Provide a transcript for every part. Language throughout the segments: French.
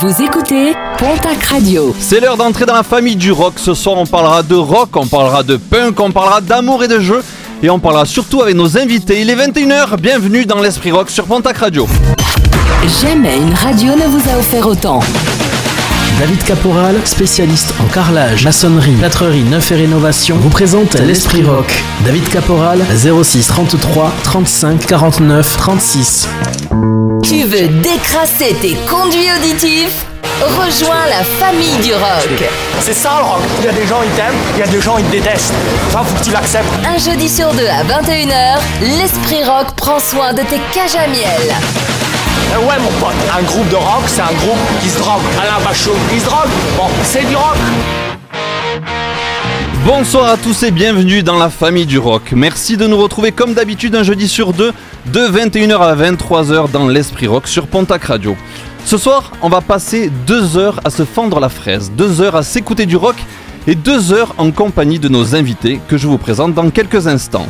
Vous écoutez Pontac Radio. C'est l'heure d'entrer dans la famille du rock. Ce soir, on parlera de rock, on parlera de punk, on parlera d'amour et de jeux. Et on parlera surtout avec nos invités. Il est 21h, bienvenue dans l'Esprit Rock sur Pontac Radio. Jamais une radio ne vous a offert autant. David Caporal, spécialiste en carrelage, maçonnerie, plâtrerie, neuf et rénovation, vous présente l'Esprit Rock. David Caporal, 06 33 35 49 36. Tu veux décrasser tes conduits auditifs? Rejoins la famille du rock. C'est ça le rock. Il y a des gens ils t'aiment, il y a des gens ils te détestent. Ça faut que tu l'acceptes. Un jeudi sur deux à 21h, l'Esprit Rock prend soin de tes cages à miel. Euh, ouais mon pote, un groupe de rock c'est un groupe qui se drogue. Alain Bachot, il se drogue. Bon, c'est du rock. Bonsoir à tous et bienvenue dans la famille du rock. Merci de nous retrouver comme d'habitude un jeudi sur deux de 21h à 23h dans l'Esprit Rock sur Pontac Radio. Ce soir, on va passer deux heures à se fendre la fraise, deux heures à s'écouter du rock et deux heures en compagnie de nos invités que je vous présente dans quelques instants.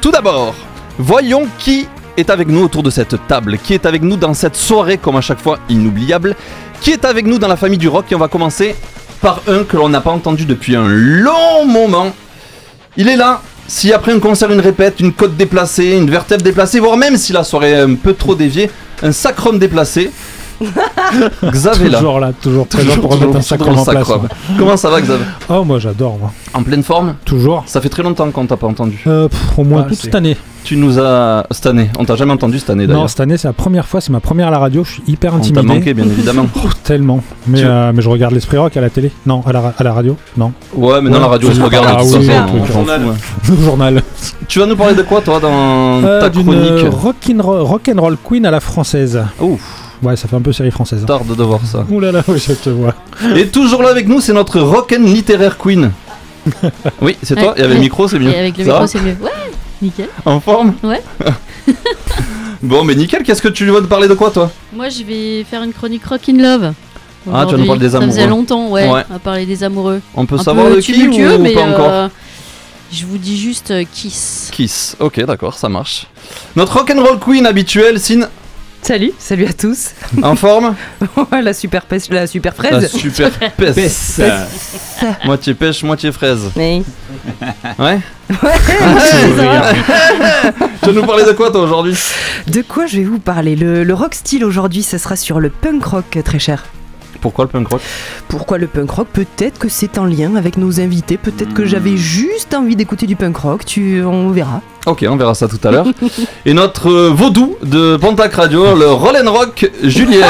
Tout d'abord, voyons qui est avec nous autour de cette table, qui est avec nous dans cette soirée comme à chaque fois inoubliable, qui est avec nous dans la famille du rock et on va commencer par un que l'on n'a pas entendu depuis un long moment. Il est là, si après un concert, une répète, une côte déplacée, une vertèbre déplacée, voire même si la soirée est un peu trop déviée, un sacrum déplacé. Xav est là. Toujours là, toujours présent Toujours, pour remettre un toujours en place. sacrum. Comment ça va Xav? Oh, moi j'adore, moi. En pleine forme? Toujours. Ça fait très longtemps qu'on t'a pas entendu. Euh, pff, au moins Ah, toute c'est- cette année. Tu nous as... Cette année, on t'a jamais entendu cette année Non, d'ailleurs. cette année c'est la première fois, c'est ma première à la radio, je suis hyper On t'a intimidé. manqué bien évidemment. Oh, tellement. Mais, Tu- euh, mais je regarde l'Esprit Rock à la télé. Non, à la, ra- à la radio. Non. Ouais mais non Ouais, la radio tu se regarde parles, de toute ah oui, façon, oui, on oui, s'en journal. fout, ouais. Le journal. Tu vas nous parler de quoi toi dans Euh, ta D'une chronique? rock'n'roll queen à la française. Ouf, Ouais, ça fait un peu série française. hein. tarde de voir ça. Ouh là là, oui, je te vois. Et toujours là avec nous, c'est notre rock'n littéraire queen. Oui, c'est toi. Ouais. Et avec le micro, c'est mieux. Et avec le Ça micro, c'est mieux. Ouais, nickel. En forme Ouais. bon, mais nickel. Qu'est-ce que tu veux nous parler de quoi, toi? Moi, je vais faire une chronique Rock in Love. Ah, tu vas nous parler des Ça faisait amoureux. longtemps, ouais, Ouais. à parler des amoureux. On peut Un savoir peu de qui ou, mais pas encore? euh, je vous dis juste euh, Kiss. Kiss. Ok, d'accord, ça marche. Notre rock'n'roll queen habituelle, Sin, Salut, salut à tous. en forme la super pêche, la super La fraise. super pèse. moitié pêche, moitié fraise. Oui. Ouais Ouais, Tu vas nous parler de quoi, toi, aujourd'hui? De quoi je vais vous parler? Le, le rock style aujourd'hui, ce sera sur le punk rock, très cher. Pourquoi le punk rock? Pourquoi le punk rock? Peut-être que c'est en lien avec nos invités. Peut-être que j'avais juste envie d'écouter du punk rock. Tu, on verra. Ok, on verra ça tout à l'heure. Et notre euh, vaudou de Pontac Radio, le Roll Rock Julien.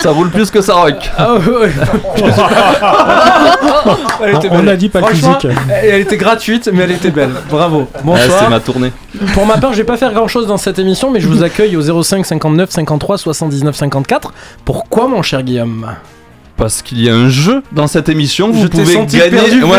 ça roule plus que ça rock. Ah ouais, Elle On, était on belle. a dit pas de Franchement, physique. Elle, était gratuite, mais elle était belle. Bravo. Ah, Bonsoir. c'est ma tournée. Pour ma part, je vais pas faire grand chose dans cette émission, mais je vous accueille au 05 59 53 79 54. Pourquoi, mon cher Guillaume? Parce qu'il y a un jeu dans cette émission, vous Je pouvez senti gagner. ouais,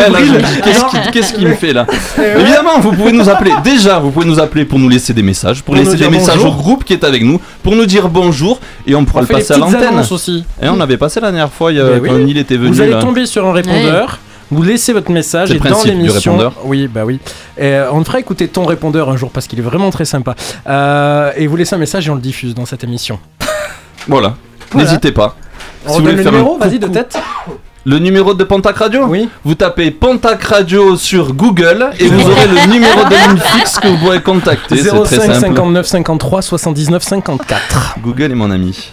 qu'est-ce qui, qu'est-ce qui me fait là Évidemment, vous pouvez nous appeler. Déjà, vous pouvez nous appeler pour nous laisser des messages, pour, laisser des messages bonjour. au groupe qui est avec nous, pour nous dire bonjour, et on pourra On le passer à l'antenne. aussi. Et on avait passé la dernière fois il y a- Mais oui. quand Neil était venu. Vous allez là. tomber sur un répondeur. Vous laissez votre message et dans l'émission, oui, bah oui, Et, euh, on te fera écouter ton répondeur un jour parce qu'il est vraiment très sympa. Euh, et vous laissez un message et on le diffuse dans cette émission. Voilà. Voilà. N'hésitez pas. On Si vous redonne voulez le faire numéro, vas-y de tête. Le numéro de Pontac Radio Oui. Vous tapez Pontac Radio sur Google et vous aurez le numéro de ligne fixe que vous pourrez contacter. C'est très 05 simple. 59 53 79 54. Google est mon ami.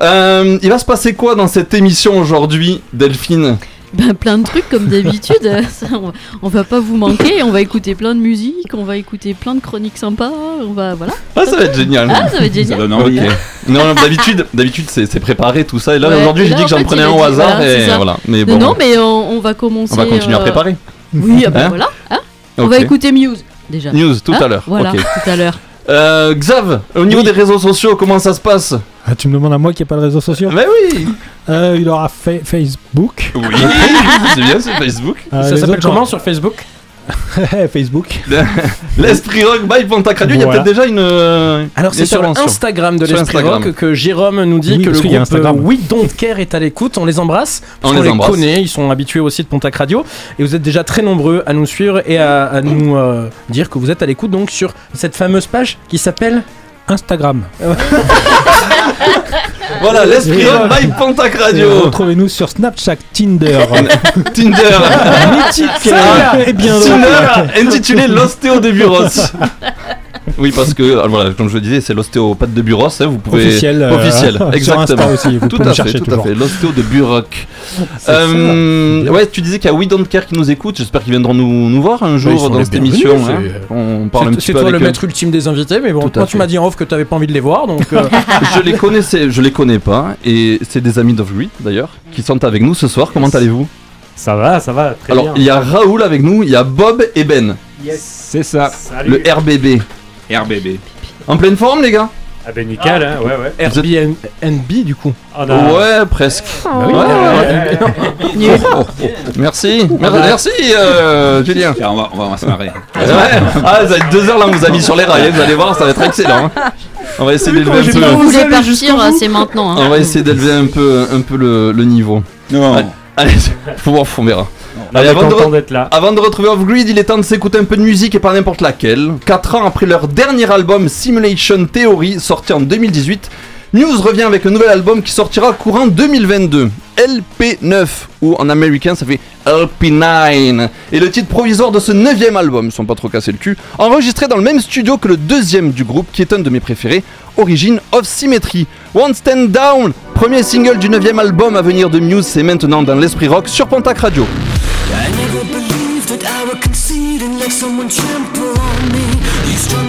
Euh, il va se passer quoi dans cette émission aujourd'hui, Delphine? Ben, plein de trucs comme d'habitude. Ça, on, on va pas vous manquer. On va écouter plein de musique. On va écouter plein de chroniques sympas. On va, voilà. Ah, ça va être génial. Ah, ça va être génial. donne envie. Ok. Non, non, d'habitude, d'habitude c'est c'est préparé tout ça. Et là, Ouais, aujourd'hui, j'ai là, dit que j'en fait, prenais un au hasard voilà, et voilà. Mais Non, bon, non, mais on, on va commencer. on va continuer à euh, préparer. Oui, ah ben Hein voilà. hein. On va écouter Muse déjà. News tout Hein à l'heure. Voilà, tout à l'heure. Euh, Xav, au niveau Oui. des réseaux sociaux, comment ça se passe Ah, tu me demandes à moi qui n'y a pas de réseaux sociaux Mais oui Euh, Il aura fa- Facebook. Oui, c'est bien, c'est Facebook. Euh, Ça s'appelle comment sur Facebook? Facebook. L'Esprit Rock by Pontac Radio, il y a peut-être déjà une. euh, Alors c'est sur. Instagram de l'Esprit Instagram. Rock que Jérôme nous dit Oui, que le groupe Instagram. euh, We Don't Care est à l'écoute. On les embrasse. On les embrasse. connaît, ils sont habitués aussi de Pontac Radio. Et vous êtes déjà très nombreux à nous suivre et à, à nous euh, dire que vous êtes à l'écoute donc sur cette fameuse page qui s'appelle Instagram. Voilà, l'esprit rock by Pontac Radio. Retrouvez-nous sur Snapchat, Tinder, Tinder. Mythique et bien. Tinder intitulé l'ostéo de Buros. Oui, parce que, alors voilà, comme je le disais, c'est l'ostéopathe de Buros, hein, vous pouvez... Officiel, euh, Officiel, exactement. Insta aussi, vous tout pouvez à me fait, tout à toujours. fait, l'ostéo de Buroc. C'est Euh, ouais, tu disais qu'il y a We Don't Care qui nous écoute, j'espère qu'ils viendront nous, nous voir un jour dans cette émission. c'est- hein. On parle un C'est petit c'est peu toi avec le maître ultime des invités, mais bon, à toi tu m'as dit en off que t'avais pas envie de les voir, donc euh, Je les connaissais, je les connais pas, et c'est des amis d'Off-Grid d'ailleurs, qui sont avec nous ce soir. Comment allez-vous? Ça va, ça va, très Alors, bien. il y a Raoul avec nous, il y a Bob et Ben, C'est ça. Salut. le RBB. RBB. En pleine forme, les gars Ah ben nickel, hein, ouais, ouais. Airbnb du coup. On a- Ouais, presque. Bah oui, Ouais, euh, Nul. Oh, oh, Merci, Mer- merci, euh, Julien. Tiens, on va, on va, on va se marrer. Ouais. Ah, ça va être deux heures là, on vous a mis sur les rails, hein, vous allez voir, ça va être excellent. hein. On va essayer d'élever un Si peu. vous voulez partir, euh, c'est maintenant. hein. On va essayer d'élever un peu, un peu le, le niveau. Non, Ouais. Allez, faut voir, on verra. Allez, avant de content re- d'être là. Avant de retrouver Off-Grid, il est temps de s'écouter un peu de musique et pas n'importe laquelle. 4 ans après leur dernier album Simulation Theory, sorti en 2018, Muse revient avec un nouvel album qui sortira courant 2022. LP9, ou en américain ça fait LP9. Et le titre provisoire de ce neuvième album, sont pas trop cassés le cul, enregistré dans le même studio que le deuxième du groupe, qui est un de mes préférés, Origin of Symmetry. One Stand Down, premier single du neuvième album à venir de Muse, c'est maintenant dans l'esprit rock sur Pontac Radio. I never believed that I would concede and let someone trample on me. You strung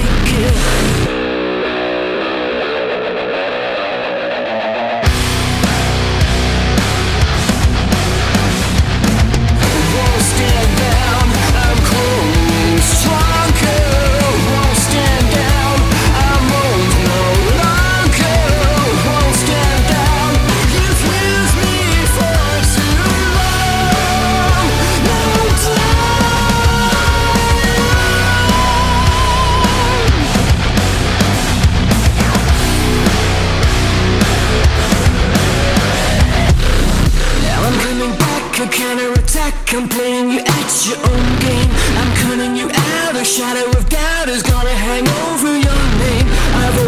take it. A counterattack. I'm playing you at your own game. I'm cutting you out. A shadow of doubt is gonna hang over name.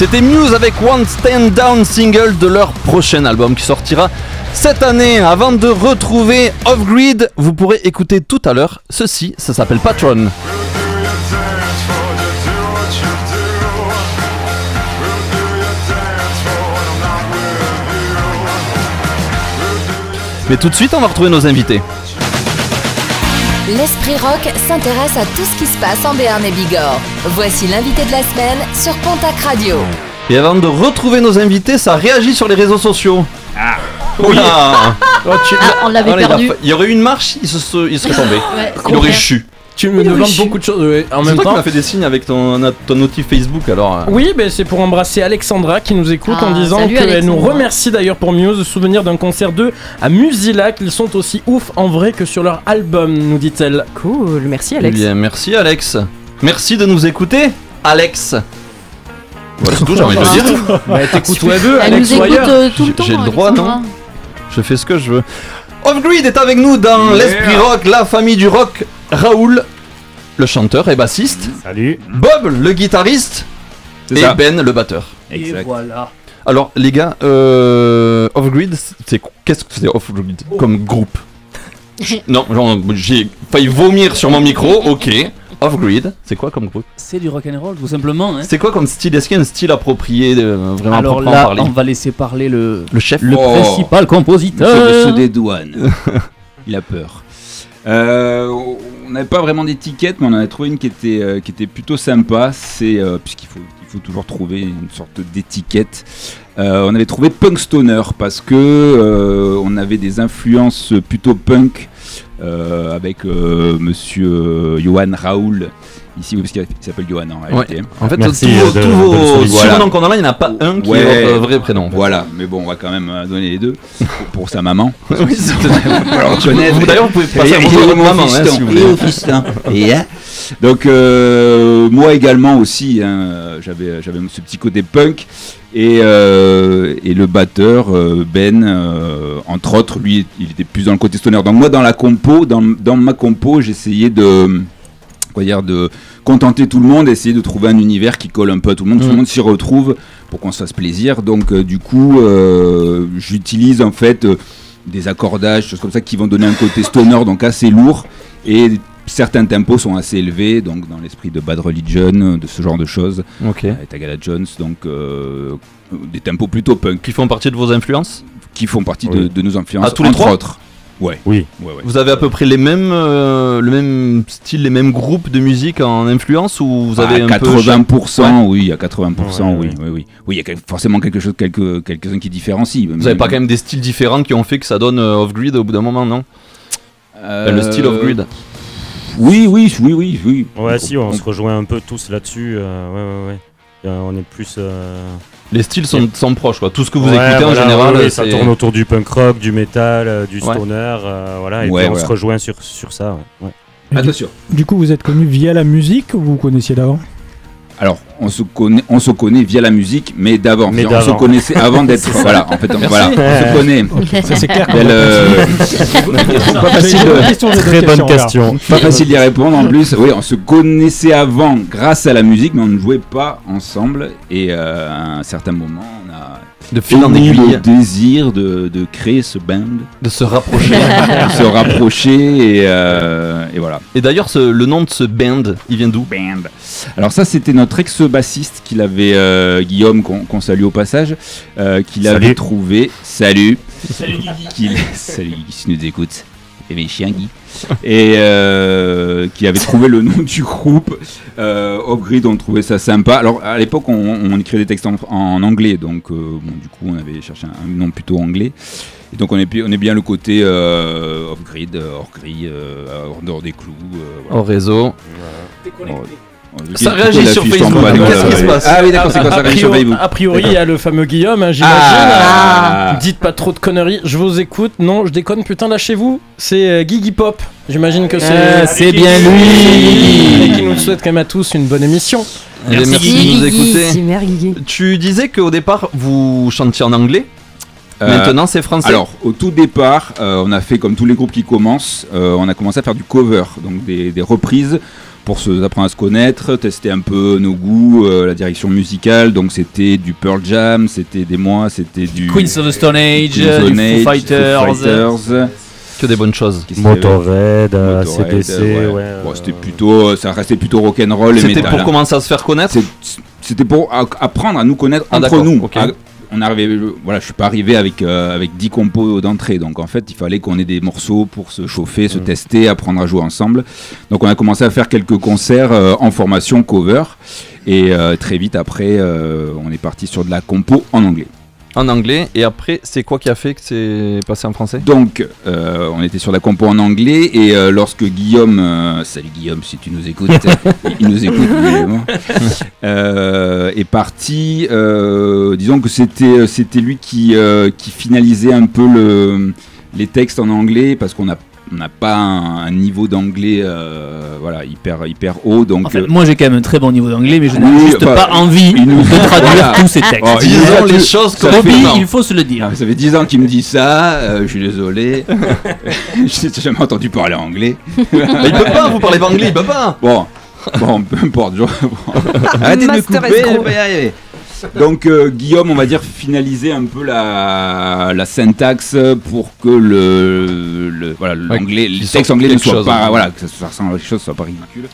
C'était Muse avec One Stand Down single de leur prochain album qui sortira cette année. Avant de retrouver Off Grid, vous pourrez écouter tout à l'heure ceci, ça s'appelle Patron. Mais tout de suite, on va retrouver nos invités. L'Esprit Rock s'intéresse à tout ce qui se passe en Béarn et Bigorre. Voici l'invité de la semaine sur Pontac Radio. Et avant de retrouver nos invités, ça réagit sur les réseaux sociaux. Ah. Oh, tu- Ah, on l'avait là, il a perdu. fa- Il y aurait eu une marche, il, se, il serait tombé. Ouais, il aurait chu. Tu me demandes beaucoup de choses ouais, en C'est même toi qui temps. m'as fait des signes avec ton, ton notif Facebook alors. euh. Oui, ben c'est pour embrasser Alexandra qui nous écoute Ah, en disant salut, qu'elle nous remercie d'ailleurs pour mieux se souvenir d'un concert d'eux à Musilac. Ils sont aussi ouf en vrai que sur leur album, nous dit-elle. Cool, merci Eh Alex. bien, merci Alex. Merci de nous écouter, Alex. Voilà, c'est tout, j'ai envie de le dire. Bah, t'écoutes Alex nous ou écoute ailleurs. euh, tout le J'ai- temps. j'ai le droit, Alexandra. non Je fais ce que je veux. Off-Grid est avec nous dans Yeah. l'Esprit Rock, la famille du rock. Raoul, le chanteur et bassiste. Salut. Bob, le guitariste. Et ça. Ben, le batteur. Exact. voilà. Alors, les gars, euh, Off-Grid, c'est qu'est-ce que c'est Off-Grid comme groupe? Non, genre, j'ai failli vomir sur mon micro, ok. Off-Grid, c'est quoi comme groupe? C'est du rock'n'roll tout simplement. Hein. C'est quoi comme style? Est-ce qu'il y a un style approprié, de, vraiment Alors là, parler? on va laisser parler le, Le chef? le Oh. principal compositeur. Monsieur de douane. Il a peur. Euh, on n'avait pas vraiment d'étiquette, mais on en a trouvé une qui était, euh, qui était plutôt sympa. C'est euh, puisqu'il faut, il faut toujours trouver une sorte d'étiquette. Euh, on avait trouvé punk stoner parce que on avait des influences plutôt punk avec euh, Monsieur euh, Johan Raoul. Ici, oui, parce qu'il s'appelle Johan en réalité. En fait, Merci, tous vos, euh, de- de surnoms Voilà. qu'on a là, il n'y en a pas un qui Ouais. est votre vrai prénom. en fait. Voilà, mais bon, on va quand même euh, donner les deux pour, sa maman. Oui, c'est- Alors, reconnaître. Vous, D'ailleurs, vous pouvez passer Et- un et bonjour à au votre maman, hein, fiston, si vous et voulez. au fiston. Et, hein. Donc euh, moi également aussi, hein, j'avais j'avais ce petit côté punk et, euh, et le batteur euh, Ben, euh, entre autres, lui, il était plus dans le côté stoner. Donc moi dans la compo, dans, dans ma compo, j'essayais de dire de contenter tout le monde, essayer de trouver un univers qui colle un peu à tout le monde, tout le Mm. monde s'y retrouve pour qu'on se fasse plaisir. Donc du coup, j'utilise en fait des accordages, choses comme ça qui vont donner un côté stoner, donc assez lourd et certains tempos sont assez élevés, donc dans l'esprit de Bad Religion, de ce genre de choses, Ok. avec Tagala Jones, donc euh, des tempos plutôt punk Qui font partie de vos influences qui font partie de, Oui. de nos influences, Ah, tous les entre trois autres. Ouais. Oui. Ouais, ouais. Vous avez à peu près les mêmes, euh, le même style, les mêmes groupes de musique en influence ou vous avez à un peu 80%, Ouais. oui, à 80%, oui, oui, oui. Oui, il y a forcément quelque chose, quelques, quelques-uns qui différencient. Vous avez pas quand même des styles différents qui ont fait que ça donne euh, off-grid au bout d'un moment, non? Euh, Le style off-grid. Oui, oui, oui, oui, oui. Ouais, si, on, se rejoint un peu tous là-dessus. euh, ouais, ouais, ouais. Euh, on est plus. euh, Les styles sont, sont proches, quoi. Tout ce que vous Ouais, écoutez en général, ouais, ça tourne autour du punk rock, du metal, euh, du Ouais. stoner, euh, voilà, et Ouais, puis on ouais. se rejoint sur, sur ça. ouais, ouais. Attention. Du coup, vous êtes connu via la musique ou vous connaissiez d'avant? Alors, on se connaît, on se connaît via la musique, mais d'avant. On se connaissait avant d'être. Voilà, en fait, on, voilà, on se connaît. Ça, c'est clair. Euh, pas facile de- Très bonne question. Pas facile d'y répondre en plus. Oui, on se connaissait avant grâce à la musique, mais on ne jouait pas ensemble. Et euh, à un certain moment, on a De fil en aiguille. le désir de, de créer ce band, de se rapprocher. de se rapprocher et, euh, et voilà. Et d'ailleurs, ce- le nom de ce band, il vient d'où? Band. Alors ça, c'était notre ex-bassiste qu'il avait, euh, Guillaume, qu'on salue au passage, euh, qu'il avait Salut. trouvé. Salut. Salut Guigui. Salut Guigui, si nous écoutes. Et mes chiens, Guy. Et euh, qui avait trouvé le nom du groupe. Euh, Off-Grid, on trouvait ça sympa. Alors à l'époque, on, on écrivait des textes en, en anglais, donc euh, bon, du coup, on avait cherché un, un nom plutôt anglais. Et donc on est, bi- on est bien le côté euh, off-grid, hors gris, euh, hors dehors des clous. euh, voilà. Au réseau. Bon, Ça réagit sur Facebook, qu'est-ce qui euh, se passe Ah oui, d'accord, c'est quoi ça réagit sur priori- Facebook A priori, il y a le fameux Guillaume, hein, j'imagine. Ah. Dites pas trop de conneries, je vous écoute. Non, je déconne, putain, lâchez-vous. C'est euh, Guigui Pop. J'imagine que c'est. Ah, c'est bien lui. Et qui nous souhaite quand même à tous une bonne émission. Bien, merci de nous écouter. Merci. Tu disais qu'au départ, vous chantiez en anglais. Euh, Maintenant, c'est français. Alors, au tout départ, euh, on a fait comme tous les groupes qui commencent, euh, on a commencé à faire du cover, donc des, des reprises pour se apprendre à se connaître, tester un peu nos goûts, euh, la direction musicale. Donc c'était du Pearl Jam, c'était des mois, c'était du Queens of the Stone Age, du Foo Age, Fighters. Fighters. Que des bonnes choses. Motorhead, euh, Motorhead, ACDC, ouais. ouais. Bon, c'était plutôt, ça restait plutôt rock'n'roll et C'était métal. pour hein. commencer à se faire connaître C'était pour apprendre à nous connaître Ah, entre nous. À- on arrivait, voilà, je suis pas arrivé avec euh, avec 10 compos d'entrée, donc en fait il fallait qu'on ait des morceaux pour se chauffer, se tester, apprendre à jouer ensemble. Donc on a commencé à faire quelques concerts euh, en formation cover et euh, très vite après euh, on est parti sur de la compo en anglais. En anglais. Et après, c'est quoi qui a fait que c'est passé en français? Donc, euh, on était sur la compo en anglais et euh, lorsque Guillaume, euh, salut Guillaume si tu nous écoutes, il nous écoute évidemment, est parti. disons que c'était c'était lui qui qui finalisait un peu le, les textes en anglais parce qu'on a on n'a pas un, un niveau d'anglais euh, voilà hyper hyper haut donc Enfin, euh, moi j'ai quand même un très bon niveau d'anglais, mais je n'ai Oui, juste bah, pas envie il nous- de traduire Voilà. tous ces textes. Oh, Disons les choses comme il faut se le dire. Ah, ça fait 10 ans qu'il me dit ça, euh, je suis désolé. je n'ai jamais entendu parler anglais. Mais il peut pas, vous parlez pas anglais, il peut pas Bon, bon, peu importe. je- bon. Arrêtez de me couper, je vais y arriver. Donc euh, Guillaume, on va dire finaliser un peu la, la syntaxe pour que le, le- voilà l'anglais, qu'il le texte anglais ne soit chose, pas hein. voilà que ça, ça ressemble à quelque chose, soit pas ridicule.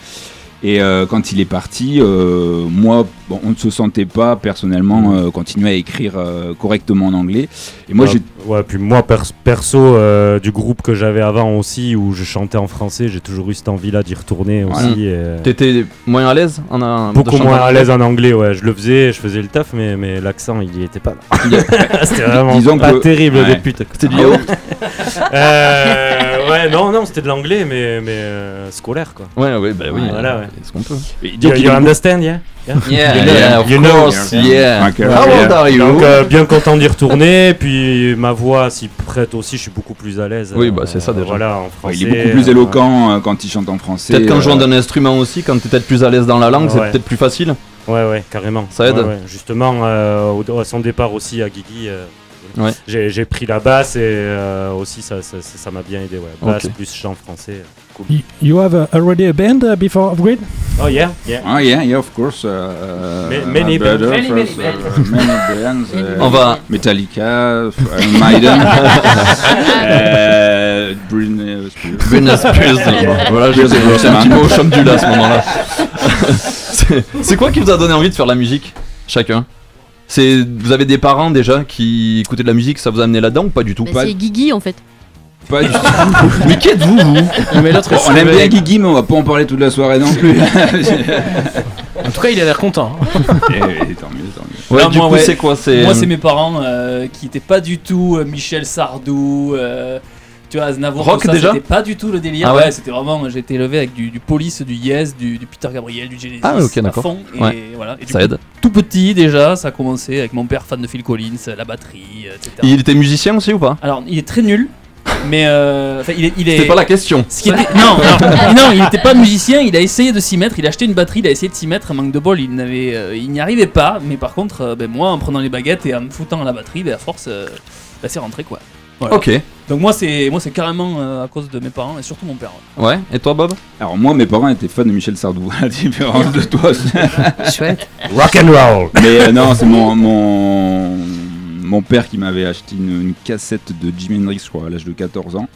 Et euh, quand il est parti, euh, moi, bon, on ne se sentait pas personnellement euh, continuer à écrire euh, correctement en anglais. Et moi, Ouais, j'ai Ouais, puis moi, pers- perso, euh, du groupe que j'avais avant aussi, où je chantais en français, j'ai toujours eu cette envie-là d'y retourner Voilà. aussi. T'étais moins à l'aise en a- de Beaucoup moins à l'aise en anglais, ouais. Je le faisais, je faisais le taf, mais, mais l'accent, il y était pas là. C'était vraiment Disons pas que- terrible ouais. des putes. C'était du yaourt Euh, ouais, non, non, c'était de l'anglais, mais, mais euh, scolaire, quoi. Ouais, ouais, bah oui, Voilà, ouais. Est-ce qu'on peut You, you est- understand, yeah? Yeah, Yeah, yeah, of you know. course, yeah. Ok, How ok. old are you? Donc, euh, bien content d'y retourner, puis ma voix s'y prête aussi, je suis beaucoup plus à l'aise. Oui, bah, c'est ça, déjà. Voilà, en Ouais, français. il est beaucoup plus euh, éloquent euh, quand il chante en français. Peut-être qu'en euh, jouant d'un instrument aussi, quand t'es peut-être plus à l'aise dans la langue, c'est peut-être plus facile. Ouais, ouais, carrément. Ça aide Ouais, ouais. Justement, euh, au- à son départ aussi à Guigui, euh, Ouais. j'ai j'ai pris la basse et euh, aussi ça ça ça- ça m'a bien aidé. Ouais. Basse plus chant français. euh, Cool. You- You have uh, already a band uh, before Upgrade? Oh yeah, yeah. Ah yeah, yeah, of course. uh, Ma- uh, many bands. Many, first, many uh, many bands, uh, On va- Metallica, Maiden, Britney Spears. Britney Spears. voilà, je sais, c'est un petit peu au chum du là à ce moment-là. C'est- C'est quoi qui vous a donné envie de faire la musique, chacun? C'est vous avez des parents déjà qui écoutaient de la musique, ça vous a amené là-dedans ou pas du tout? Bah, pas- c'est Guigui en fait. Pas du tout. Mais qui êtes-vous vous Mais l'autre, on aime bien Guigui, mais on va pas en parler toute la soirée non plus. En tout cas, il a l'air content. hein. Et- et tant mieux, tant mieux. Ouais, du moi, coup ouais. c'est quoi C'est Moi, c'est mes parents euh, qui étaient pas du tout euh, Michel Sardou, euh, tu vois, Aznavour. Rock, ça, déjà C'était pas du tout le délire. Ah ouais ouais, c'était vraiment. J'ai été élevé avec du, du Police, du Yes, du, du Peter Gabriel, du Genesis. Ah, ok, à d'accord. fond, Et Ouais. voilà. Et ça coup, aide. Tout petit déjà, ça a commencé avec mon père fan de Phil Collins, la batterie, etc. Il était musicien aussi ou pas? Alors, il est très nul, mais euh, il est. il est- C'était pas la question. ce qui était- Non, non, non, il n'était pas musicien, il a essayé de s'y mettre, il a acheté une batterie, il a essayé de s'y mettre, un manque de bol, il n'avait, euh, il n'y arrivait pas, mais par contre, euh, ben, moi, en prenant les baguettes et en me foutant à la batterie, ben, à force, euh, ben, c'est rentré quoi. Voilà. Ok. Donc moi, c'est, moi, c'est carrément euh, à cause de mes parents et surtout mon père. ouais. Ouais. Et toi Bob? Alors moi, mes parents étaient fans de Michel Sardou, à la différence de toi. Chouette. Rock and roll. Mais euh, non, c'est mon, mon, mon père qui m'avait acheté une, une cassette de Jimi Hendrix, je crois, à l'âge de 14 ans.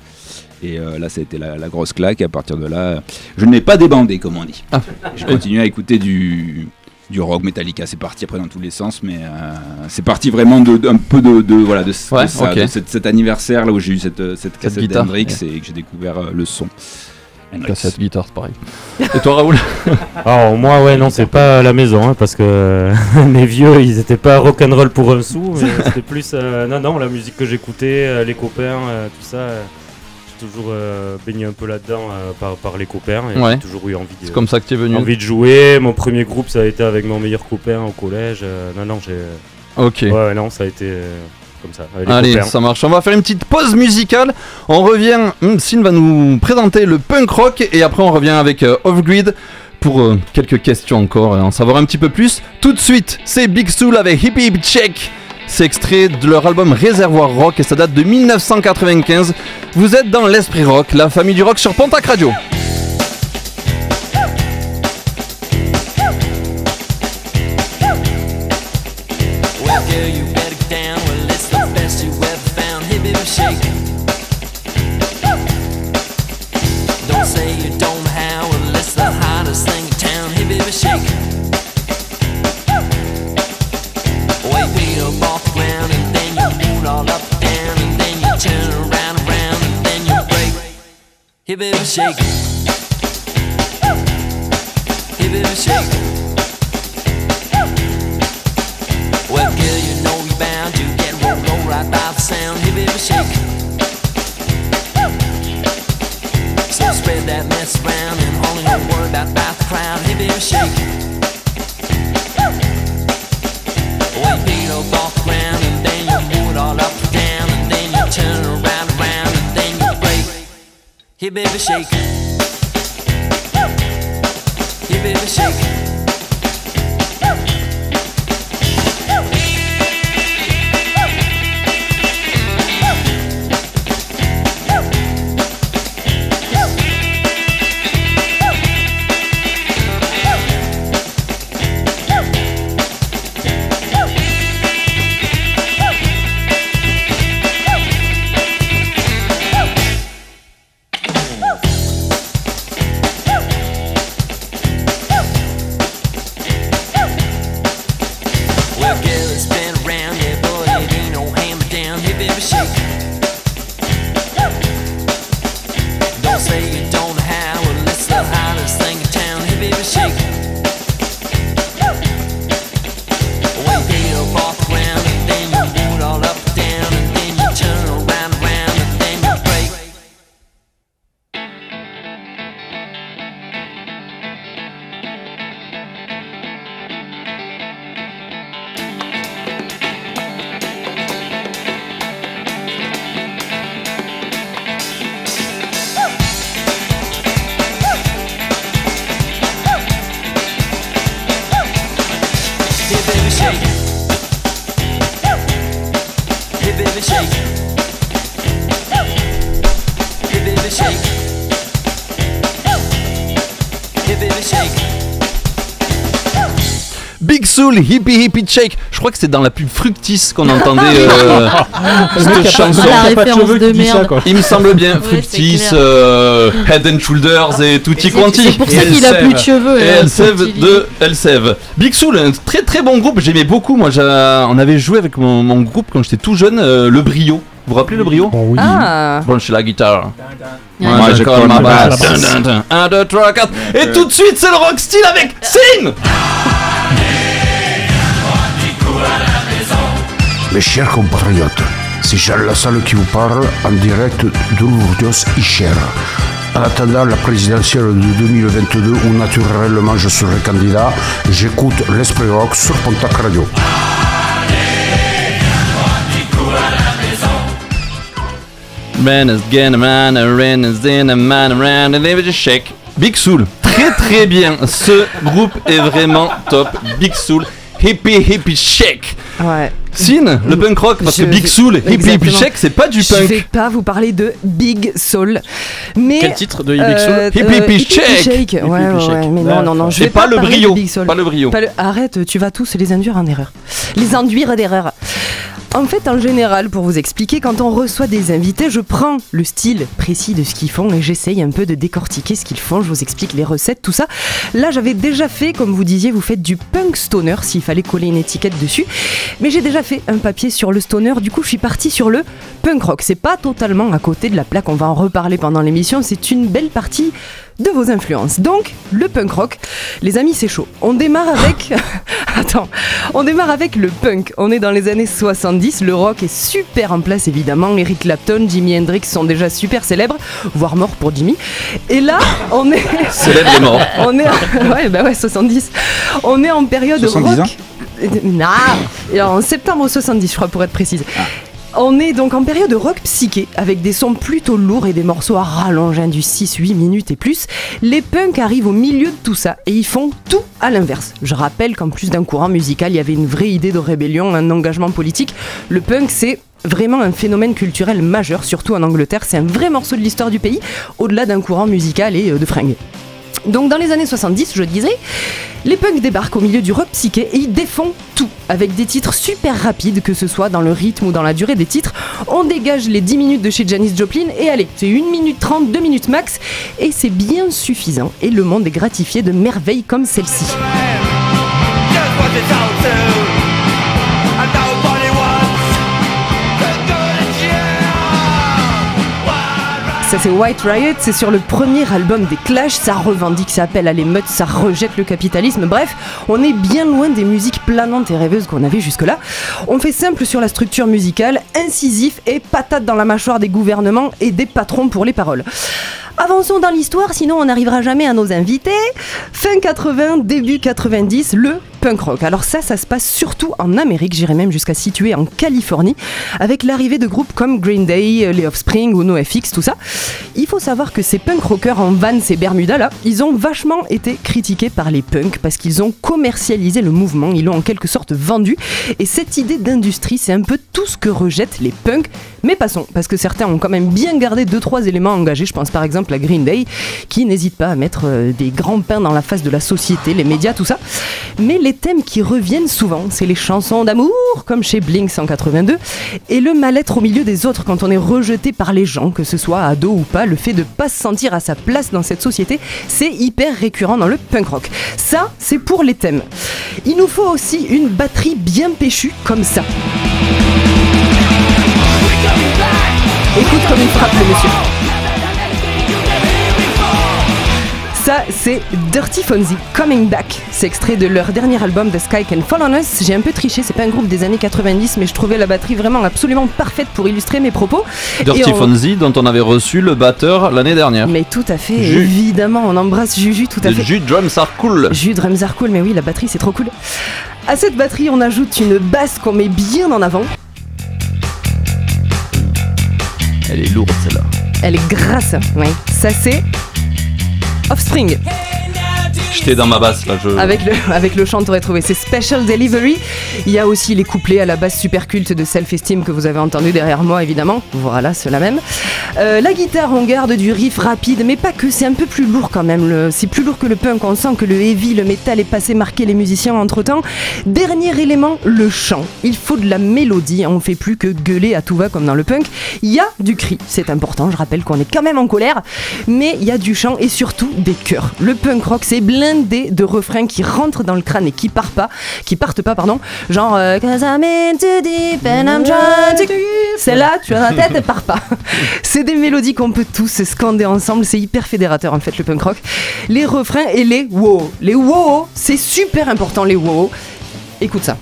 Et euh, là, ça a été la, la grosse claque. Et à partir de là, je n'ai pas débandé, comme on dit. Ah. Je continue à écouter du, du rock Metallica. C'est parti après dans tous les sens, mais euh, c'est parti vraiment de, de- un peu de, de- voilà de, de Ouais, ça, ok. de cet, cet anniversaire là où j'ai eu cette, euh, cette cassette ouais. et que j'ai découvert euh, le son. Hendrix. Cassette, guitare, c'est pareil. Et toi Raoul? Alors moi ouais non c'est pas à la maison hein, parce que mes vieux ils étaient pas rock'n'roll pour un sou mais c'était plus euh, non non la musique que j'écoutais euh, les copains euh, tout ça euh, toujours euh, baigné un peu là-dedans euh, par, par les copains et Ouais. j'ai toujours eu envie de, C'est comme ça que tu es venu. envie de jouer mon premier groupe ça a été avec mon meilleur copain au collège euh, non non j'ai Ok. ouais, non ça a été comme ça Allez, copains. ça marche. On va faire une petite pause musicale. On revient. Hum, Sin va nous présenter le punk rock et après on revient avec euh, Off Grid pour euh, quelques questions encore et en savoir un petit peu plus. Tout de suite, c'est Big Soul avec Hip Hip Check. C'est extrait de leur album Réservoir Rock et ça date de 1995. Vous êtes dans l'esprit rock, la famille du rock sur Pontac Radio. Shake. Hey baby shake. Well, girl, you know you're bound to get rolled roll right by the sound. Hey baby shake. So spread that mess around and only don't worry about, the crowd. Hey baby shake. Well, Hey baby shake. Hey baby shake. Big Soul, Hippie Hippie Shake. Je crois que c'est dans la pub Fructis qu'on entendait euh, cette pas- chanson. pas de ça, quoi. Il me semble bien, Ouais, Fructis, euh, Head and Shoulders et Tutti Quanti. c'est pour ça qu'il a plus de cheveux, Et euh, Elsev de Elsev. Big Soul, un très très bon groupe, j'aimais beaucoup. Moi, on avait joué avec mon, mon groupe quand j'étais tout jeune, euh, le Brio. Vous vous rappelez le Brio? Ah. Bon, la guitare. Ouais. Je Je colle ma basse. Un, deux, trois, quatre. Et tout de suite, c'est le rock style avec Sin Mes chers compatriotes, c'est Jean Lassalle qui vous parle en direct de Lourdes Icher. En attendant la présidentielle de 2022 où naturellement je serai candidat, j'écoute l'Esprit Rock sur Pontac Radio. Man man, shake. Big Soul, très très bien. Ce groupe est vraiment top. Big Soul, hippie hippie shake. Ouais. Sin, le punk rock, parce Je que Big vais- Soul, hippie hippie shake, c'est pas du Je vais punk. pas vous parler de Big Soul. Mais Quel titre de Big Soul euh, Hippie euh, Hippie Hippie Shake. Ouais, ouais, Shake. ouais, mais non, non, non, je C'est vais pas le parler de brio, Big Soul. pas le brio. Pas le- Arrête, tu vas tous les induire en erreur. Les induire d'erreur. En fait, en général, pour vous expliquer, quand on reçoit des invités, je prends le style précis de ce qu'ils font et j'essaye un peu de décortiquer ce qu'ils font. Je vous explique les recettes, tout ça. Là, j'avais déjà fait, comme vous disiez, vous faites du punk stoner s'il fallait coller une étiquette dessus. Mais j'ai déjà fait un papier sur le stoner. Du coup, je suis partie sur le punk rock. C'est pas totalement à côté de la plaque. On va en reparler pendant l'émission. C'est une belle partie de vos influences. Donc, le punk rock, les amis, c'est chaud. On démarre avec. Attends, on démarre avec le punk. On est dans les années 70. Le rock est super en place, évidemment. Eric Clapton, Jimi Hendrix sont déjà super célèbres, voire morts pour Jimmy. Et là, on est. Célèbre et mort. on est. Ouais, bah ouais, 70. On est en période 70 ans rock. Non, et en septembre 70, je crois, pour être précise. On est donc en période rock psyché, avec des sons plutôt lourds et des morceaux à rallonge, hein, du 6-8 minutes et plus. Les punks arrivent au milieu de tout ça et ils font tout à l'inverse. Je rappelle qu'en plus d'un courant musical, il y avait une vraie idée de rébellion, un engagement politique. Le punk, c'est vraiment un phénomène culturel majeur, surtout en Angleterre. C'est un vrai morceau de l'histoire du pays, au-delà d'un courant musical et euh, de fringues. Donc dans les années 70, je disais, les punks débarquent au milieu du rock psyché et ils défont tout, avec des titres super rapides, que ce soit dans le rythme ou dans la durée des titres. On dégage les 10 minutes de chez Janis Joplin et allez, c'est 1 minute 30, 2 minutes max, et c'est bien suffisant. Et le monde est gratifié de merveilles comme celle-ci. Ça c'est White Riot, c'est sur le premier album des Clash, ça revendique, ça appelle à l'émeute, ça rejette le capitalisme, bref, on est bien loin des musiques planantes et rêveuses qu'on avait jusque-là. On fait simple sur la structure musicale, incisif et patate dans la mâchoire des gouvernements et des patrons pour les paroles. Avançons dans l'histoire, sinon on n'arrivera jamais à nos invités. Fin 80, début 90, le punk rock. Alors ça, ça se passe surtout en Amérique, j'irais même jusqu'à situer en Californie, avec l'arrivée de groupes comme Green Day, les Offspring ou NoFX, tout ça. Il faut savoir que ces punk rockers en Vans et Bermuda là, ils ont vachement été critiqués par les punks parce qu'ils ont commercialisé le mouvement, ils l'ont en quelque sorte vendu. Et cette idée d'industrie, c'est un peu tout ce que rejettent les punks. Mais passons, parce que certains ont quand même bien gardé deux trois éléments engagés. Je pense par exemple à Green Day, qui n'hésite pas à mettre euh, des grands pains dans la face de la société, les médias, tout ça. Mais les thèmes qui reviennent souvent, c'est les chansons d'amour, comme chez Blink 182, et le mal-être au milieu des autres quand on est rejeté par les gens, que ce soit ado ou pas, le fait de pas se sentir à sa place dans cette société, c'est hyper récurrent dans le punk rock. Ça, c'est pour les thèmes. Il nous faut aussi une batterie bien péchue comme ça. Écoute comme il frappe le monsieur. Ça, c'est Dirty Fonzie, Coming Back. C'est extrait de leur dernier album, The Sky Can Fall on Us. J'ai un peu triché, c'est pas un groupe des années 90, mais je trouvais la batterie vraiment absolument parfaite pour illustrer mes propos. Dirty on- Fonzie, dont on avait reçu le batteur l'année dernière. Mais tout à fait, Jus. évidemment, on embrasse Juju, tout à fait. Jus Drums are cool. Jus drums are cool, mais oui, la batterie c'est trop cool. À cette batterie, on ajoute une basse qu'on met bien en avant. Elle est lourde celle-là. Elle est grasse, oui. Ça c'est Offspring. J'étais dans ma basse là. Je... Avec le, avec le chant, t'aurais trouvé. C'est Special Delivery. Il y a aussi les couplets à la base super culte de Self-Esteem que vous avez entendu derrière moi, évidemment. Voilà, ceux-là même. Euh, la guitare, on garde du riff rapide, mais pas que, c'est un peu plus lourd quand même. C'est plus lourd que le punk. On sent que le heavy, le métal est passé marquer les musiciens entre temps. Dernier élément, le chant. Il faut de la mélodie. On fait plus que gueuler à tout va comme dans le punk. Il y a du cri, c'est important. Je rappelle qu'on est quand même en colère, mais il y a du chant et surtout des chœurs. Le punk rock, c'est blindé de refrains qui rentrent dans le crâne et qui partent pas, qui partent pas, pardon. Genre, euh, Cause I'm in too deep and I'm trying to. Celle-là, tu as la tête, elle part pas. C'est des mélodies qu'on peut tous scander ensemble. C'est hyper fédérateur en fait le punk rock. Les refrains et les wow. Les wow, c'est super important les wow. Écoute ça.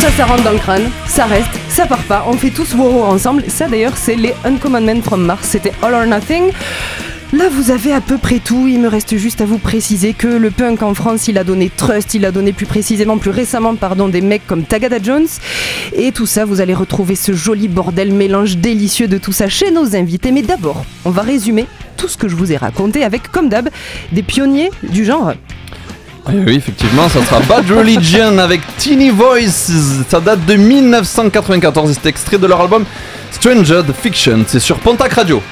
Ça, ça rentre dans le crâne, ça reste, ça part pas, on fait tous wow ensemble. Ça d'ailleurs, c'est les Uncommon Men from Mars, c'était All or Nothing. Là, vous avez à peu près tout. Il me reste juste à vous préciser que le punk en France, il a donné Trust, il a donné plus précisément, plus récemment, pardon, des mecs comme Tagada Jones. Et tout ça, vous allez retrouver ce joli bordel mélange délicieux de tout ça chez nos invités. Mais d'abord, on va résumer tout ce que je vous ai raconté avec, comme d'hab, des pionniers du genre. Oui, oui, effectivement, ça sera Bad Religion avec Teeny Voice. Ça date de 1994 et c'est extrait de leur album Stranger the Fiction. C'est sur Pontac Radio.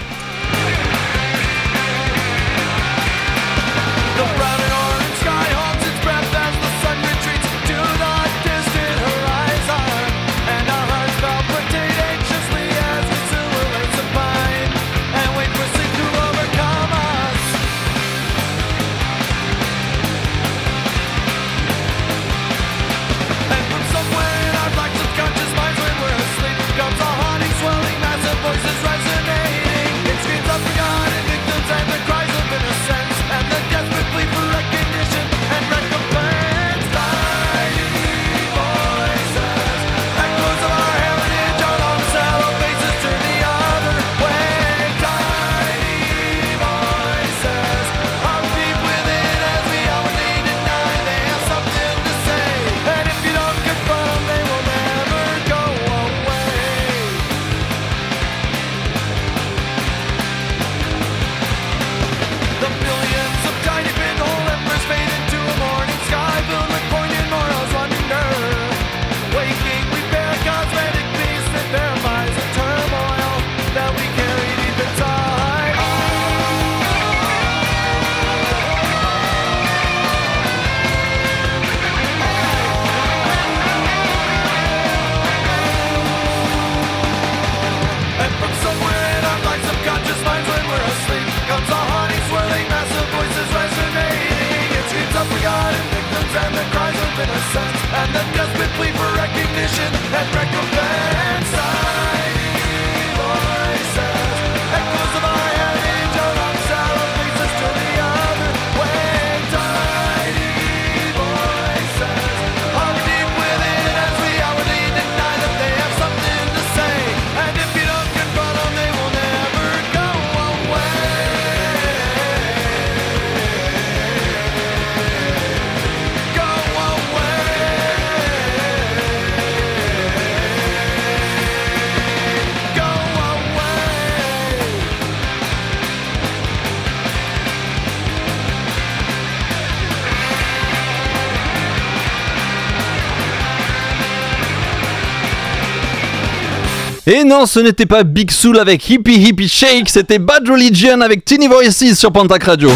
Et non, ce n'était pas Big Soul avec Hippie Hippie Shake, c'était Bad Religion avec Tiny Voices sur Pontac Radio.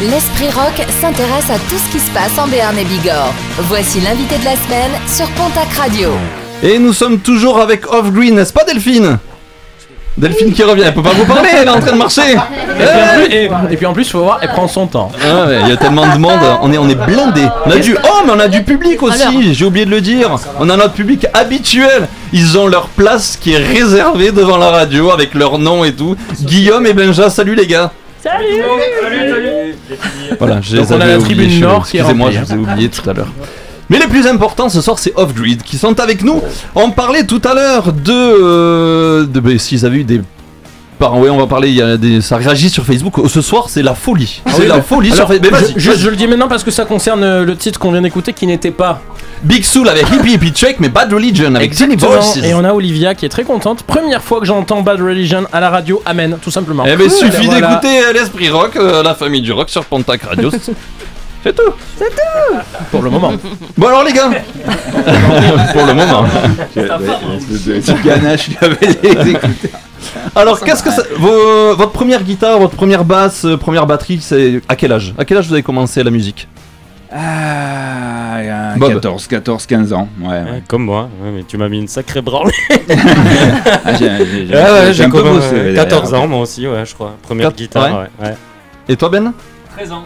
L'Esprit Rock s'intéresse à tout ce qui se passe en Béarn et Bigorre. Voici l'invité de la semaine sur Pontac Radio. Et nous sommes toujours avec Off Green, n'est-ce pas Delphine? Delphine qui revient, elle peut pas vous parler, elle est en train de marcher Et puis, en plus, et- et puis en plus, faut voir, elle prend son temps. Ah ouais, il y a tellement de monde, on est, on est blindé. On a du, oh mais on a du public aussi, j'ai oublié de le dire. On a notre public habituel. Ils ont leur place qui est réservée devant la radio avec leur nom et tout. Guillaume et Benja, salut les gars. Salut Voilà, je Donc les on a la tribune nord qui est Excusez-moi, je vous ai oublié tout à l'heure. Mais les plus importants ce soir, c'est Off-Grid qui sont avec nous. On parlait tout à l'heure de. euh, de ben, S'ils avaient eu des. Par, ouais, on va parler, il y a des, ça réagit sur Facebook. Ce soir, c'est la folie. Ah c'est oui, la folie Alors, sur Facebook. Je, je- vas-y. je le dis maintenant parce que ça concerne euh, le titre qu'on vient d'écouter qui n'était pas. Big Soul avec Hippie Hippie Check, mais Bad Religion avec. Voices. Et on a Olivia qui est très contente. Première fois que j'entends Bad Religion à la radio. Amen, tout simplement. Eh ben, suffit Voilà. d'écouter euh, l'Esprit Rock, euh, la famille du rock sur Pontac Radio. C'est tout. C'est tout Pour le moment. Bon alors les gars. Pour le moment. Petit ganache, il avait les écouteurs. Alors qu'est-ce que ça, vos- votre première guitare, votre première basse, euh, première batterie, c'est à quel âge? À quel âge vous avez commencé la musique? Ah, il y a Bob. 14, 14, 15 ans. Ouais, ouais. Ouais, comme moi, ouais, mais tu m'as mis une sacrée branle. Ah, j'ai- j'ai- j'ai- Ouais, ouais, j'ai j'ai un peu comme, bossé, euh, derrière. 14 ans, moi aussi, ouais, je crois. Première Quatre- guitare, ouais. Et toi Ben? 13 ans.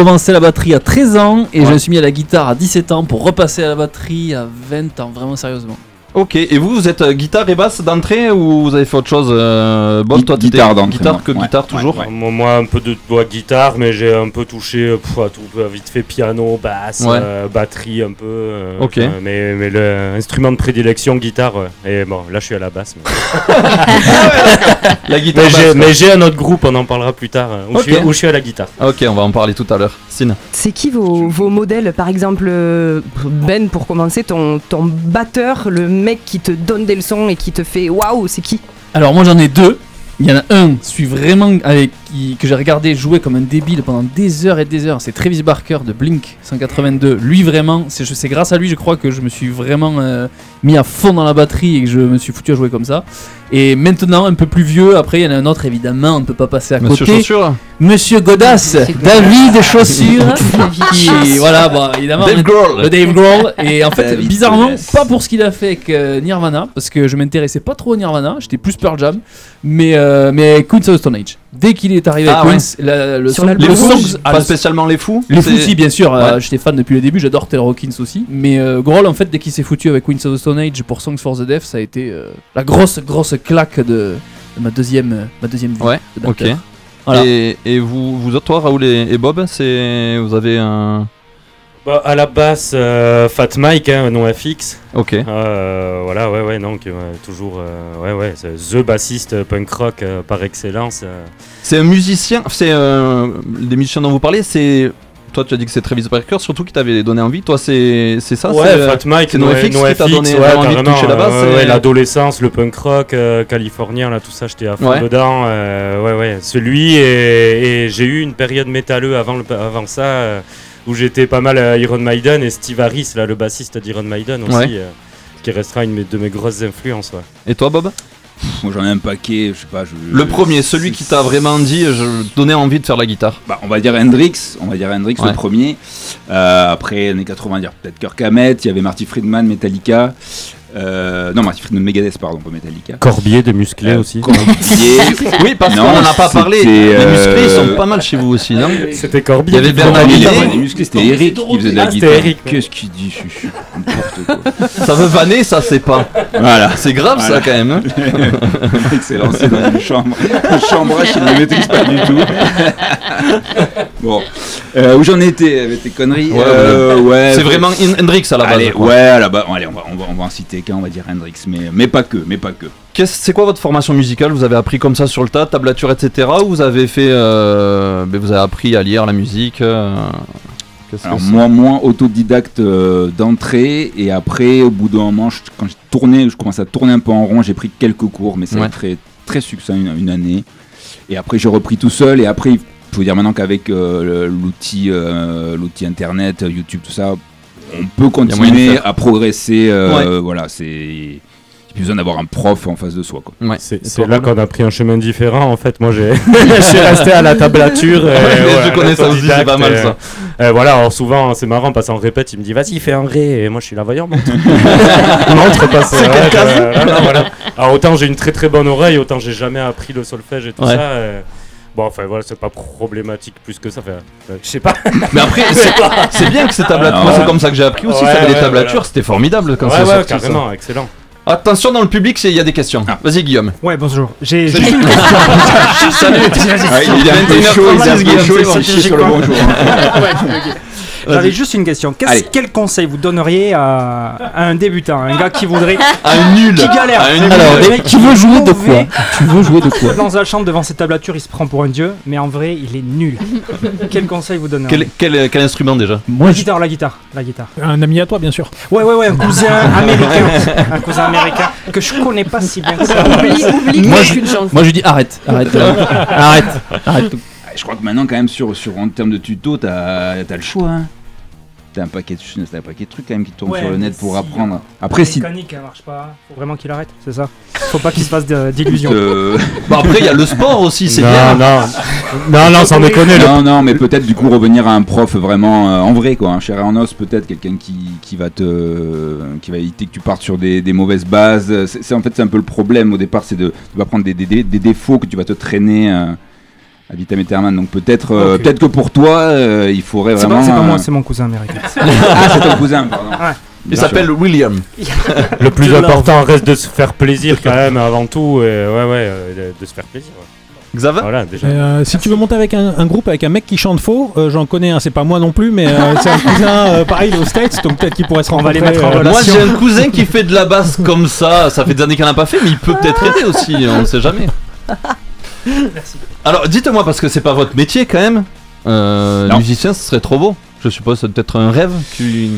J'ai commencé la batterie à 13 ans et Ouais. je me suis mis à la guitare à 17 ans pour repasser à la batterie à 20 ans, vraiment sérieusement. Ok, et vous, vous êtes euh, guitare et basse d'entrée ou vous avez fait autre chose euh, Bob, Gui- toi, t'étais guitare d'entrée, Guitare moi. que Ouais, guitare toujours ouais. Moi, moi, un peu de ouais, guitare, mais j'ai un peu touché euh, pff, à tout, euh, vite fait piano, basse, Ouais. euh, batterie un peu. euh, Ok. enfin, mais, mais le instrument de prédilection, guitare, ouais. Et bon, là je suis à la basse. Mais, La guitare mais j'ai- basse, mais j'ai un autre groupe, on en parlera plus tard, euh, où, Ok. je, suis, où je suis à la guitare. Ok, on va en parler tout à l'heure. Sin. C'est qui vos, vos modèles? Par exemple, euh, Ben, pour commencer, ton, ton batteur, le mec qui te donne des leçons et qui te fait waouh, c'est qui? Alors moi j'en ai deux. Il y en a un, je suis vraiment avec qui- que j'ai regardé jouer comme un débile pendant des heures et des heures. C'est Travis Barker de Blink 182. Lui vraiment, c'est je- c'est grâce à lui je crois que je me suis vraiment euh, mis à fond dans la batterie et que je me suis foutu à jouer comme ça. Et maintenant un peu plus vieux, après il y en a un autre évidemment, on ne peut pas passer à Monsieur côté. Chaussure Monsieur Godas, David Chaussure, qui voilà, bon, évidemment, Dave le- Grohl. le Dave Grohl. Et en fait, David bizarrement, pas pour ce qu'il a fait avec euh, Nirvana, parce que je m'intéressais pas trop au Nirvana, j'étais plus Pearl Jam, mais euh, mais Queens of the Stone Age. Dès qu'il est arrivé Ah à ouais. Queens, la- le Sur son- Les fous songs- ah, Pas le- spécialement les fous les fous aussi, bien sûr. euh. J'étais fan depuis le début. J'adore Taylor Hawkins aussi. Mais euh, Grohl, en fait, dès qu'il s'est foutu avec Queens of the Stone Age pour Songs for the Deaf, ça a été euh, la grosse, grosse claque de, de ma deuxième, euh, ma deuxième vie. Ouais, de ok. Voilà. Et, et vous, vous autres, toi, Raoul et, et Bob, c'est vous avez un. Bah, à la basse, euh, Fat Mike, hein, nom FX. Ok. Euh, voilà, ouais, ouais, ouais, toujours, euh, ouais, ouais, c'est the bassiste euh, punk rock euh, par excellence. euh. C'est un musicien, c'est euh, les musiciens dont vous parlez, c'est. Toi, tu as dit que c'est Travis Barker, surtout qui t'avait donné envie. Toi, c'est c'est ça ouais, euh, Fat Mike, c'est No, NoFX qui t'a donné ouais, envie de toucher la basse. ouais, c'est- ouais, l'adolescence, le punk rock euh, californien, là, tout ça, j'étais à fond Ouais. dedans. euh, ouais, ouais, celui et, et j'ai eu une période métalleux avant, le, avant ça euh, où j'étais pas mal à Iron Maiden et Steve Harris, là, le bassiste d'Iron Maiden aussi, Ouais. euh, qui restera une de mes grosses influences. Ouais. Et toi, Bob? Moi j'en ai un paquet, je sais pas. je- Le je- premier, celui qui t'a vraiment dit, je donnais envie de faire la guitare. Bah, on va dire Hendrix, on va dire Hendrix Ouais. le premier. Euh, après, années 80, on va dire peut-être Kirk Hammett, il y avait Marty Friedman, Metallica. Euh, non, Marty Friedman Megadeth, pardon, pas Metallica. Corbier de musclés Euh, aussi. Corbier. Oui, parce qu'on en a pas parlé. Les musclés, ils euh, sont pas mal chez vous aussi, non C'était Il Corbier. y avait Bernard Il des musclés, c'était Eric qui faisait de la Ah, c'était guitare. Eric. Qu'est-ce qu'il dit chuchu N'importe quoi. Ça veut vanner, ça c'est pas. Voilà. C'est grave Voilà. ça quand même. hein. Le mec s'est lancé dans une chambre, un chambrage qu'il ne maîtrise pas du tout. bon, euh, où j'en étais avec tes conneries Ouais, Euh, ouais, C'est vraiment Hendrix à la base. Ouais, à la base, allez, on va, on va, on va en citer on va dire Hendrix, mais, mais pas que, mais pas que. C'est quoi votre formation musicale? Vous avez appris comme ça sur le tas, tablature, etc. Ou vous avez fait, euh, vous avez appris à lire la musique euh, Alors moi, moins autodidacte euh, d'entrée, et après, au bout d'un moment, je- quand je tournais, je commençais à tourner un peu en rond, j'ai pris quelques cours, mais c'est Ouais. très, très succinct, une, une année. Et après, j'ai repris tout seul, et après, il faut dire maintenant qu'avec euh, l'outil, euh, l'outil internet, YouTube, tout ça, on peut continuer à progresser. euh, Voilà, c'est. Plus besoin d'avoir un prof en face de soi. Ouais. C'est là qu'on a pris un chemin différent en fait. Moi j'ai, je suis resté à la tablature. et Je voilà, connais ça aussi, c'est pas mal, ça. et, euh, voilà, alors souvent c'est marrant parce qu'en répète, il me dit vas-y fais un ré et moi je suis là voyons montre. ouais, je- voilà, voilà. Alors autant j'ai une très très bonne oreille, autant j'ai jamais appris le solfège et tout Ouais. ça. Bon, enfin voilà, c'est pas problématique plus que ça. Enfin, euh, je sais pas. Mais après, c'est c'est bien que ces tablatures. Moi, c'est comme ça que j'ai appris aussi. Ouais, ça, les ouais, tablatures, voilà. c'était formidable quand ouais, c'est ouais, sorti. ça. carrément, excellent. Attention dans le public, c'est- il y a des questions. Ah. Vas-y Guillaume. Ouais, bonjour. J'ai une question. Salut. Ouais, il est un peu chaud, il est un peu chaud, il sur le bonjour. J'avais juste une question. Quel conseil vous donneriez à, à un débutant, un gars qui voudrait. Un nul. Qui galère. Un nul. Alors, tu qui veux est jouer de quoi Tu veux jouer de quoi Dans sa chambre devant ses tablatures, il se prend pour un dieu, mais en vrai, il est nul. quel conseil vous donneriez Quel, quel, quel instrument déjà Moi, La je- guitare, la guitare, la guitare. Un ami à toi, bien sûr. Ouais, ouais, ouais, un cousin américain. un cousin américain que je connais pas si bien que ça. Oublie, oublie Moi, je- chance. moi je dis arrête, arrête, euh, arrête, arrête. Ah, Je crois que maintenant, quand même, sur, sur en termes de tuto, t'as as le choix. Hein. T'as un, paquet de- t'as un paquet de trucs quand même qui tournent Ouais, sur le net pour si, apprendre. Après, La si. mécanique, elle marche pas. Faut vraiment qu'il arrête, c'est ça Faut pas qu'il se fasse d'illusions. euh, Bon, après, il y a le sport aussi, c'est bien. non, non, non, sans déconner. le- Non, non, mais peut-être du coup revenir à un prof vraiment euh, en vrai, quoi, un chair et en os, peut-être quelqu'un qui, qui va te, qui va éviter que tu partes sur des, des mauvaises bases. C'est en fait c'est un peu le problème au départ, c'est de, tu vas prendre des, des, des- des défauts que tu vas te traîner euh, à vitam aeternam. Donc peut-être, euh, peut-être que pour toi, euh, il faudrait vraiment. c'est pas euh, moi, c'est mon cousin américain. ah, c'est ton cousin, pardon. Ouais. Il s'appelle William. Le plus important reste de se faire plaisir quand même avant tout. Et ouais, ouais, euh, de, de se faire plaisir. ouais. Xavier Voilà, déjà. Euh, si tu veux monter avec un, un groupe avec un mec qui chante faux, euh, j'en connais un, c'est pas moi non plus, mais euh, c'est un cousin euh, pareil aux States, donc peut-être qu'il pourrait se mettre en euh, relation. Moi, j'ai un cousin qui fait de la basse comme ça. Ça fait des années qu'il n'en a pas fait, mais il peut peut-être aider aussi. On ne sait jamais. Alors, dites-moi, parce que c'est pas votre métier quand même. Euh, musicien, ce serait trop beau. Je suppose c'est peut-être un rêve. qui-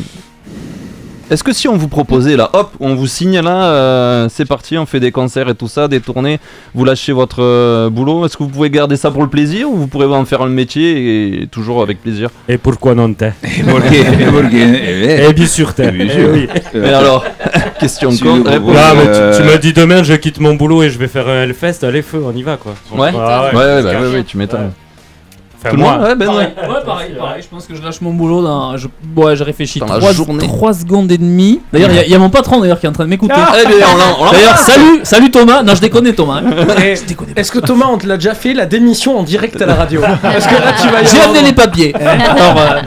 Est-ce que si on vous proposait là, hop, on vous signe là, euh, c'est parti, on fait des concerts et tout ça, des tournées, vous lâchez votre euh, boulot, est-ce que vous pouvez garder ça pour le plaisir ou vous pourrez en faire un métier et toujours avec plaisir? Et pourquoi non t'es? Et bien sûr t'es. eh. Euh, Mais alors, question mais Euh, tu, tu m'as dit demain je quitte mon boulot et je vais faire un Hellfest, allez feu, on y va quoi. Ouais, Ah ouais, ouais, bah, ouais, ouais, tu m'étonnes. Enfin, Tout le moi, monde Ouais, ben pareil, ouais. ouais, pareil, pareil, je pense que je lâche mon boulot dans. Je, ouais, je réfléchis Dans la 3, journée. secondes et demie. D'ailleurs, il y a- il y, a mon patron d'ailleurs qui est en train de m'écouter. Eh bien, on l'en- on l'en- D'ailleurs, salut, salut Thomas. Non, je déconne Thomas. hein. Est-ce que Thomas, on te l'a déjà fait la démission en direct à la radio Parce que là, tu vas J'ai amené les papiers. Alors, euh,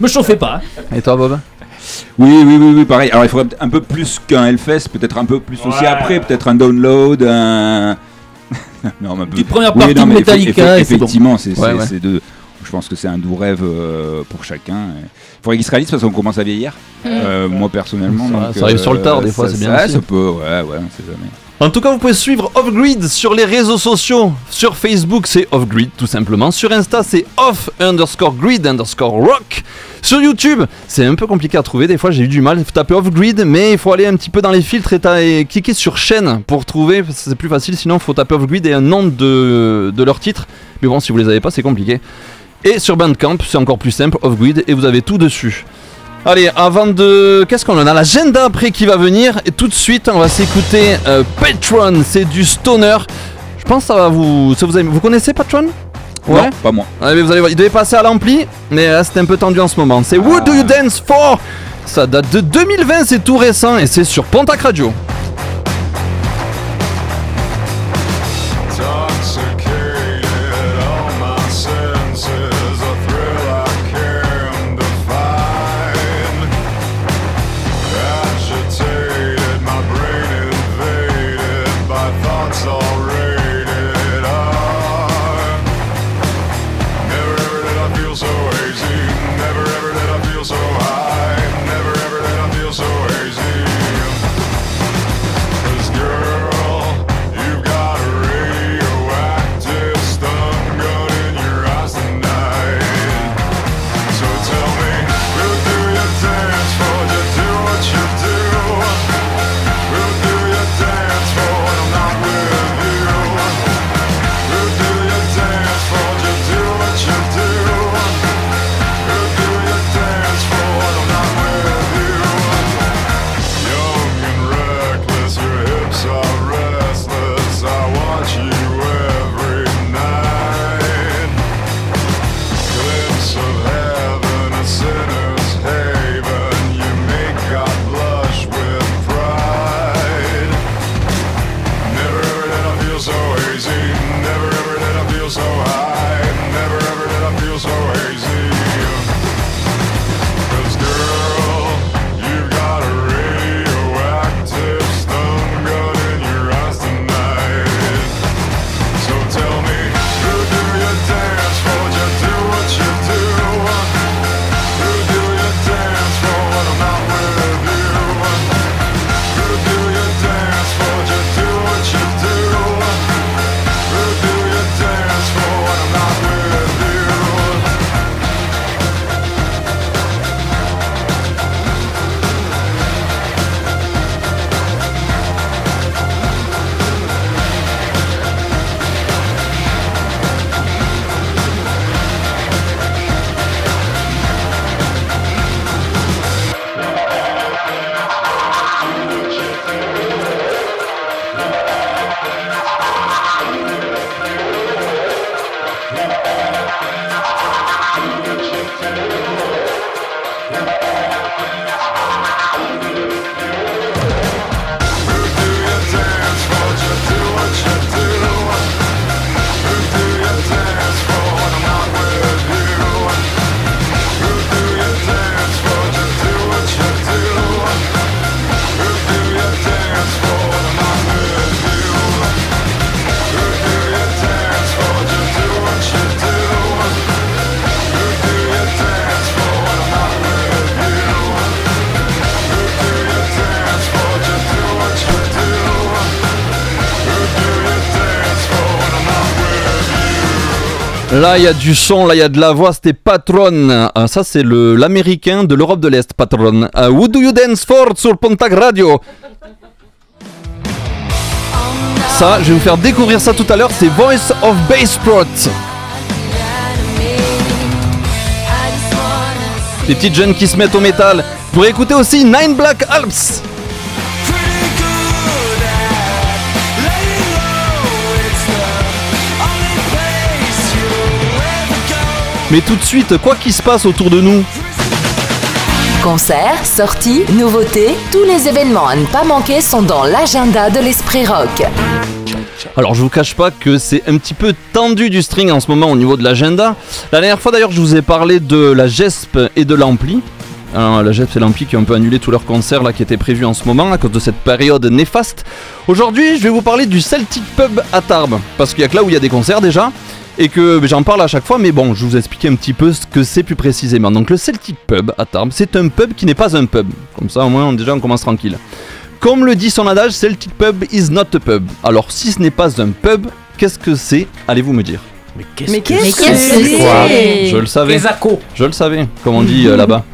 me chauffez pas. Et toi, Bob? Oui, oui, oui, oui, pareil. Alors il faudrait un peu plus qu'un Hellfest, peut-être un peu plus aussi après, peut-être un download, un. non, mais un peu- Petite première Oui, partie non, de mais Metallica bon. Effectivement, c'est Ouais, c'est- ouais. c'est de. Je pense que c'est un doux rêve euh, pour chacun. Il faudrait qu'il se réalise parce qu'on commence à vieillir. Euh, moi personnellement. Ça- donc, ça arrive sur le tard, des fois, ça- c'est bien ça- aussi. Ça peut, ouais, ouais, on sait jamais. En tout cas, vous pouvez suivre Off-Grid sur les réseaux sociaux. Sur Facebook, c'est Off-Grid tout simplement. Sur Insta, c'est Off underscore Grid underscore Rock. Sur YouTube, c'est un peu compliqué à trouver. Des fois, j'ai eu du mal. Faut taper Off-Grid, mais il faut aller un petit peu dans les filtres et, cliquer sur chaîne pour trouver. C'est plus facile. Sinon, il faut taper Off-Grid et un nom de, de leur titre. Mais bon, si vous les avez pas, c'est compliqué. Et sur Bandcamp, c'est encore plus simple, Off-Grid, et vous avez tout dessus. Allez, avant de... Qu'est-ce qu'on en a L'agenda après qui va venir. Et tout de suite, on va s'écouter euh, Patron. C'est du stoner. Je pense que ça va vous... Ça vous, connaissez Patron Non, pas moi. Ouais, mais vous allez voir, il devait passer à l'ampli, mais là c'était un peu tendu en ce moment. C'est What Do You Dance For? Ça date de 2020, c'est tout récent et c'est sur Pontac Radio. Là, il y a du son, là, il y a de la voix. C'était Patron. Ah, ça, c'est l'américain de l'Europe de l'Est, Patron. Euh, Who do you dance for sur Pontac Radio? Ça, je vais vous faire découvrir ça tout à l'heure. C'est Voice of Bass Prot. Les petites jeunes qui se mettent au métal. Vous pourrez écouter aussi Nine Black Alps. Mais tout de suite, quoi qu'il se passe autour de nous, Concerts, sorties, nouveautés, tous les événements à ne pas manquer sont dans l'agenda de l'Esprit Rock. Alors je vous cache pas que c'est un petit peu tendu du string en ce moment au niveau de l'agenda. La dernière fois d'ailleurs je vous ai parlé de la GESP et de l'Ampli. Alors, la GESP et l'Ampli qui ont un peu annulé tous leurs concerts là qui étaient prévus en ce moment à cause de cette période néfaste. Aujourd'hui je vais vous parler du Celtic Pub à Tarbes. Parce qu'il y a que là où il y a des concerts déjà. Et que ben, j'en parle à chaque fois, mais bon, je vous explique un petit peu ce que c'est plus précisément. Donc le Celtic Pub à Tarbes, c'est un pub qui n'est pas un pub. Comme ça au moins on- déjà on commence tranquille. Comme le dit son adage, Celtic Pub is not a pub. Alors si ce n'est pas un pub, qu'est-ce que c'est? Allez-vous me dire Mais qu'est-ce que c'est? Je le savais. Je le savais, comme on dit euh, là-bas.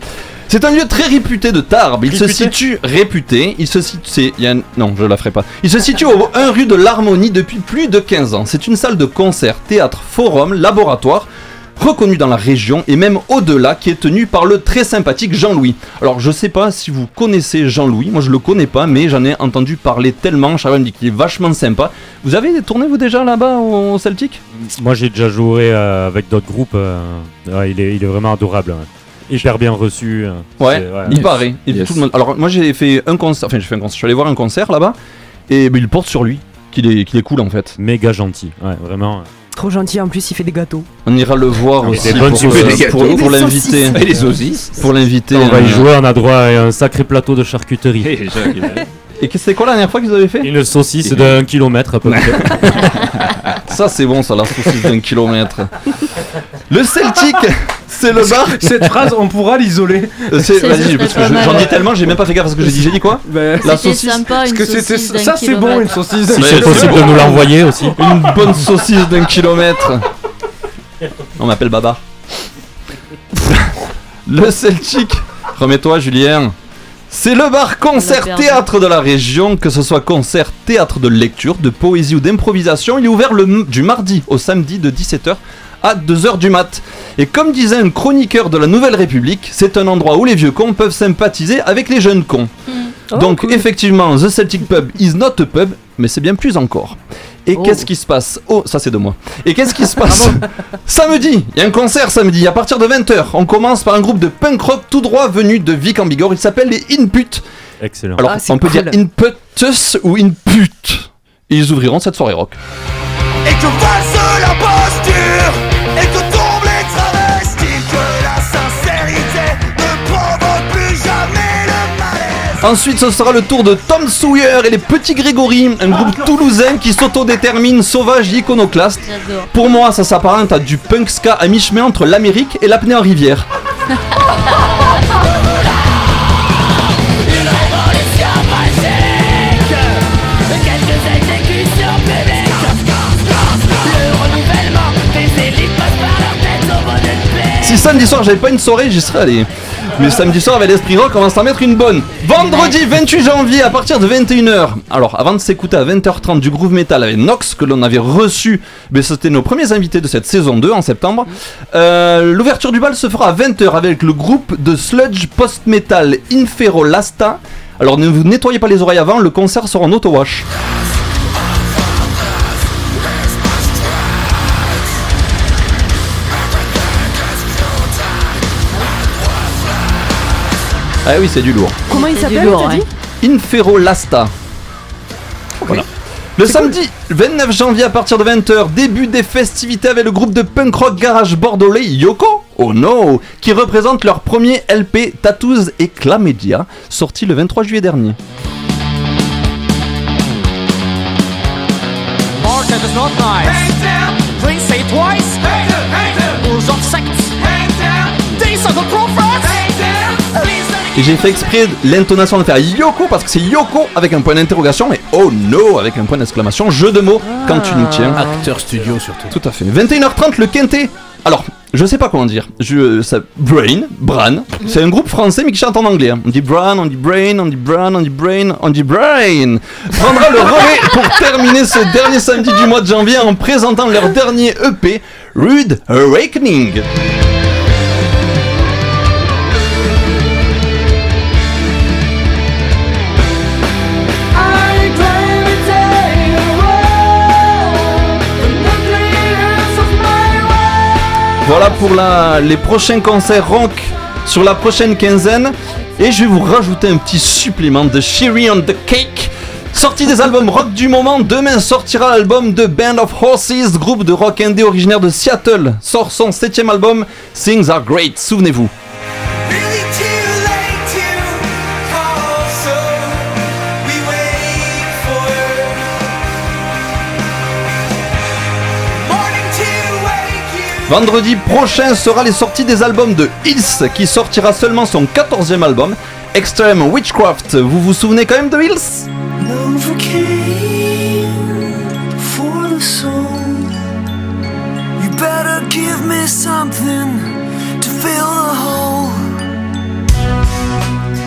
C'est un lieu très réputé de Tarbes. Il se situe réputé. Il se situe. c'est- il y a un- Non, je la ferai pas. Il se situe au 1 rue de l'Harmonie depuis plus de 15 ans. C'est une salle de concert, théâtre, forum, laboratoire reconnu dans la région et même au-delà qui est tenu par le très sympathique Jean-Louis. Alors je sais pas si vous connaissez Jean-Louis, moi je le connais pas mais j'en ai entendu parler tellement, Charles me dit qu'il est vachement sympa. Vous avez tourné vous déjà là-bas au Celtic? Moi j'ai déjà joué euh, avec d'autres groupes. euh, ouais, il, est, il est vraiment adorable. ouais. Hyper bien reçu. euh, Ouais, il paraît. Et Yes. tout le monde- Alors moi j'ai fait un concert, enfin j'ai fait un concert, je suis allé voir un concert là-bas et ben, il porte sur lui qu'il est, qu'il est cool en fait. Méga gentil, ouais, vraiment. Trop gentil, en plus il fait des gâteaux. On ira le voir Et aussi pour, euh, pour, pour l'inviter. saucisses. Et des saucisses. Pour l'inviter. On va y euh, jouer, on a droit à un sacré plateau de charcuterie. Et que- c'est quoi la dernière fois qu'ils avaient fait? Une saucisse d'un kilomètre à peu près. Ça c'est bon ça, la saucisse d'un kilomètre. Le Celtic, c'est le bar. Cette phrase, on pourra l'isoler. Euh, c'est- Vas-y, parce que je- j'en dis tellement, j'ai même pas fait gaffe à ce que j'ai dit. J'ai dit quoi La C'était saucisse. sympa, une que c'était- saucisse d'un ça, c'est bon, kilomètre. une saucisse Si c'est possible de nous l'envoyer aussi. Une bonne saucisse d'un kilomètre. On m'appelle Baba. Le Celtic, remets-toi Julien. C'est le bar On concert l'a perdu. théâtre de la région, que ce soit concert théâtre de lecture, de poésie ou d'improvisation. Il est ouvert le, m- du mardi au samedi de 17h à 2h du mat. Et comme disait un chroniqueur de la Nouvelle République, c'est un endroit où les vieux cons peuvent sympathiser avec les jeunes cons. Donc effectivement, The Celtic Pub is not a pub, mais c'est bien plus encore. Et Oh. qu'est-ce qui se passe? Oh, ça c'est de moi. Et qu'est-ce qui se passe? Samedi, il y a un concert samedi à partir de 20h. On commence par un groupe de punk rock tout droit venu de Vic en Bigorre. Il s'appelle les Input. Excellent. Alors Ah, on peut cool. dire Inputus ou Input. Ils ouvriront cette soirée rock. Et que Ensuite, ce sera le tour de Tom Sawyer et les Petits Grégory, un groupe toulousain qui s'autodétermine sauvage et iconoclaste. Pour moi, ça s'apparente à du punk ska à mi-chemin entre l'Amérique et l'apnée en rivière. samedi soir j'avais pas une soirée, j'y serais allé. Mais samedi soir avec l'esprit rock, on va s'en mettre une bonne. Vendredi 28 janvier à partir de 21h. Alors avant de s'écouter à 20h30 du groove metal avec Nox que l'on avait reçu, mais c'était nos premiers invités de cette saison 2 en septembre. euh, L'ouverture du bal se fera à 20h avec le groupe de sludge post-metal Infero Lasta. Alors ne vous nettoyez pas les oreilles avant, le concert sera en auto-wash. Ah oui, c'est du lourd. Comment il s'appelle lourd, t'as dit Infero Lasta. Voilà. Le samedi 29 janvier à partir de 20h, début des festivités avec le groupe de punk rock garage bordelais Yoko, oh no, qui représente leur premier LP Tattoos et Clamedia, sorti le 23 juillet dernier. Market is not nice. Please say twice. Rules of sects. Et j'ai fait exprès l'intonation de faire Yoko parce que c'est Yoko avec un point d'interrogation et oh no avec un point d'exclamation, jeu de mots quand tu nous tiens. Acteur studio surtout. Tout à fait. 21h30 le quintet. Alors, je sais pas comment dire. Je, ça, Brain, Bran, c'est un groupe français mais qui chante en anglais. hein. On dit Bran, on dit Brain, on dit Bran, on dit Brain, on dit Brain. Prendra le relais pour terminer ce dernier samedi du mois de janvier en présentant leur dernier EP, Rude Awakening. Voilà pour les prochains concerts rock sur la prochaine quinzaine. Et je vais vous rajouter un petit supplément de Sherry on the Cake. Sortie des albums rock du moment, demain sortira l'album de Band of Horses, groupe de rock indé originaire de Seattle. Sort son septième album, Things Are Great, souvenez-vous. Vendredi prochain sera les sorties des albums de Hills, qui sortira seulement son 14e album, Extreme Witchcraft. Vous vous souvenez quand même de Hills?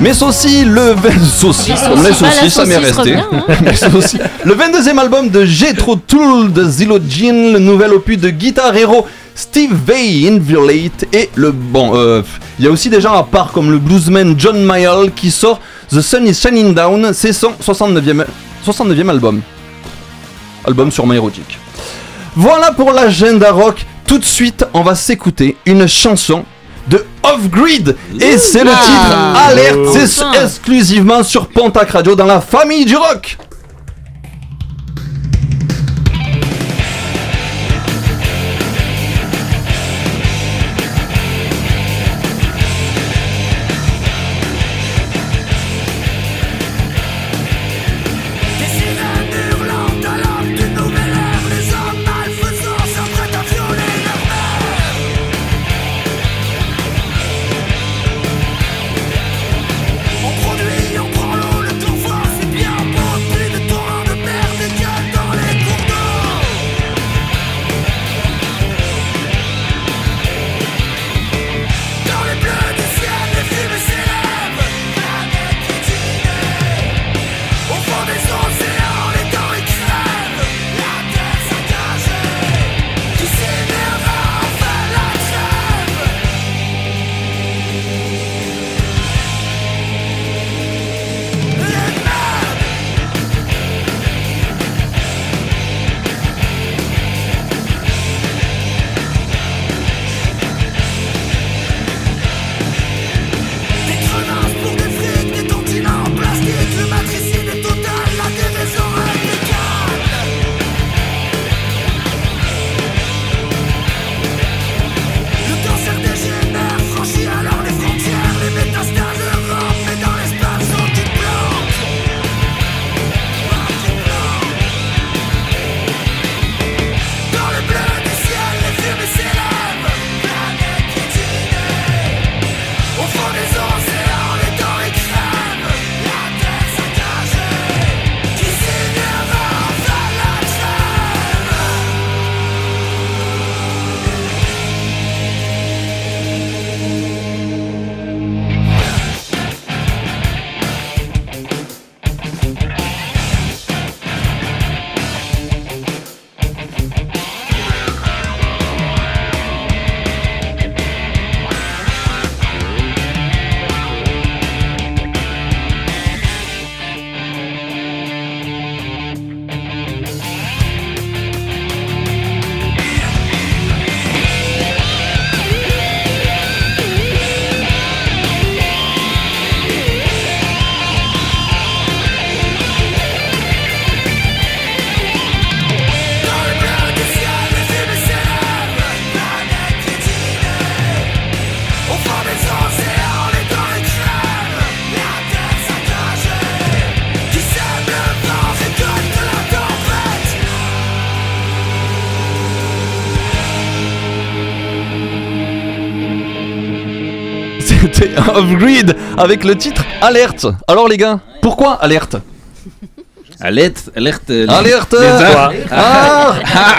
Mais aussi le 20... saucisses, Les comme les saucisses. Ah, ça m'est saucisse resté. hein. Le 22e album de Jethro Tull de Zillow Jean, le nouvel opus de Guitar Hero Steve Vai Inviolate et le bon. euh, Il y a aussi des gens à part comme le bluesman John Mayall qui sort The Sun is Shining Down, c'est son 69e, 69e album. Album sûrement érotique. Voilà pour l'agenda rock. Tout de suite, on va s'écouter une chanson de Off Grid et c'est le Ah. titre Alerte, c'est exclusivement sur Pontac Radio dans la famille du rock. Off Grid avec le titre Alerte. Alors les gars, pourquoi Alerte? Alerte, alerte. les- Alerte les arbres, Ah Ah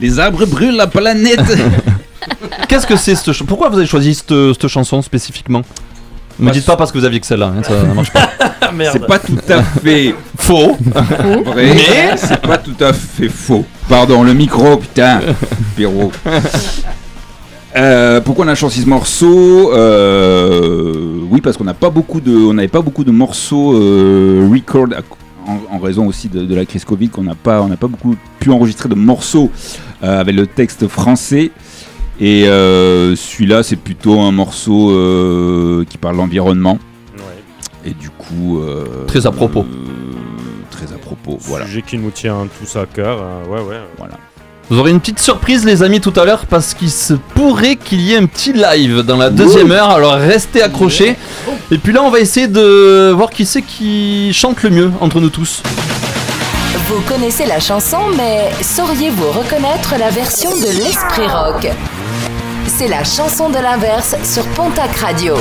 Les arbres brûlent la planète Qu'est-ce que c'est cette Pourquoi vous avez choisi cette, cette chanson spécifiquement? Ne me dites pas parce que vous aviez que celle-là, hein, ça marche pas. C'est pas tout à fait faux, vrai, mais c'est pas tout à fait faux. Pardon, le micro, putain, Pierrot. Euh, pourquoi on a choisi ce morceau Euh, Oui, parce qu'on n'a pas beaucoup de, on n'avait pas beaucoup de morceaux euh, record à- en, en raison aussi de, de la crise Covid, qu'on n'a pas, on n'a pas beaucoup pu enregistrer de morceaux euh, avec le texte français. Et euh, celui-là, c'est plutôt un morceau euh, qui parle d'environnement. Et du coup, euh, Très à propos. euh, très à propos. Voilà. Sujet qui nous tient tous à cœur. euh, ouais, ouais. Voilà. Vous aurez une petite surprise les amis tout à l'heure parce qu'il se pourrait qu'il y ait un petit live dans la deuxième heure, alors restez accrochés. Et puis là on va essayer de voir qui c'est qui chante le mieux entre nous tous. Vous connaissez la chanson, mais sauriez-vous reconnaître la version de l'Esprit Rock? C'est la chanson de l'inverse sur Pontac Radio.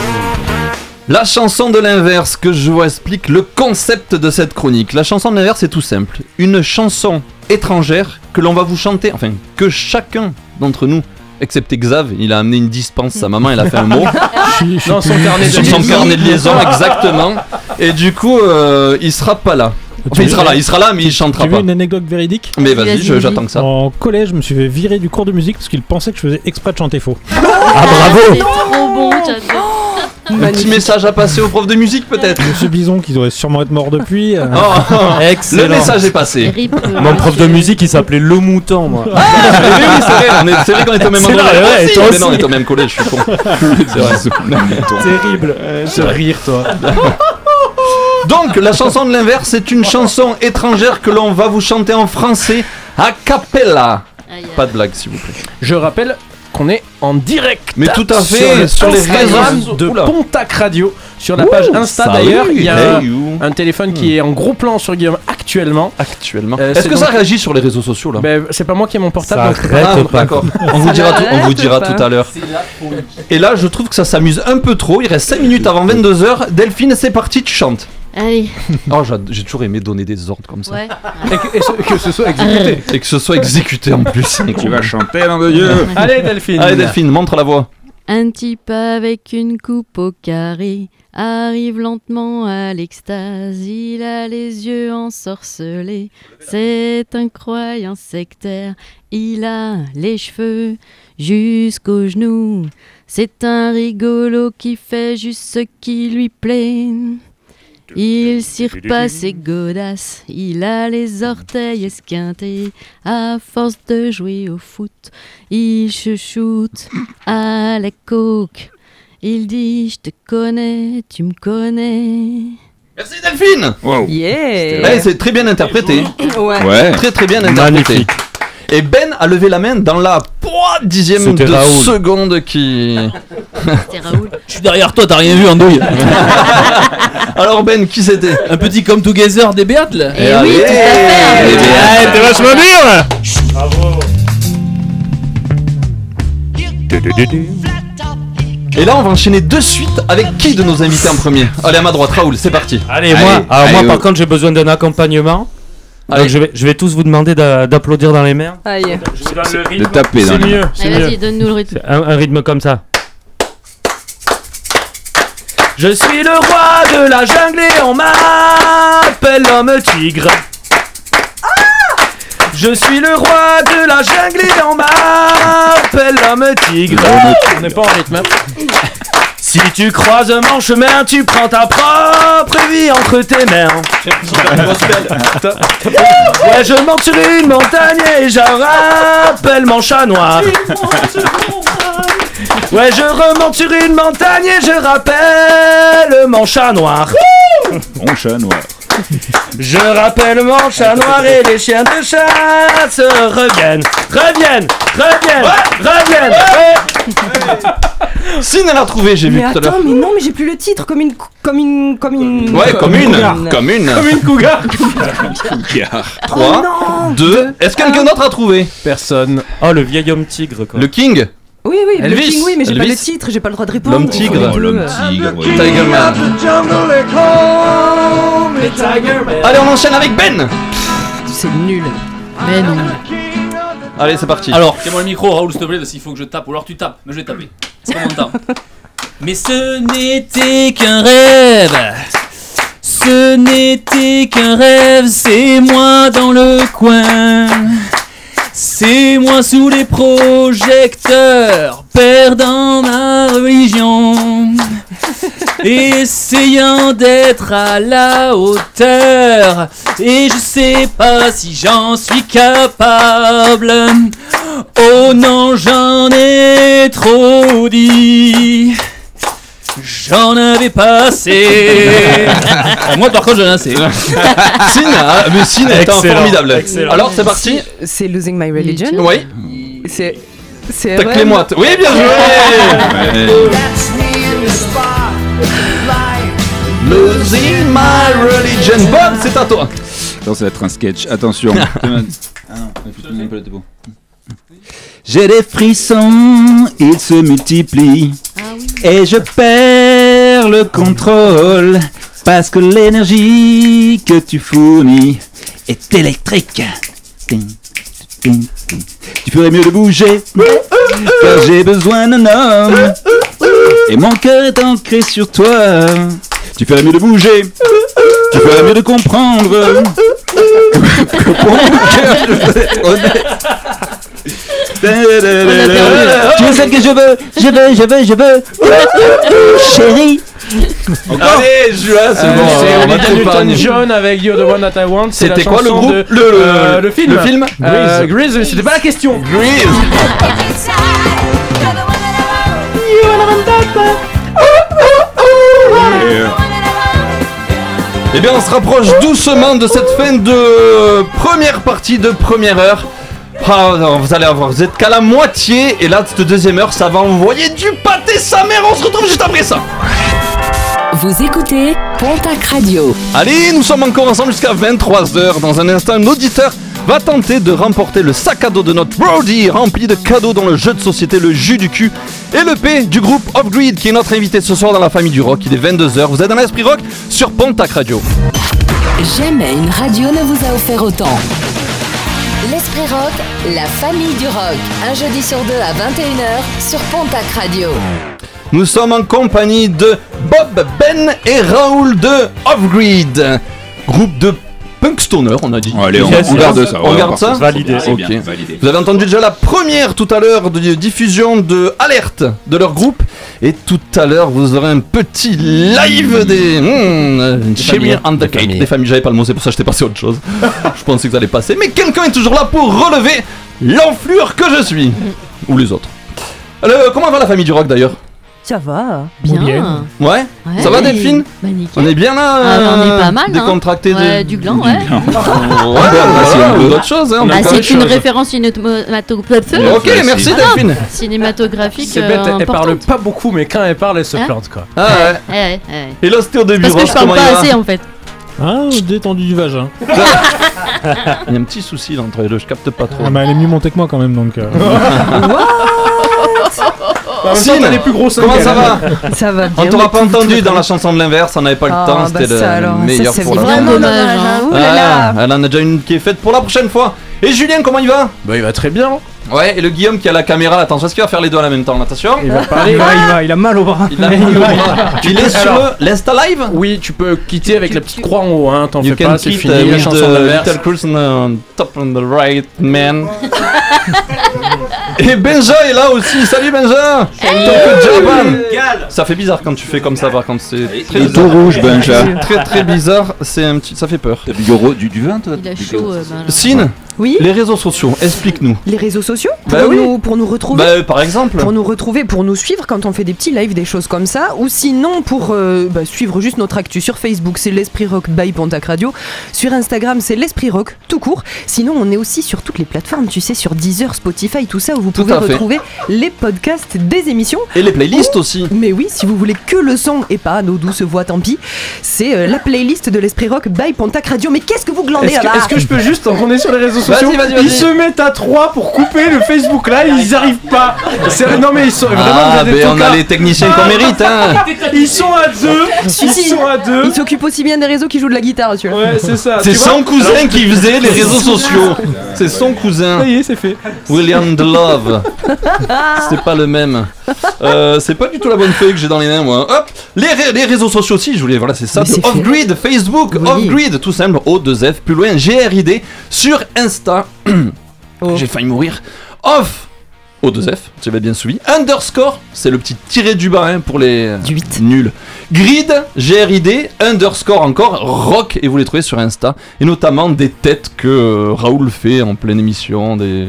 La chanson de l'inverse, que je vous explique le concept de cette chronique. La chanson de l'inverse est tout simple. Une chanson étrangère que l'on va vous chanter, enfin que chacun d'entre nous, excepté Xav, il a amené une dispense, sa maman elle a fait un mot. Dans son carnet de Sur son liaison. carnet de liaison, exactement. Et du coup, euh, il sera pas là. Enfin, il sera là, il sera là, mais il chantera Tu veux pas. une anecdote véridique Mais vas-y, j'attends que ça. En collège, je me suis fait virer du cours de musique parce qu'il pensait que je faisais exprès de chanter faux. Ah, C'est trop bon, j'adore. Un petit message à passer au prof de musique peut-être Monsieur Bison qui doit sûrement être mort depuis. euh. Oh, Excellent. Le message est passé. Rip, euh, Mon prof de musique, il s'appelait Le Mouton, moi. Ah, oui, oui, c'est vrai, on est- c'est vrai qu'on est au même C'est endroit. vrai, toi Mais non, on aussi. est au même collège, je suis con. C'est vrai. Terrible. Ce rire, toi. Donc, la chanson de l'inverse, c'est une chanson étrangère que l'on va vous chanter en français a cappella. Aïe, aïe. Pas de blague, s'il vous plaît. Je rappelle qu'on est en direct. Mais tout à fait, le sur les réseaux. de Oula. Pontac Radio. Sur la Ouh, page Insta d'ailleurs, il y a un, hey, you. un téléphone qui est en gros plan sur Guillaume actuellement. Actuellement. Euh, Est-ce que ça réagit sur les réseaux sociaux là? Ben, c'est pas moi qui ai mon portable. Ça donc- arrête pas. d'accord. On vous dira, tout, on vous dira tout à l'heure. Et là, je trouve que ça s'amuse un peu trop. Il reste 5 minutes avant 22h. Delphine, c'est parti, tu chantes. Allez, Oh, j'a- j'ai toujours aimé donner des ordres comme ça. ouais. Et que, et ce- que ce soit exécuté. Et que ce soit exécuté en plus. Tu vas chanter, nom de Dieu. Allez Delphine. Allez, Delphine, montre la voix. Un type avec une coupe au carré arrive lentement à l'extase. Il a les yeux ensorcelés. C'est un croyant sectaire. Il a les cheveux jusqu'aux genoux. C'est un rigolo qui fait juste ce qui lui plaît. Il cire pas ses godasses, il a les orteils esquintés. À force de jouer au foot, il chuchote à la coke. Il dit Je te connais, tu me connais. Merci, Delphine. Wow. Yeah Eh, c'est très bien interprété. Ouais. Ouais. Très très bien interprété. Magnifique. Et Ben a levé la main dans la pouah, dixième C'était de Raoul. seconde qui. C'était Raoul. Je suis derrière toi, t'as rien vu en douille. Alors Ben, qui c'était? Un petit come together des béates là. Eh oui, tout à fait. Eh bien, t'es vachement dur Bravo Et là, on va enchaîner de suite avec qui de nos invités en premier? Allez, à ma droite, Raoul, c'est parti. Allez, Allez, moi, alors allez, moi oh. par contre, j'ai besoin d'un accompagnement. Allez. Donc je vais, je vais tous vous demander d'a- d'applaudir dans les mains. Aïe. Je vous donne le rythme. De taper dans C'est les mieux, c'est Allez, mieux. vas-y, donne-nous le rythme. Un, un rythme comme ça. Je suis le roi de la jungle et on m'appelle l'homme tigre. Je suis le roi de la jungle et on m'appelle l'homme tigre. On n'est pas en rythme. hein. Si tu croises mon chemin, tu prends ta propre vie entre tes mains. Ouais, je monte sur une montagne et je rappelle mon chat noir. Ouais, je remonte sur une montagne et je rappelle mon chat noir. Mon chat noir. Je rappelle mon chat noir et les chiens de chasse reviennent, reviennent, reviennent, reviennent. Sin, elle a trouvé, j'ai vu tout à l'heure. attends, mais non, mais j'ai plus le titre comme une. cou- Comme une. Comme une. Ouais, comme une. Comme une. Comme une cougar. 3, 2. Est-ce que quelqu'un d'autre a trouvé? Personne. Oh, le vieil homme tigre, quoi. Le King? Oui, oui, le Elvis. King, oui, mais j'ai pas le titre, j'ai pas le droit de répondre. L'homme tigre. Oh, l'homme tigre. oui. Tiger Man. Allez, on enchaîne avec Ben C'est nul. Mais non. Allez, c'est parti. Alors, tiens-moi le micro, Raoul, s'il te plaît, parce qu'il faut que je tape. Ou alors tu tapes, mais je vais taper. C'est pas mon temps. Mais ce n'était qu'un rêve. Ce n'était qu'un rêve, c'est moi dans le coin. C'est moi sous les projecteurs, perdant ma religion. Essayant d'être à la hauteur, et je sais pas si j'en suis capable. Oh non, j'en ai trop dit. J'en avais pas assez. Ah, moi, par contre, j'en ai assez. Sin, ah, mais Sin est formidable. excellent. Alors, c'est parti. C'est Losing My Religion. Oui, C'est. C'est. tac les RM. moites. Oui, bien joué Losing my religion. Bob, c'est à toi. Attends, ça va être un sketch. Attention. ah non. J'ai des frissons, ils se multiplient. Et je perds le contrôle. Parce que l'énergie que tu fournis est électrique. Tu ferais mieux de bouger. Car j'ai besoin d'un homme. Et mon cœur est ancré sur toi. Tu ferais mieux de bouger. Tu ferais mieux de comprendre. Que pour mon cœur, je. Tu veux celle que je veux Je veux, je veux, je veux. Chérie. Allez, Jules, c'est Euh, bon. c'est on va Olivia t'épargner. Newton-John avec You're the One That I Want. c'est C'était quoi le groupe de- Le- le- euh, le film le film Euh, Grease. C'était pas la question. Grease. Eh bien, on se rapproche doucement de cette fin de première partie de première heure. Ah, non, vous allez avoir, vous êtes qu'à la moitié, et là, cette deuxième heure, ça va envoyer du pâté sa mère. On se retrouve juste après ça. Vous écoutez Pontac Radio. Allez, nous sommes encore ensemble jusqu'à 23h. Dans un instant, un auditeur va tenter de remporter le sac à dos de notre Brody rempli de cadeaux dans le jeu de société Le Jus du cul et le P du groupe Off-Grid qui est notre invité ce soir dans la famille du rock. Il est 22h. Vous êtes dans l'esprit rock sur Pontac Radio. Jamais une radio ne vous a offert autant. L'Esprit Rock, la famille du rock. Un jeudi sur deux à 21h sur Pontac Radio. Nous sommes en compagnie de Bob, Ben et Raoul de Off-Grid. Groupe de punk stoner, on a dit. Allez, on- Yes, on yes. garde ça, On garde. Validé, validé. Vous avez entendu déjà la première tout à l'heure de diffusion de Alerte de leur groupe. Et tout à l'heure, vous aurez un petit live des. Hmm, familles. and the Des Cake. familles. Des familles, j'avais pas le mot, c'est pour ça que j'étais passé à autre chose. je pensais que ça allait passer. Mais quelqu'un est toujours là pour relever l'enflure que je suis. Ou les autres. Alors, comment va la famille du rock d'ailleurs? Ça va. Bien. Ouais, Ouais. Ça va Delphine Bah. On est bien là Ah, on est euh, pas mal. hein. Décontracté Ouais, de... du gland, ouais. Ouais, voilà, ou d'autres choses. Hein, on Ah, a pas c'est une référence cinématographique. Ok, merci, Delphine. Cinématographique. C'est bête, euh, elle, elle parle pas beaucoup, mais quand elle parle, elle se Hein plante quoi. Ah ouais. Ouais, ouais, ouais. Et l'ostéo de Parce bureau, que je parle pas assez en fait. Ah, détendu du vagin. Il y a un petit souci là, entre les deux, je capte pas trop. Ah, bah, elle est mieux montée que moi quand même donc. t'as les plus gros seins comment ça va Ça va bien. On t'aura pas entendu dans la chanson de l'inverse, on n'avait pas le Ah, temps, bah c'était le meilleur c'est pour la vraiment dommage, hein. Ah, elle en a déjà une qui est faite pour la prochaine fois. Et Julien, comment il va? Bah, il va très bien. Ouais, et le Guillaume qui a la caméra, attention, est-ce qu'il va faire les deux en même temps Attention. Il va parler, il va, il va, il a mal au bras. Il a- Mais il va- Il est sur Alors- l'Insta Live Oui, tu peux quitter avec la petite croix en haut, hein. T'en fais pas, c'est fini. uh, La with chanson the d'inverse. little person on top on the right man. Et Benja est là aussi. Salut Benja. Donc, Japan. Ça fait bizarre quand tu fais comme ça par contre. C'est très bizarre. tout rouge, Benja. Très très bizarre. C'est un petit. Ça fait peur. Du, du, du vin, toi Il a chaud. euh, ben, là. Sine. Oui. Les réseaux sociaux. Explique-nous. Les réseaux sociaux Bah pour, oui. nous, pour nous retrouver. Bah par exemple. Pour nous retrouver, pour nous suivre quand on fait des petits lives, des choses comme ça, ou sinon pour euh, bah, suivre juste notre actu sur Facebook, c'est l'Esprit Rock by Pontac Radio. Sur Instagram, c'est l'Esprit Rock tout court. Sinon, on est aussi sur toutes les plateformes, tu sais, sur Deezer, Spotify, tout ça, où vous pouvez retrouver les podcasts des émissions. Et les playlists aussi. Mais oui, si vous voulez que le son et pas nos douces voix, tant pis, c'est euh, la playlist de l'Esprit Rock by Pontac Radio. Mais qu'est-ce que vous glandez que, là est-ce que je peux juste, qu'on est sur les réseaux sociaux, ils se mettent à 3 pour couper le Facebook Live, ils arrivent pas. Non mais ils sont vraiment Ah, des ben on a les techniciens qu'on mérite, hein. Ils sont à deux, Si, ils si. sont à deux. Il s'occupe aussi bien des réseaux qui jouent de la guitare, tu vois. Ouais, c'est ça. C'est son cousin qui faisait les réseaux sociaux. C'est son cousin. Ça y est, c'est fait. William de Love. C'est pas le même. Euh, c'est pas du tout la bonne feuille que j'ai dans les mains, moi. Hop les, ré- les réseaux sociaux aussi, je voulais, voilà, c'est ça. Mais. Off-Grid, Facebook, Oui. Off-Grid, tout simple, O2F, plus loin, GRID, sur Insta. Oh. J'ai failli mourir. Off O2F, j'avais bien suivi. Underscore, c'est le petit tiré du bas hein, pour les Du 8. nuls. Grid, GRID, underscore encore, rock, et vous les trouvez sur Insta. Et notamment des têtes que euh, Raoul fait en pleine émission, des,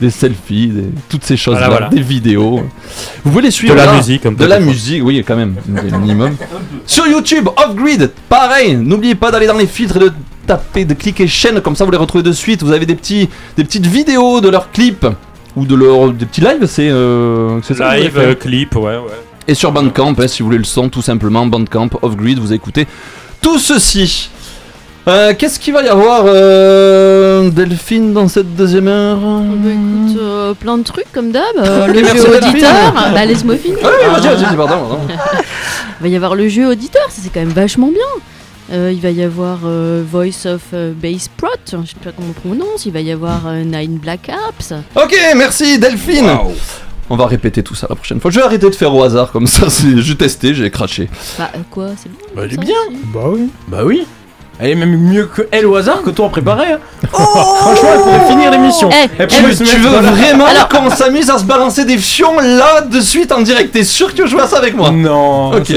des selfies, des- toutes ces choses-là, Voilà, voilà. des vidéos. Vous pouvez les suivre De la là. musique, un peu De la fois. musique, oui, quand même, minimum. sur YouTube, Off-Grid, pareil, n'oubliez pas d'aller dans les filtres et de taper, de cliquer chaîne, comme ça vous les retrouvez de suite. Vous avez des, petits, des petites vidéos de leurs clips. Ou de leur, des petits lives, c'est euh, Live, euh, clip, ouais, ouais. et sur Bandcamp, hein, si vous voulez le son, tout simplement, Bandcamp, Off-Grid, vous écoutez tout ceci. Euh, Qu'est-ce qu'il va y avoir, euh, Delphine, dans cette deuxième heure? Bah écoute, euh, plein de trucs comme d'hab. Euh, le merci, jeu Delphine. auditeur. Bah laisse-moi finir. Ah oui, vas-y, vas-y, pardon, pardon. Il va y avoir le jeu auditeur, ça c'est quand même vachement bien. Euh, il va y avoir euh, Voice of euh, Bass Prot, je sais pas comment on prononce. Il va y avoir euh, Nine Black Apps. Ok, merci, Delphine On va répéter tout ça la prochaine fois. Je vais arrêter de faire au hasard comme ça, j'ai testé, j'ai craché. Bah euh, quoi, c'est bon Bah, du ça bien. aussi Bah oui. Bah oui. Elle est même mieux que elle au hasard que toi en préparé. hein. Franchement, elle pourrait finir l'émission. Eh, Elle Tu, pourrait veux- se tu mettre veux dans la- vraiment qu'on s'amuse à se balancer des fions là de suite en direct? T'es sûr que tu veux jouer à ça avec moi? Non. Ok.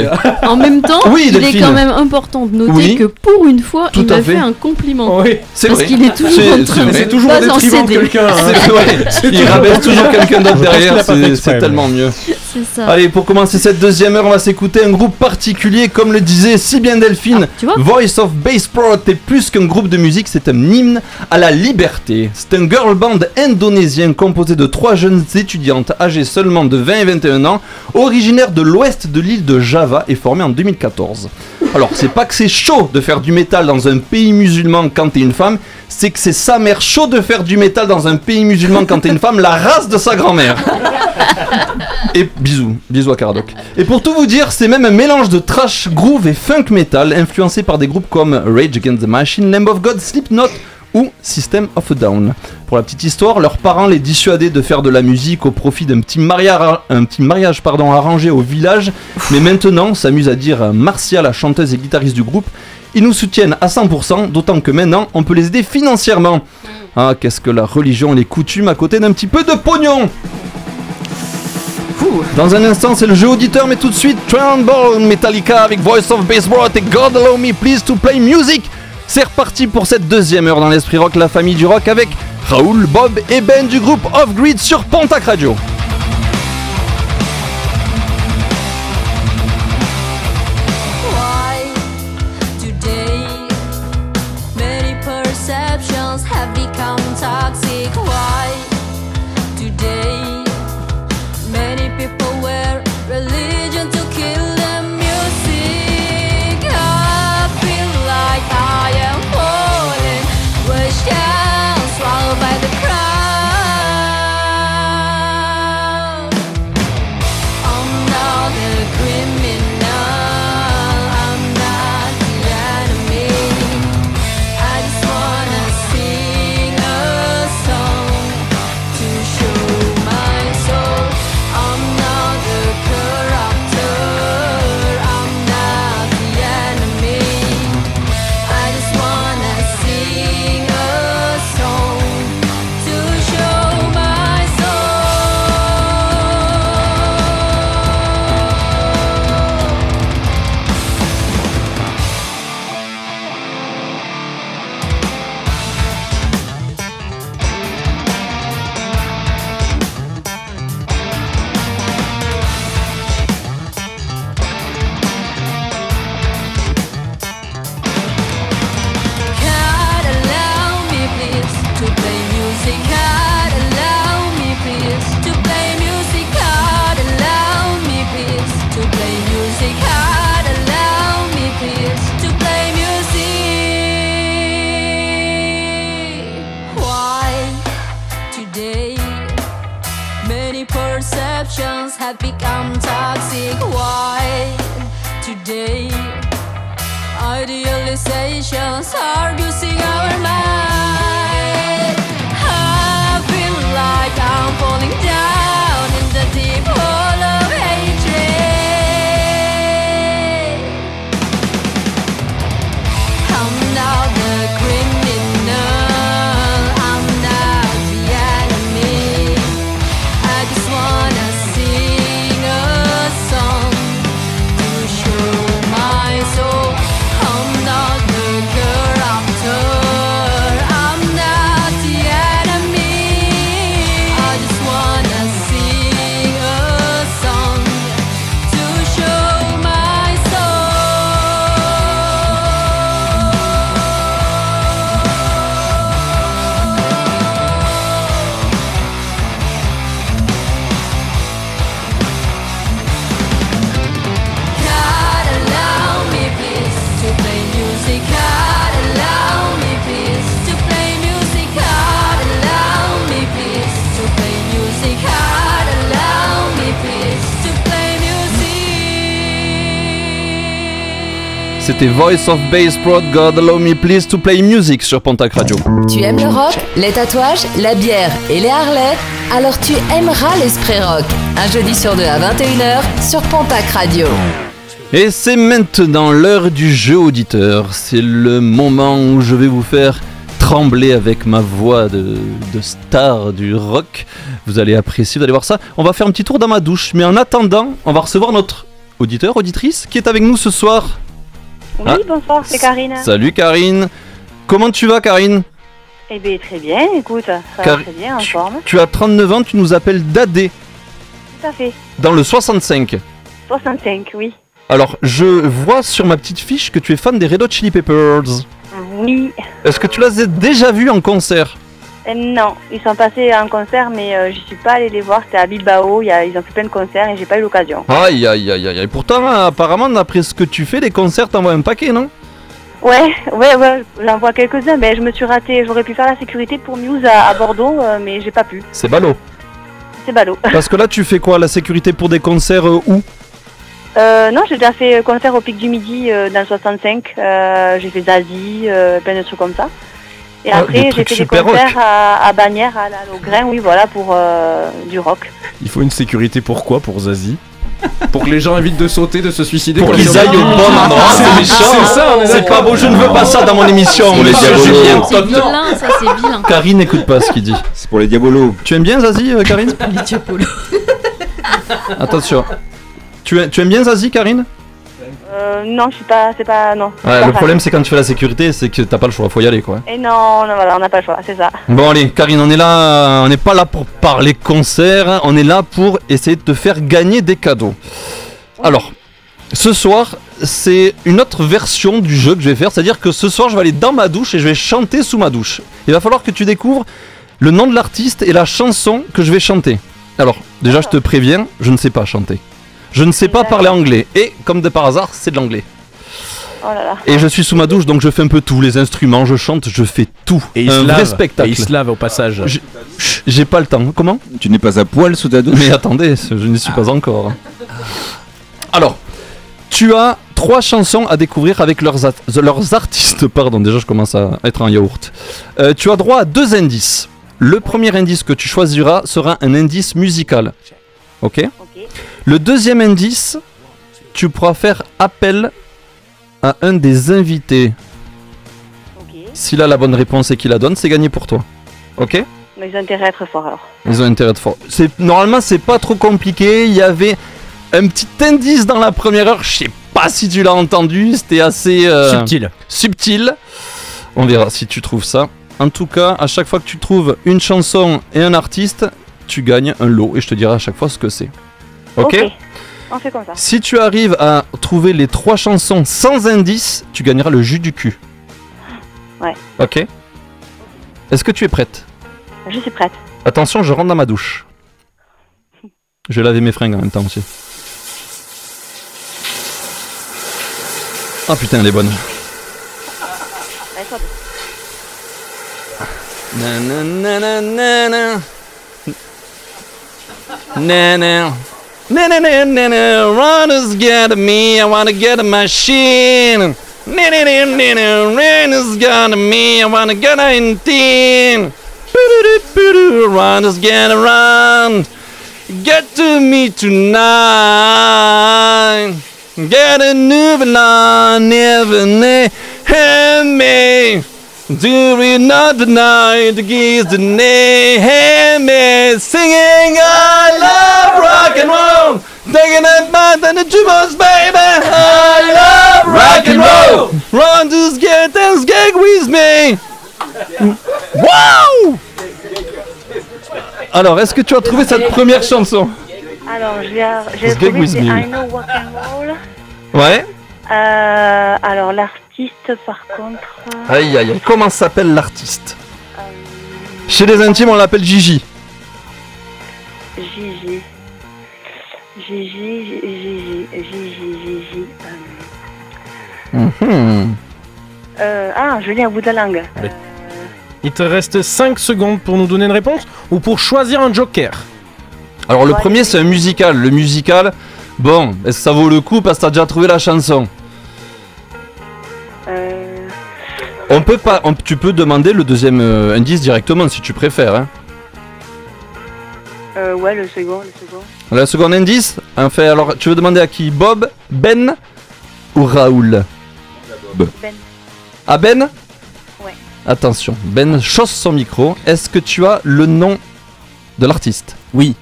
En même temps, Oui, il est quand même important de noter Oui. que pour une fois, Tout il à m'a fait. fait un compliment. Oui, c'est Parce vrai. qu'il est toujours C'est- en c'est train de. C'est toujours pas en détriment de céder. quelqu'un. hein. C'est vrai. Il toujours rabaisse toujours quelqu'un d'autre qu'il derrière, pas fait c'est exprès, c'est tellement mieux. C'est ça. Allez, pour commencer cette deuxième heure, on va s'écouter un groupe particulier, comme le disait si bien Delphine. tu vois Voice of Bass Pro est plus qu'un groupe de musique, c'est un hymne à la liberté. C'est un girl band indonésien composé de trois jeunes étudiantes âgées seulement de 20 et 21 ans, originaires de l'ouest de l'île de Java et formées en 2014. Alors, c'est pas que c'est chaud de faire du métal dans un pays musulman quand t'es une femme, c'est que c'est sa mère chaud de faire du métal dans un pays musulman quand t'es une femme, la race de sa grand-mère. Et bisous, bisous à Caradoc. Et pour tout vous dire, c'est même un mélange de trash groove et funk metal, influencé par des groupes comme Rage Against the Machine, Lamb of God, Slipknot ou System of a Down. Pour la petite histoire, leurs parents les dissuadaient de faire de la musique au profit d'un petit mariage, pardon, arrangé au village, mais maintenant, s'amuse à dire Marcia, la chanteuse et guitariste du groupe, ils nous soutiennent à 100%, d'autant que maintenant, on peut les aider financièrement. Ah, qu'est-ce que la religion et les coutumes à côté d'un petit peu de pognon dans un instant, c'est le jeu auditeur, mais tout de suite, Tremble Metallica avec Voice of Baseball et God Allow Me Please to Play Music. C'est reparti pour cette deuxième heure dans l'Esprit Rock, la famille du rock avec Raoul, Bob et Ben du groupe Off Grid sur Pontac Radio. C'était Voice of Bass Prod, God Allow Me Please to Play Music sur Pontac Radio. Tu aimes le rock, les tatouages, la bière et les Harley? Alors tu aimeras l'Esprit Rock. Un jeudi sur deux à 21h sur Pontac Radio. Et c'est maintenant l'heure du jeu auditeur. C'est le moment où je vais vous faire trembler avec ma voix de, de star du rock. Vous allez apprécier, vous allez voir ça. On va faire un petit tour dans ma douche. Mais en attendant, on va recevoir notre auditeur, auditrice, qui est avec nous ce soir. Oui, Ah. bonsoir, c'est Karine. Salut Karine. Comment tu vas Karine Eh bien, très bien, écoute, ça Car- va très bien, en forme. Tu as 39 ans, tu nous appelles Dadé Tout à fait. dans le 65. 65, oui. Alors, je vois sur ma petite fiche que tu es fan des Red Hot Chili Peppers. Oui. Est-ce que tu les as déjà vus en concert non, ils sont passés en concert, mais euh, je suis pas allée les voir. C'était à Bilbao, il y a- ils ont fait plein de concerts et j'ai pas eu l'occasion. Aïe aïe aïe aïe. Et pourtant, apparemment, d'après ce que tu fais, des concerts, t'en vois un paquet, non? Ouais, ouais, ouais, j'en vois quelques-uns, mais je me suis ratée. J'aurais pu faire la sécurité pour Muse à, à Bordeaux, euh, mais j'ai pas pu. C'est ballot. C'est ballot. Parce que là, tu fais quoi La sécurité pour des concerts euh, où? Euh, non, j'ai déjà fait concert au Pic du Midi euh, dans le 65. Euh, j'ai fait Zazie, euh, plein de trucs comme ça. Et Ah, après, j'ai fait des concerts rock. à, à Bagnères, à la Logrin, oui, voilà, pour euh, du rock. Il faut une sécurité pour quoi Pour Zazie? Pour que les gens évitent de sauter, de se suicider Pour qu'ils ils aillent au bon endroit, c'est méchant. C'est ça, on est C'est pas beau, je ne veux pas ça dans mon émission. Pour les diabolos. C'est vilain, ça c'est vilain. Karine n'écoute pas ce qu'il dit. C'est pour les diabolos. Tu aimes bien Zazie, euh, Karine? Les diabolos. Attention. Tu, aimes- tu aimes bien Zazie, Karine? Euh, non, je suis pas, c'est pas, non. Ouais, le problème, c'est quand tu fais la sécurité, c'est que t'as pas le choix, faut y aller, quoi. Et non, non, voilà, on n'a pas le choix, c'est ça. Bon allez, Karine, on est là, on n'est pas là pour parler concert, on est là pour essayer de te faire gagner des cadeaux. Alors, ce soir, c'est une autre version du jeu que je vais faire, c'est-à-dire que ce soir, je vais aller dans ma douche et je vais chanter sous ma douche. Il va falloir que tu découvres le nom de l'artiste et la chanson que je vais chanter. Alors, déjà, je te préviens, je ne sais pas chanter. Je ne sais pas parler anglais et, comme de par hasard, c'est de l'anglais. Oh là là. Et je suis sous ma douche, donc je fais un peu tout, les instruments, je chante, je fais tout. Et il un se vrai lave. spectacle. Et il se lave au passage. Chut, J'ai pas le temps. Comment? Tu n'es pas à poil sous ta douche? Mais attendez, je n'y suis pas encore. Alors, tu as trois chansons à découvrir avec leurs, at- leurs artistes. Pardon, déjà je commence à être en yaourt. Euh, tu as droit à deux indices. Le premier indice que tu choisiras sera un indice musical. Ok? Le deuxième indice, tu pourras faire appel à un des invités. S'il a la bonne réponse et qu'il la donne, c'est gagné pour toi. Ok? Mais ils ont intérêt à être forts alors. ils ont intérêt normalement c'est pas trop compliqué. Il y avait un petit indice dans la première heure. Je sais pas si tu l'as entendu. C'était assez euh, Subtil. Subtil. On verra si tu trouves ça. En tout cas, à chaque fois que tu trouves une chanson et un artiste, tu gagnes un lot et je te dirai à chaque fois ce que c'est. Ok. On fait comme ça. Si tu arrives à trouver les trois chansons sans indice, tu gagneras le jus du cul. Ouais. Ok. Est-ce que tu es prête? Je suis prête. Attention, je rentre dans ma douche. Je vais laver mes fringues en même temps aussi. Ah putain, elle est bonne. Allez, toi. Na na na na na. Runners get me, I wanna get a machine. Na na na na na. Runners got me, I wanna get a in Runners get around. Get to me tonight. Get a new banana, never me. We not the geese the nay, me. Singing, I love rock and roll. Taking it back than the jukebox, baby. I love rock and roll. Run to get and with me. Wow! Alors, est-ce que tu as trouvé cette première chanson? Alors, j'ai trouvé c'est. I Know Rock and Roll. Ouais. Euh, alors, l'artiste, par contre. Aïe aïe aïe. Comment s'appelle l'artiste? Chez les intimes, on l'appelle Gigi. Gigi. Gigi, Gigi, Gigi, Gigi. euh, Mhm. euh, ah, je à bout de la langue. Il te reste 5 secondes pour nous donner une réponse ou pour choisir un joker. Alors, le premier, c'est un musical. Le musical, bon, est-ce que ça vaut le coup parce que t'as déjà trouvé la chanson Euh, On peut pas. tu peux demander le deuxième euh, indice directement si tu préfères. Hein. Euh, ouais, le second, le second. Le second indice, en fait, alors tu veux demander à qui? Bob, Ben, ou Raoul? Ben. Ah Ben? Ouais. Attention, Ben chausse son micro. Est-ce que tu as le nom de l'artiste? Oui.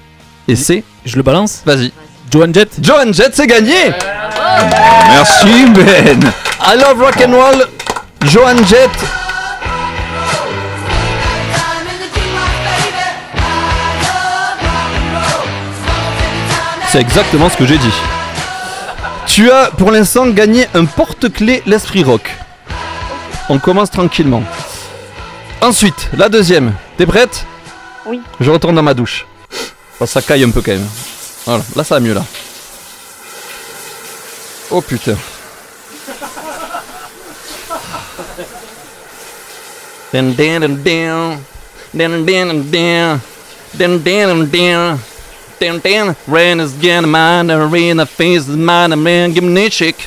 Et c'est? Je le balance? Vas-y. Joan Jett? Joan Jett, c'est gagné Merci Ben I love rock and roll. Joan Jett. C'est exactement ce que j'ai dit. Tu as pour l'instant gagné un porte-clés l'esprit rock. On commence tranquillement. Ensuite, la deuxième. T'es prête? Oui. Je retourne dans ma douche. Oh, ça caille un peu quand même. Voilà, là ça va mieux là. Oh putain. Dun, dun. Rain is getting mine, the rain, the face is mine, the man, give me a shake.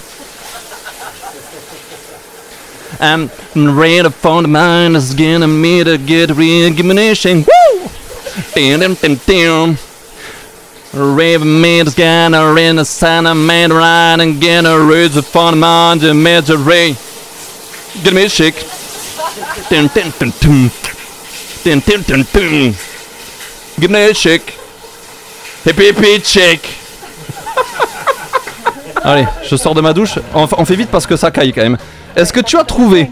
I'm ready for the mind is getting me to get real, give me a shake. Woo! Dun, dun, dun, dun. Raven made a scanner in the Santa man ride and get a ridge upon the mountain, major ray. Give me a shake. Dun, dun, dun, dun. Dun, dun, dun, dun. Give me a shake. Hip hip hip shake. Allez, je sors de ma douche. On, fait vite parce que ça caille quand même. Est-ce que tu as trouvé?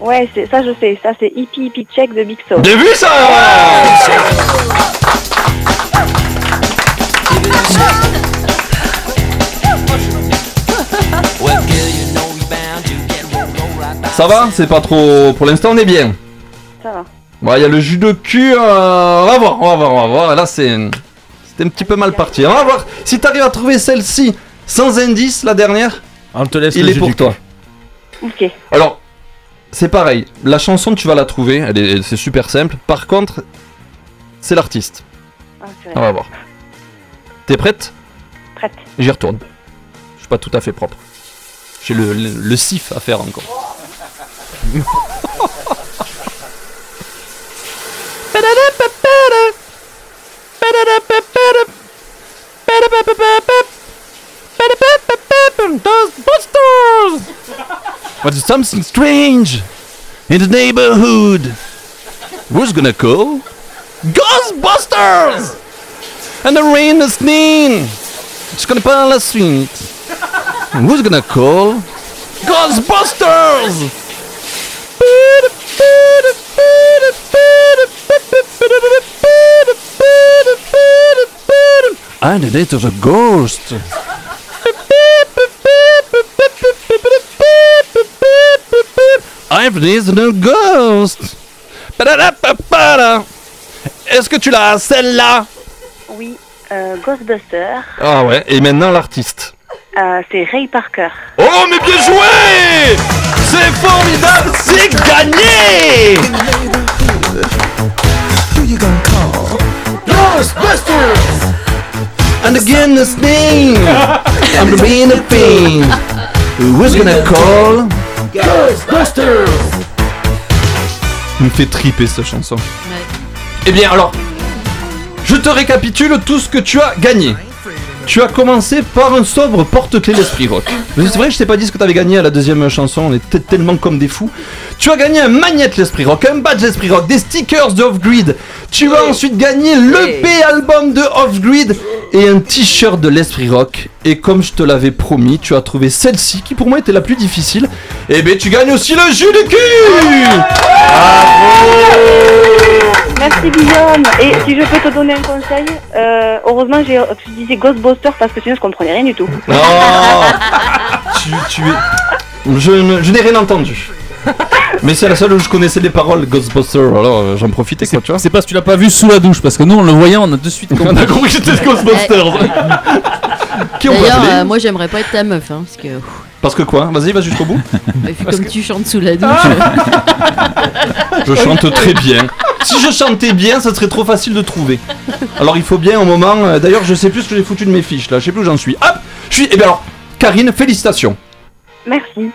Ouais, c'est ça je sais. Ça c'est Hippie Hippie Check de Big Soul. Bien vu ça? Ça va? C'est pas trop. Pour l'instant, on est bien. Ça va. Bon, il y a le jus de cul. euh, On va voir, on va voir, on va voir. Là, c'est. C'était un petit peu mal parti. On va voir si t'arrives à trouver celle-ci sans indice, la dernière. On te laisse Il le est pour du toi. Ok. Alors, c'est pareil. La chanson, tu vas la trouver. Elle est, c'est super simple. Par contre, c'est l'artiste. Ah, On va voir. T'es prête? Prête. J'y retourne. Je suis pas tout à fait propre. J'ai le, le, le sif à faire encore. But there's something strange in the neighborhood. Who's gonna call? Ghostbusters! And the rain is clean. It's gonna on the street. Who's gonna call? Ghostbusters! And it is a ghost. I've listened to ghost. Est-ce que tu l'as, celle-là? Oui. Euh, Ghostbuster. Ah ouais, et maintenant l'artiste. Euh, c'est Ray Parker. Oh, mais bien joué C'est formidable, c'est gagné Ghostbusters And again the name I'm the being a pain Who's gonna call? Ghostbusters. Il me fait triper cette chanson. Eh bien alors, je te récapitule tout ce que tu as gagné. Tu as commencé par un sobre porte-clés l'esprit rock. C'est vrai je t'ai pas dit ce que tu avais gagné à la deuxième chanson, on était tellement comme des fous. Tu as gagné un magnète l'esprit rock, un badge l'esprit rock, des stickers de Off-Grid. Tu as ensuite gagné l'EP album de Off-Grid et un t-shirt de l'esprit rock. Et comme je te l'avais promis, tu as trouvé celle-ci qui pour moi était la plus difficile. Et ben tu gagnes aussi le jus de cul Merci Guillaume. Et si je peux te donner un conseil, euh, heureusement j'ai tu disais Ghostbuster parce que sinon je comprenais rien du tout. Oh tu, tu es... Je, ne- je n'ai rien entendu. Mais c'est la seule où je connaissais les paroles Ghostbusters, alors euh, j'en profitais quoi, tu vois. C'est parce que tu l'as pas vu sous la douche, parce que nous on le voyait, on a de suite compris. On a compris que c'était Ghostbusters. Qui on peut D'ailleurs, appeler euh, moi j'aimerais pas être ta meuf, hein, parce que Parce que quoi Vas-y, vas jusqu'au bout. vu comme tu chantes sous la douche. Je chante très bien. Si je chantais bien, ça serait trop facile de trouver. Alors il faut bien au moment. euh, D'ailleurs, je sais plus ce que j'ai foutu de mes fiches là. Je sais plus où j'en suis. Hop Je suis. Et bien alors, Karine, félicitations. Merci.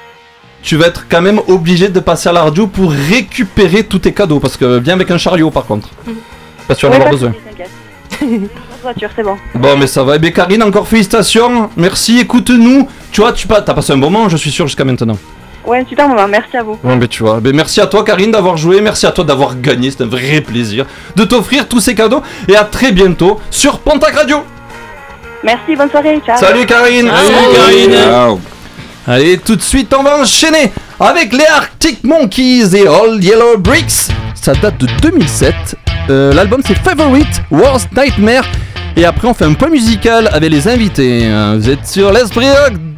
Tu vas être quand même obligé de passer à la radio pour récupérer tous tes cadeaux. Parce que viens avec un chariot par contre. Parce que tu vas en Ouais, avoir pas de besoin. soucis, t'inquiète. Voiture, c'est bon. Bon, mais ça va. Eh bien, Karine, encore félicitations. Merci, écoute-nous. Tu vois, tu pas, t'as passé un bon moment, je suis sûr, jusqu'à maintenant. Ouais, un super moment, merci à vous. Bon, ben tu vois. Ben, merci à toi, Karine, d'avoir joué. Merci à toi d'avoir gagné. C'est un vrai plaisir de t'offrir tous ces cadeaux. Et à très bientôt sur Pontac Radio. Merci, bonne soirée, ciao. Salut, Karine. Ciao. Allez, tout de suite, on va enchaîner avec les Arctic Monkeys et All Yellow Bricks. Ça date de 2007. Euh, L'album, c'est Favorite Worst Nightmare. Et après, on fait un point musical avec les invités. Vous êtes sur l'Esprit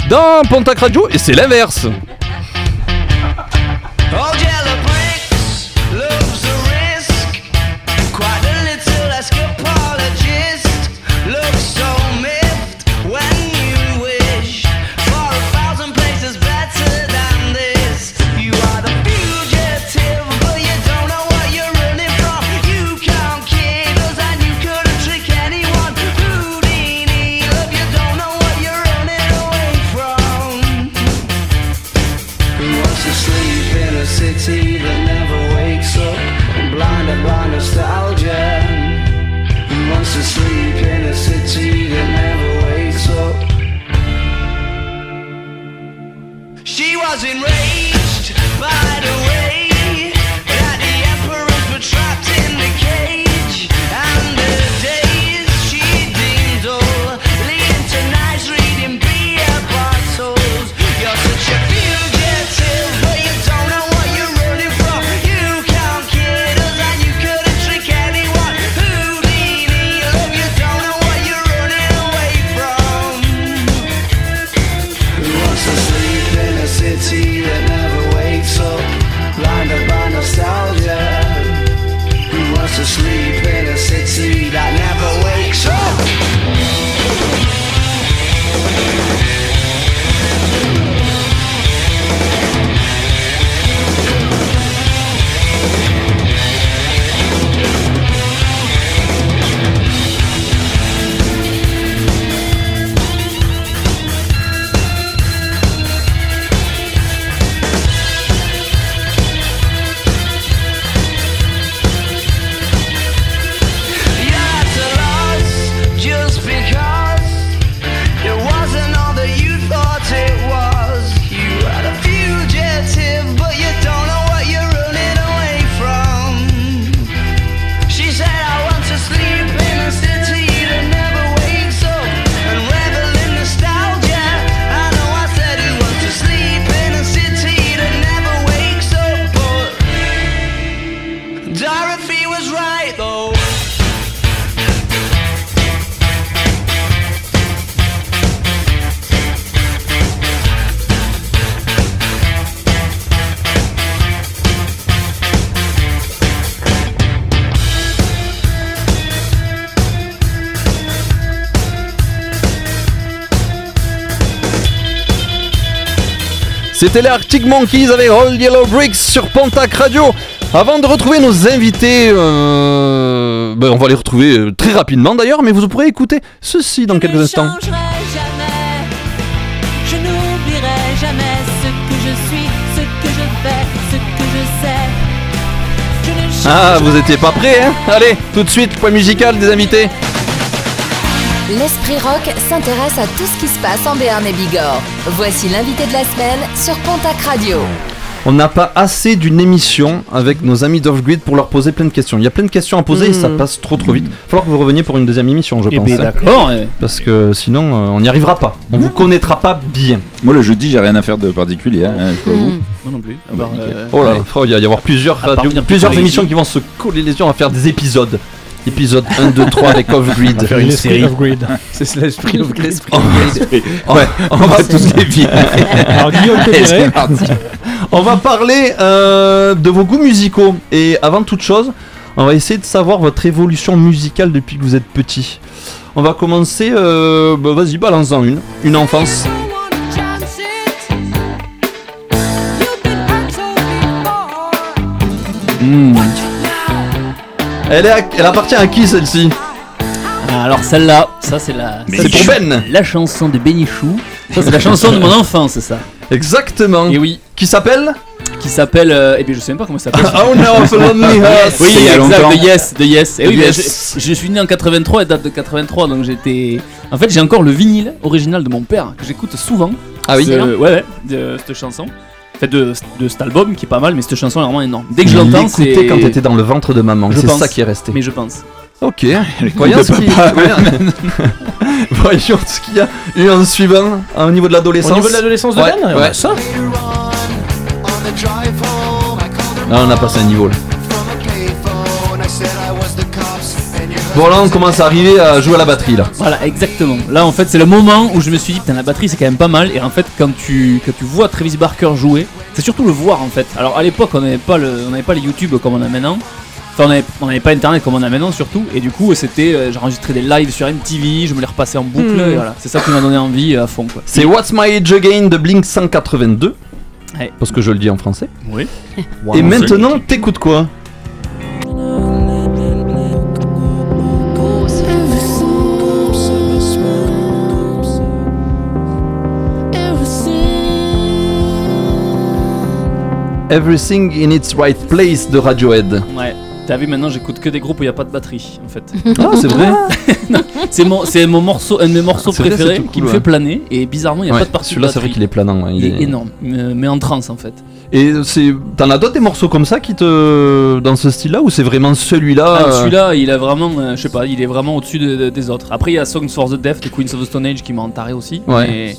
dans Pontac Radio et c'est l'inverse. C'était les Arctic Monkeys avec All Yellow Bricks sur Pontac Radio. Avant de retrouver nos invités, euh, ben, on va les retrouver euh, très rapidement d'ailleurs, mais vous pourrez écouter ceci dans quelques instants. jamais. Je n'oublierai jamais ce que je suis, ce que je fais, ce que je sais. Je Ah, vous étiez pas prêts, hein? Allez, tout de suite, point musical des invités. L'Esprit Rock s'intéresse à tout ce qui se passe en Béarn et Bigorre. Voici l'invité de la semaine sur Pontac Radio. On n'a pas assez d'une émission avec nos amis d'Off-Grid pour leur poser plein de questions. Il y a plein de questions à poser et ça Mhm. passe trop trop vite. Il va falloir que vous reveniez pour une deuxième émission, je Eh pense. ben, hein. d'accord. Parce que sinon, euh, on n'y arrivera pas. On vous connaîtra pas bien. Moi, le jeudi, j'ai rien à faire de particulier. Hein, je peux vous. Moi non plus. Ah bah, euh, Oh là, ouais. là, il va y avoir plusieurs, À plusieurs émissions qui vont se coller les yeux. On va faire des épisodes. Épisode 1, 2, 3 avec Off-Grid. On va faire une L'esprit série. off-grid. C'est l'esprit of Grid. Ouais, on va tous les virer. Alors, Guillaume te Et dirait- c'est parti. On va parler euh, de vos goûts musicaux. Et avant toute chose, on va essayer de savoir votre évolution musicale depuis que vous êtes petit. On va commencer. euh, bah, Vas-y, balance-en une. Une enfance. Elle, est à- elle appartient à qui celle-ci Ah, Alors celle-là, ça c'est la. Ça, c'est pour Ben. La chanson de Benichou. Ça c'est la chanson de mon enfance, ça. Exactement. Et oui. Qui s'appelle qui s'appelle. euh, eh bien, je sais même pas comment ça s'appelle. Oh no, for Lonely Hearts. Oui, il y a exact, de Yes, de Yes. Et oui, je, je suis né en 83, et date de 83, donc j'étais. En fait, j'ai encore le vinyle original de mon père que j'écoute souvent. Ah oui Ouais, ouais, de cette chanson. Fait, de, de cet album qui est pas mal, mais cette chanson est vraiment énorme. Dès que je l'entends, c'est. Quand t'étais dans le ventre de maman, c'est ça qui est resté. Mais je pense. Ok. Voyons ce qu'il Voyons ce qu'il y a eu en suivant au niveau de l'adolescence. Au niveau de l'adolescence de Ouais, Ben ouais. ça. Là, on a passé un niveau là. Bon, là, on commence à arriver à jouer à la batterie là. Voilà, exactement. Là, en fait, c'est le moment où je me suis dit, putain, la batterie, c'est quand même pas mal. Et en fait, quand tu, quand tu vois Travis Barker jouer, c'est surtout le voir, en fait. Alors, à l'époque, on n'avait pas, le, on n'avait pas les YouTube comme on a maintenant. Enfin, on n'avait pas Internet comme on a maintenant, surtout. Et du coup, c'était, euh, j'enregistrais des lives sur MTV, je me les repassais en boucle. Hmm. Et voilà, c'est ça qui m'a donné envie euh, à fond, quoi. C'est What's My Age Again de Blink 182. Ouais. Parce que je le dis en français. Oui. Et maintenant, t'écoutes quoi? Everything in its right place de Radiohead. Ouais. T'as vu maintenant j'écoute que des groupes où il n'y a pas de batterie en fait. Ah, c'est vrai C'est mon, mon morceau, un de mes morceaux Ah, vrai, préférés qui cool, me ouais. fait planer et bizarrement il n'y a Ouais, pas de partie Celui-là, c'est vrai qu'il est planant. ouais, Il est énorme, mais en transe en fait. Et t'en as d'autres des morceaux comme ça qui te, dans ce style-là, ou c'est vraiment celui-là Ah, euh, Celui-là, il a vraiment, euh, je sais pas, il est vraiment au-dessus de- de- des autres. Après, il y a Songs for the Deaf de Queens of the Stone Age qui m'a entaré aussi. Ouais. Mais,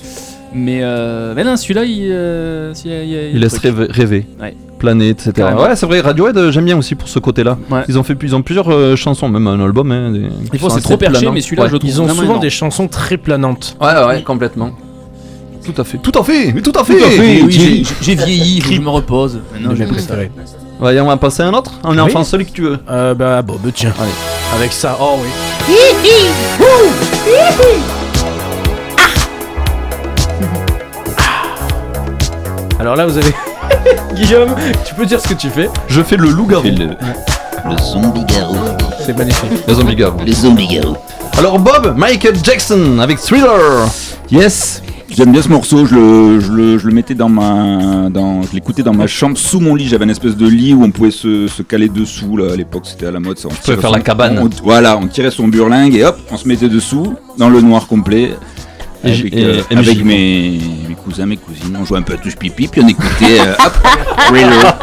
mais, euh, mais non, celui-là, il, euh, il y a- il y a- il y a Il un laisse truc. rêver, rêver, Ouais. planer, etc. Carrément. Ouais, c'est vrai, Radiohead, euh, j'aime bien aussi pour ce côté-là. Ouais. Ils ont fait, ils ont plusieurs euh, chansons, même un album. Hein, des, qui fois, sont c'est assez trop perché, mais celui-là, je le trouve Ils ont vraiment souvent énorme. des chansons très planantes. Ouais, ouais, complètement. Tout à fait, tout à fait, mais tout à fait. Tout à fait, oui, J'ai- j'ai- j'ai vieilli, faut que je me repose. Maintenant, j'aime préférés. Ouais, on va passer à un autre. On est Oui. enfin celui que tu veux. Euh, bah, bon, bah, tiens. Allez. Avec ça, oh oui. Alors là, vous avez. Guillaume, tu peux dire ce que tu fais Je fais le loup-garou. Le, le zombie-garou. C'est magnifique. Le zombie-garou. Le zombie-garou. Alors Bob, Michael Jackson avec Thriller. Yes J'aime bien ce morceau, je le, je le, je le mettais dans ma. Dans, je l'écoutais dans ma chambre sous mon lit. J'avais une espèce de lit où on pouvait se, se caler dessous. Là, à l'époque, c'était à la mode. Ça. On pouvais tirait faire son- la cabane. on- voilà, on tirait son burlingue et hop, on se mettait dessous, dans le noir complet. Et Avec, et- euh, et avec mes, mes cousins, mes cousines, on jouait un peu à touche pipi, puis on écoutait euh, hop, Thriller.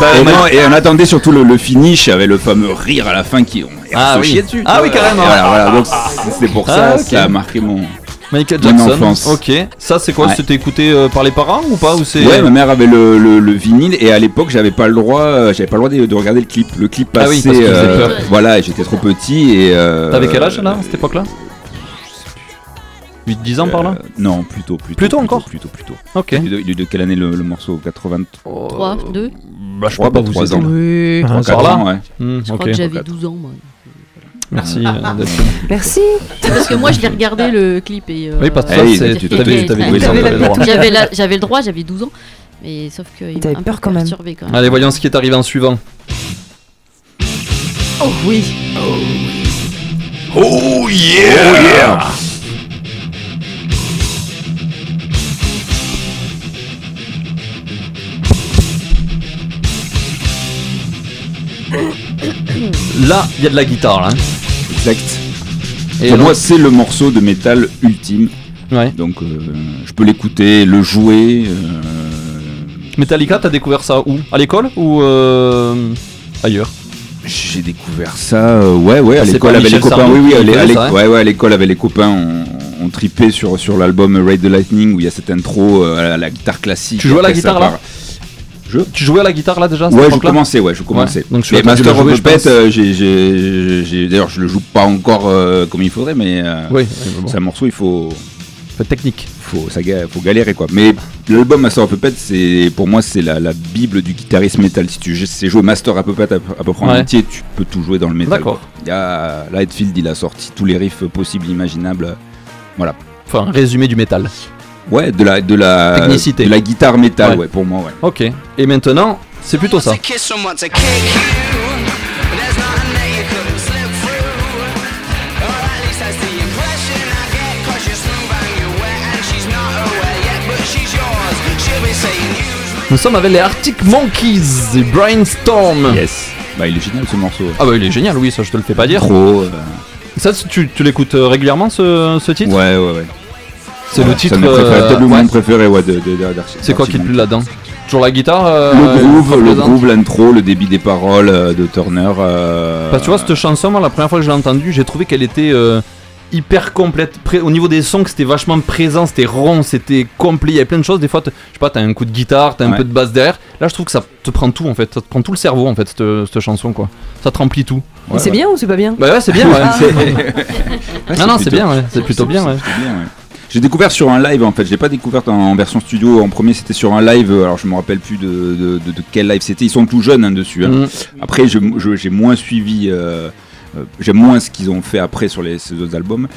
Bah, et, moi- non, et on attendait surtout le, le finish avec le fameux rire à la fin qui on Ah se oui. chiait dessus. Ah oui, carrément. Voilà, voilà, donc c'est pour ça, Ah, ok. ça a marqué mon. Michael Jackson. enfance. Ok. Ça c'est quoi? Ouais. C'était écouté euh, par les parents ou pas ou c'est Ouais, ma mère avait le, le, le vinyle et à l'époque j'avais pas le droit, euh, j'avais pas le droit de, de regarder le clip. Le clip Ah passait, oui, parce euh, peur. voilà, et j'étais trop petit et. Euh, T'avais quel âge là à cette époque-là? 8-10 ans par là euh, Non, plutôt, plutôt. Plutôt encore Plutôt, plutôt. Ok. Il est de, il est de quelle année le, le morceau? 80 3, 2 Bah, je crois pas vous 3 êtes ans. Oui. Ah, là ouais. Hmm, Je ok. crois que j'avais 12 ans, moi. Merci euh, d'être Merci. Parce que moi, je l'ai regardé le clip et. euh, Oui, parce que ans. J'avais le droit, j'avais 12 ans. Mais sauf que. T'avais peur peu quand même. perturbé quand même. Allez, voyons ce qui est arrivé en suivant. Oh oui. Oh yeah! Là, il y a de la guitare là. hein. Exact. Et Pour moi, c'est le morceau de métal ultime. Ouais. Donc, euh, je peux l'écouter, le jouer. euh, Metallica, t'as découvert ça où? À l'école ou euh, ailleurs? J'ai découvert ça, euh, ouais, ouais, à Ah, c'est l'école pas avec les Michel copains. Sardou Oui, oui, qui à l'é- faisait à l'é- ça, hein ouais, ouais, à l'école avec les copains, on, on tripait sur, sur l'album Raid the Lightning où il y a cette intro euh, à la guitare classique. Tu jouais à la Après, ça guitare, là? part. Je Tu jouais à la guitare là déjà à cette Ouais, je commençais, ouais, je commençais. Ouais, donc Mais le Master of je Puppet, pense. euh, j'ai- d'ailleurs, je le joue pas encore euh, comme il faudrait, mais euh, Oui, bon. c'est un morceau, il faut, Fait technique. faut, ça, faut galérer quoi. Mais l'album Master of Puppet, c'est pour moi, c'est la, la bible du guitariste metal. Si tu sais jouer Master of Puppet à, à peu près en Ouais. entier, tu peux tout jouer dans le metal. D'accord. quoi. Il y a Lightfield, il a sorti tous les riffs possibles, imaginables. Voilà. Enfin, un résumé du métal. Ouais, de la, de la, Technicité. de la guitare métal, Ouais. ouais, pour moi, ouais. Ok. Et maintenant, c'est plutôt ça. Nous sommes avec les Arctic Monkeys et Brainstorm. Yes. Bah, il est génial ce morceau. Ah bah il est génial, oui, ça je te le fais pas dire. Trop. euh, Ça, tu, tu l'écoutes euh, régulièrement ce, ce titre? Ouais, ouais, ouais. C'est Ouais, le titre. C'est mon préféré, euh, peut-être le ouais. mon préféré, ouais, de, de, de- d'Arctic- C'est quoi qui te plaît là-dedans Toujours la guitare euh, Le groove, le groove, l'intro, le débit des paroles euh, de Turner. euh, Parce que tu vois, cette chanson, moi, la première fois que je l'ai entendue, j'ai trouvé qu'elle était euh, hyper complète. Pré- au niveau des sons, que c'était vachement présent, c'était rond, c'était complet. Il y avait plein de choses. Des fois, je sais pas, t'as un coup de guitare, t'as un Ouais. peu de basse derrière. Là, je trouve que ça te prend tout en fait. Ça te prend tout le cerveau en fait, cette, cette chanson quoi. Ça te remplit tout. C'est bien ou c'est pas bien Bah ouais, c'est bien, ouais. Ah. Non, non, c'est plutôt- bien, ouais. C'est plutôt bien, ouais. J'ai découvert sur un live en fait, j'ai pas découvert en, en version studio. En premier, c'était sur un live. Alors, je me rappelle plus de, de, de- de quel live c'était. Ils sont tout jeunes hein, dessus. hein. Mhm. Après, je- je- j'ai moins suivi. euh, euh, J'aime moins ce qu'ils ont fait après sur les, ces autres albums,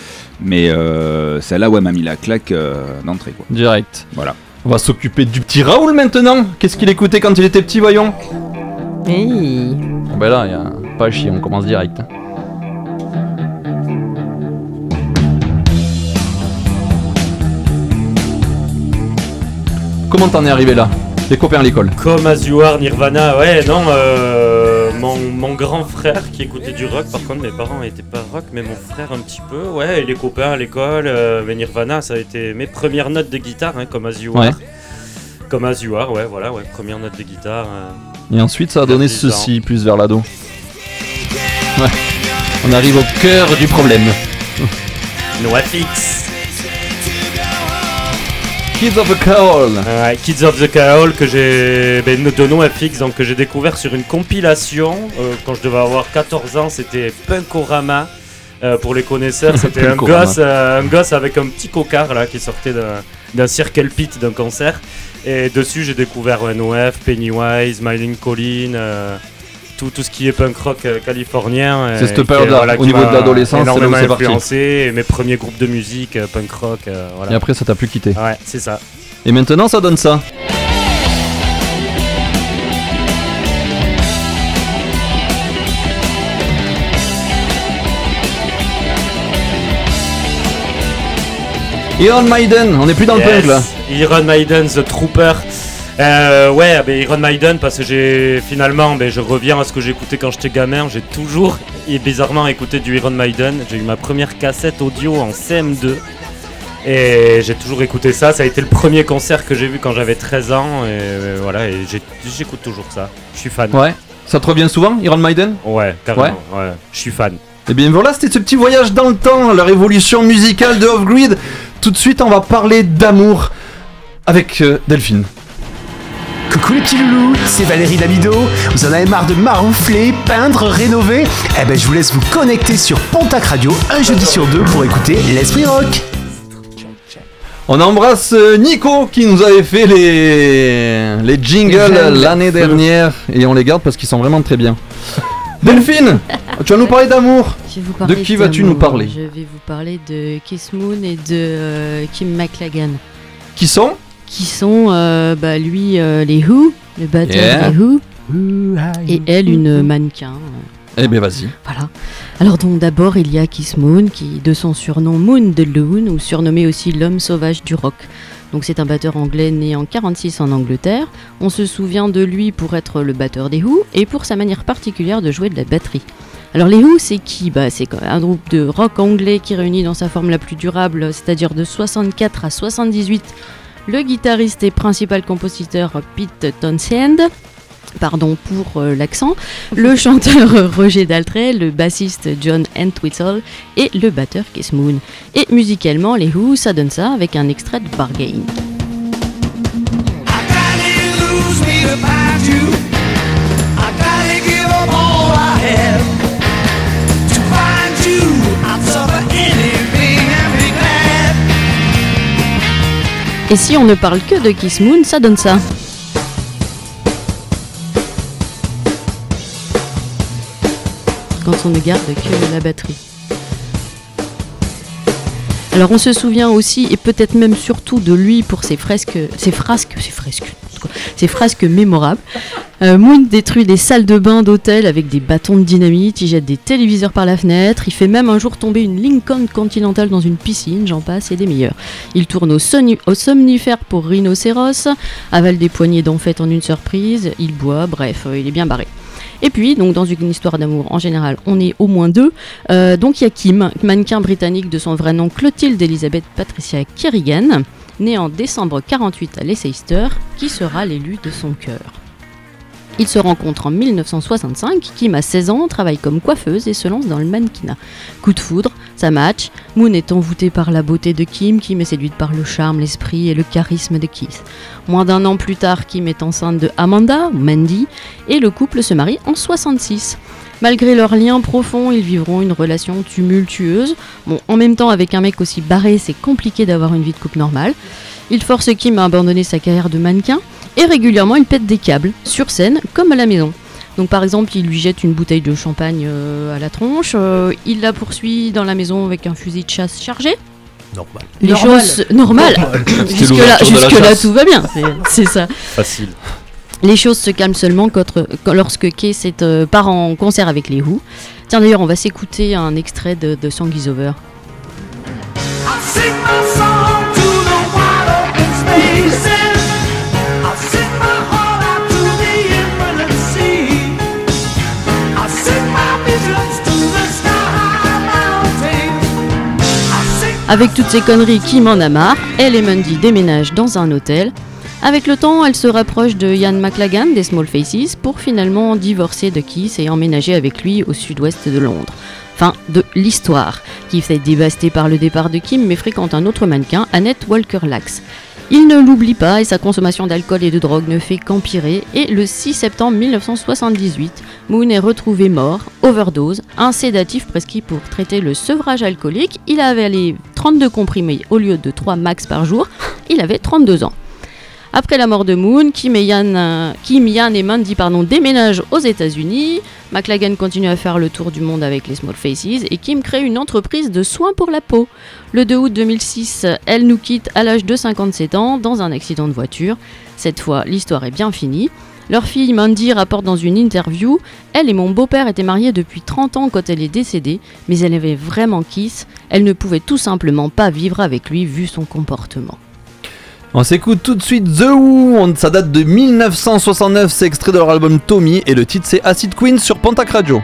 mais euh, celle-là, ouais, m'a mis la claque euh, d'entrée, quoi. Direct. Voilà. On va s'occuper du petit Raoul maintenant. Qu'est-ce qu'il écoutait quand il était petit, voyons? Hey. Bon, Bah là, y a pas à chier, on commence direct. hein. Comment t'en es arrivé là Les copains à l'école? Comme Are, Nirvana, ouais, non, euh, mon, mon grand frère qui écoutait du rock, par contre mes parents n'étaient pas rock, mais mon frère un petit peu, ouais, et les copains à l'école, euh, mais Nirvana, ça a été mes premières notes de guitare, hein, comme. Ouais. Comme Are, ouais, voilà, ouais, première note de guitare. euh. Et ensuite, ça a donné Vers 10 ans. ceci, plus vers l'ado. Ouais. On arrive au cœur du problème. NoFX. Kids of the. Ouais, Kids of the Carol que j'ai ben, de NoFX donc que j'ai découvert sur une compilation euh, quand je devais avoir 14 ans c'était Punkorama. Euh, pour les connaisseurs c'était un gosse euh, un gosse avec un petit cocard là qui sortait d'un- circle pit d'un concert. Et dessus j'ai découvert NoF, Pennywise, Colin euh, tout, tout ce qui est punk rock euh, californien euh, C'est cette qui, période-là, voilà, au niveau de l'adolescence, c'est là influencé et mes premiers groupes de musique euh, punk rock voilà. Et après, ça t'a plus quitté. ouais c'est ça Et maintenant, ça donne ça. Iron Maiden, on est plus dans le punk là. Iron Maiden, The Trooper. Euh, ouais, ben, Iron Maiden parce que j'ai finalement, je reviens à ce que j'écoutais quand j'étais gamin. J'ai toujours et bizarrement écouté du Iron Maiden. J'ai eu ma première cassette audio en CM2 et j'ai toujours écouté ça. Ça a été le premier concert que j'ai vu quand j'avais 13 ans et euh, voilà. Et j'écoute toujours ça. Je suis fan. Ouais. Ça te revient souvent, Iron Maiden? Ouais, carrément. Ouais. Je suis fan. Et bien voilà, c'était ce petit voyage dans le temps, la révolution musicale de Off-Grid. Tout de suite, on va parler d'amour avec euh, Delphine. Coucou les petits loulous, c'est Valérie Damido. Vous en avez marre de maroufler, peindre, rénover? Eh ben je vous laisse vous connecter sur Pontac Radio un jeudi sur deux pour écouter l'Esprit Rock. On embrasse euh, Nico qui nous avait fait les, les jingles Les jingles. l'année dernière et on les garde parce qu'ils sont vraiment très bien. Delphine, tu vas nous parler d'amour. De qui vas-tu nous parler? Je vais vous parler de Kiss Moon et de euh, Kim McLagan. Qui sont? Qui sont, euh, bah, lui, euh, les Who, le batteur Yeah. des Who, et elle, une mannequin. Eh ben vas-y. Voilà. Alors donc d'abord il y a Kiss Moon qui de son surnom Moon de Loon ou surnommé aussi l'homme sauvage du rock. Donc c'est un batteur anglais né en 46 en Angleterre. On se souvient de lui pour être le batteur des Who et pour sa manière particulière de jouer de la batterie. Alors les Who c'est qui? Bah, C'est un groupe de rock anglais qui réunit dans sa forme la plus durable, c'est-à-dire de 64 à 78, le guitariste et principal compositeur Pete Townshend, pardon pour euh, l'accent, le chanteur Roger Daltrey, le bassiste John Entwistle et le batteur Kiss Moon. Et musicalement, les Who, ça donne ça avec un extrait de Bargain. Et si on ne parle que de Kiss Moon, ça donne ça. Quand on ne garde que la batterie. Alors on se souvient aussi et peut-être même surtout de lui pour ses fresques, ses frasques, ses fresques, Ces frasques mémorables. Euh, Moon détruit des salles de bain d'hôtel avec des bâtons de dynamite, il jette des téléviseurs par la fenêtre, il fait même un jour tomber une Lincoln Continental dans une piscine, j'en passe et des meilleurs. Il tourne au, au somnifère pour rhinocéros, avale des poignées d'enfêtes en une surprise, il boit, bref, euh, il est bien barré. Et puis, dans une histoire d'amour en général, on est au moins deux. Euh, donc il y a Kim, mannequin britannique de son vrai nom Clotilde Elizabeth Patricia Kerrigan, née en décembre 48 à Leicester, qui sera l'élu de son cœur. Ils se rencontrent en 1965, Kim a 16 ans, travaille comme coiffeuse et se lance dans le mannequinat. Coup de foudre, ça match, Moon est envoûté par la beauté de Kim, Kim est séduite par le charme, l'esprit et le charisme de Keith. Moins d'un an plus tard, Kim est enceinte de Amanda, Mandy, et le couple se marie en 66. Malgré leur lien profond, ils vivront une relation tumultueuse. Bon, en même temps, avec un mec aussi barré, c'est compliqué d'avoir une vie de couple normale. Il force Kim à abandonner sa carrière de mannequin et régulièrement il pète des câbles, sur scène comme à la maison. Donc par exemple, il lui jette une bouteille de champagne euh, à la tronche, euh, il la poursuit dans la maison avec un fusil de chasse chargé. Normal. Les Normal. choses normales. Normal. C'était Jusque là, tout va bien. C'est ça. Facile. Les choses se calment seulement quand- quand- lorsque est, euh, part en concert avec les Who. Tiens d'ailleurs, on va s'écouter un extrait de, de Song Is Over. Avec toutes ces conneries, Kim en a marre. Elle et Mandy déménagent dans un hôtel. Avec le temps, elle se rapproche de Ian McLagan des Small Faces pour finalement divorcer de Keith et emménager avec lui au sud-ouest de Londres. Fin de l'histoire. Keith est dévasté par le départ de Kim mais fréquente un autre mannequin, Annette Walker-Lax. Il ne l'oublie pas et sa consommation d'alcool et de drogue ne fait qu'empirer. Et le 6 septembre 1978, Moon est retrouvé mort, overdose, un sédatif prescrit pour traiter le sevrage alcoolique. Il a avalé 32 comprimés au lieu de 3 max par jour. Il avait 32 ans. Après la mort de Moon, Kim, et euh, et Mandy pardon, déménagent aux États-Unis. McLagan continue à faire le tour du monde avec les Small Faces et Kim crée une entreprise de soins pour la peau. Le 2 août 2006, elle nous quitte à l'âge de 57 ans dans un accident de voiture. Cette fois, l'histoire est bien finie. Leur fille Mandy rapporte dans une interview Elle et mon beau-père étaient mariés depuis 30 ans quand elle est décédée, mais elle avait vraiment Kiss. Elle ne pouvait tout simplement pas vivre avec lui vu son comportement. On s'écoute tout de suite The Who, ça date de 1969, c'est extrait de leur album Tommy et le titre c'est Acid Queen sur Pontac Radio.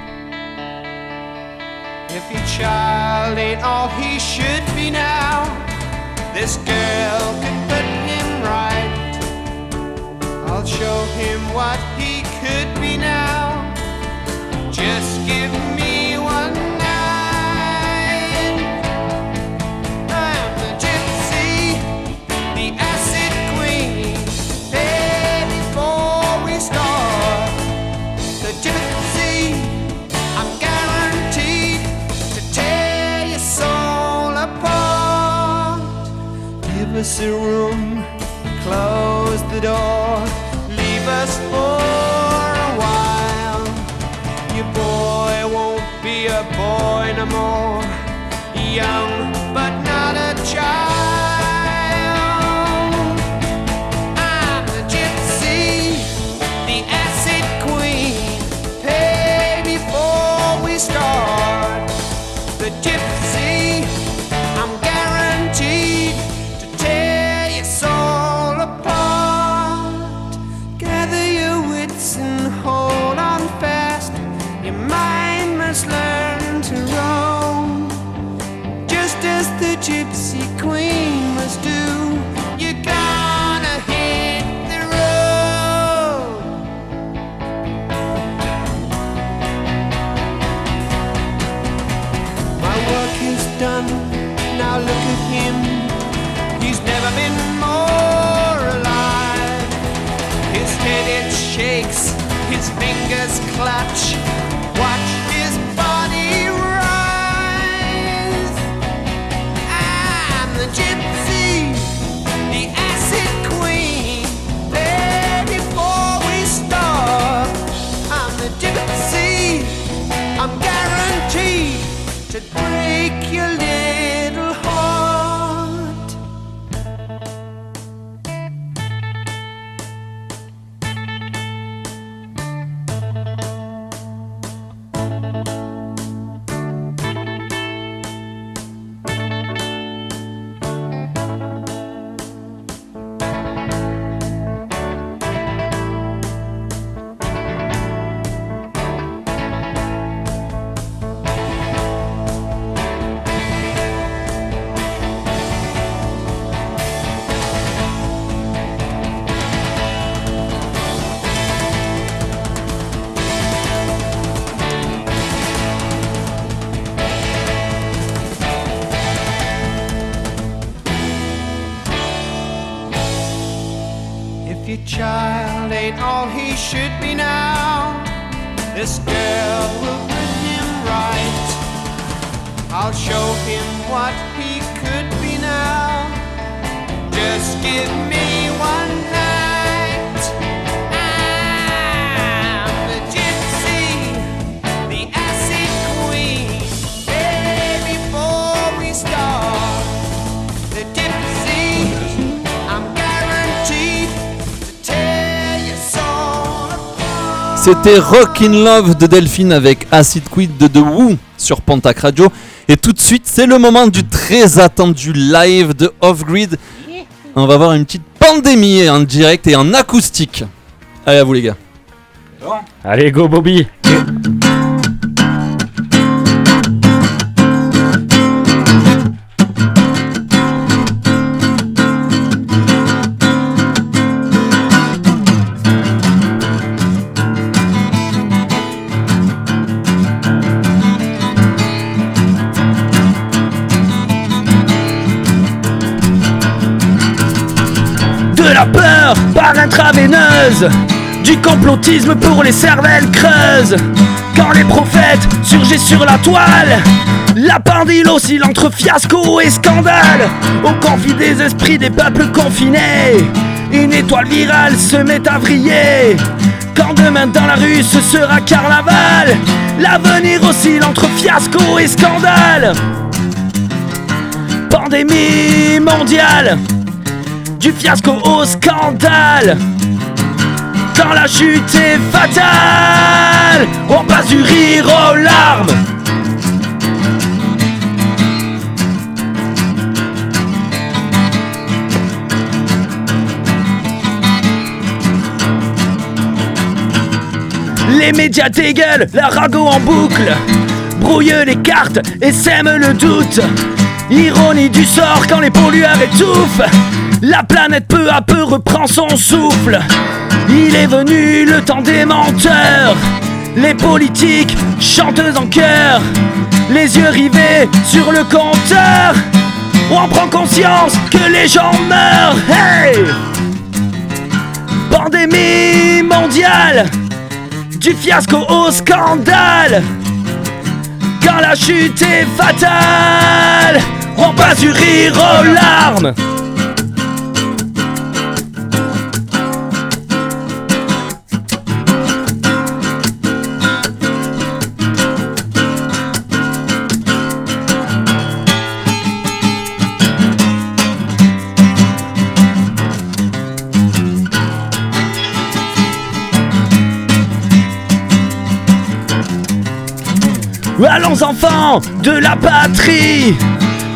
Give room, close the door, leave us for a while. Your boy won't be a boy no more, young but not a child. I'm the gypsy, the acid queen. Pay before we start. C'était Rock in Love de Delphine avec Acid Quid de The Who sur Pontac Radio. Et tout de suite, c'est le moment du très attendu live de Off-Grid. On va voir une petite pandémie en direct et en acoustique. Allez, à vous les gars. Allez, go Bobby par intraveineuse Du complotisme pour les cervelles creuses. Quand les prophètes surgissent sur la toile La pendule oscille entre fiasco et scandale. Au confit des esprits des peuples confinés Une étoile virale se met à vriller. Quand demain dans la rue ce sera carnaval L'avenir oscille entre fiasco et scandale. Pandémie mondiale du fiasco au scandale. Quand la chute est fatale, on passe du rire aux larmes. Les médias dégueulent, la ragot en boucle, brouillent les cartes et sèment le doute. Ironie du sort quand les pollueurs étouffent, la planète peu à peu reprend son souffle. Il est venu le temps des menteurs, les politiques chanteuses en chœur, les yeux rivés sur le compteur. On prend conscience que les gens meurent. Hey! Pandémie mondiale, du fiasco au scandale. Quand la chute est fatale, on passe du rire aux larmes. Allons enfants de la patrie.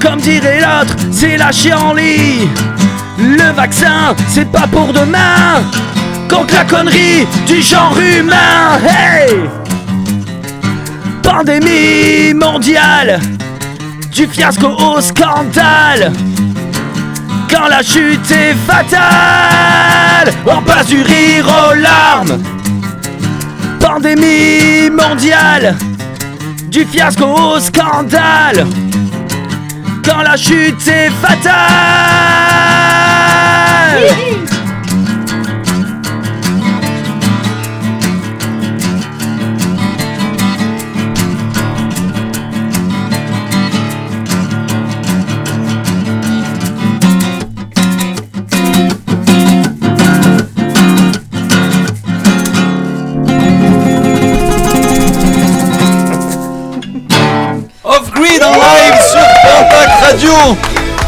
Comme dirait l'autre, c'est la chienlit. Le vaccin, c'est pas pour demain. Contre la connerie du genre humain. Hey Pandémie mondiale. Du fiasco au scandale. Quand la chute est fatale On passe du rire aux larmes. Pandémie mondiale du fiasco au scandale. Quand la chute est fatale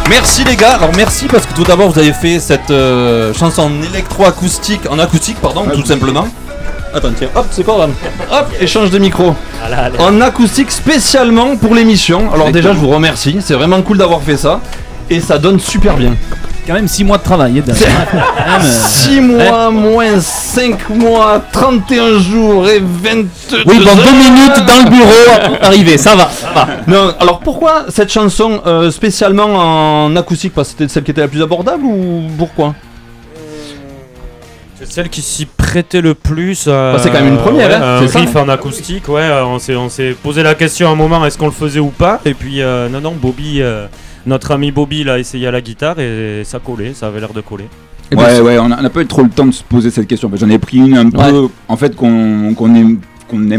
Merci les gars, alors merci parce que tout d'abord vous avez fait cette euh, chanson en électro-acoustique, en acoustique pardon, tout simplement. Attends tiens, hop c'est quoi là Hop, échange de micro. En acoustique spécialement pour l'émission. Alors déjà je vous remercie, c'est vraiment cool d'avoir fait ça. Et ça donne super bien. Quand même 6 mois de travail. hein, Quand même, euh, 6 mois moins 5 mois, 31 jours et 22 Oui, bon, deux minutes dans le bureau, arrivé, ça va, ça va. Non, alors pourquoi cette chanson euh, spécialement en acoustique? Parce que c'était celle qui était la plus abordable ou pourquoi? C'est celle qui s'y prêtait le plus. euh, Bah, c'est quand même une première, ouais, hein, un c'est ça riff en acoustique, ouais. on s'est, on s'est posé la question à un moment est-ce qu'on le faisait ou pas? Et puis, euh, non, non, Bobby, euh, notre ami Bobby l'a essayé à la guitare et ça collait, ça avait l'air de coller. Ouais, ouais, on n'a pas eu trop le temps de se poser cette question. J'en ai pris une un peu, en fait, qu'on aime,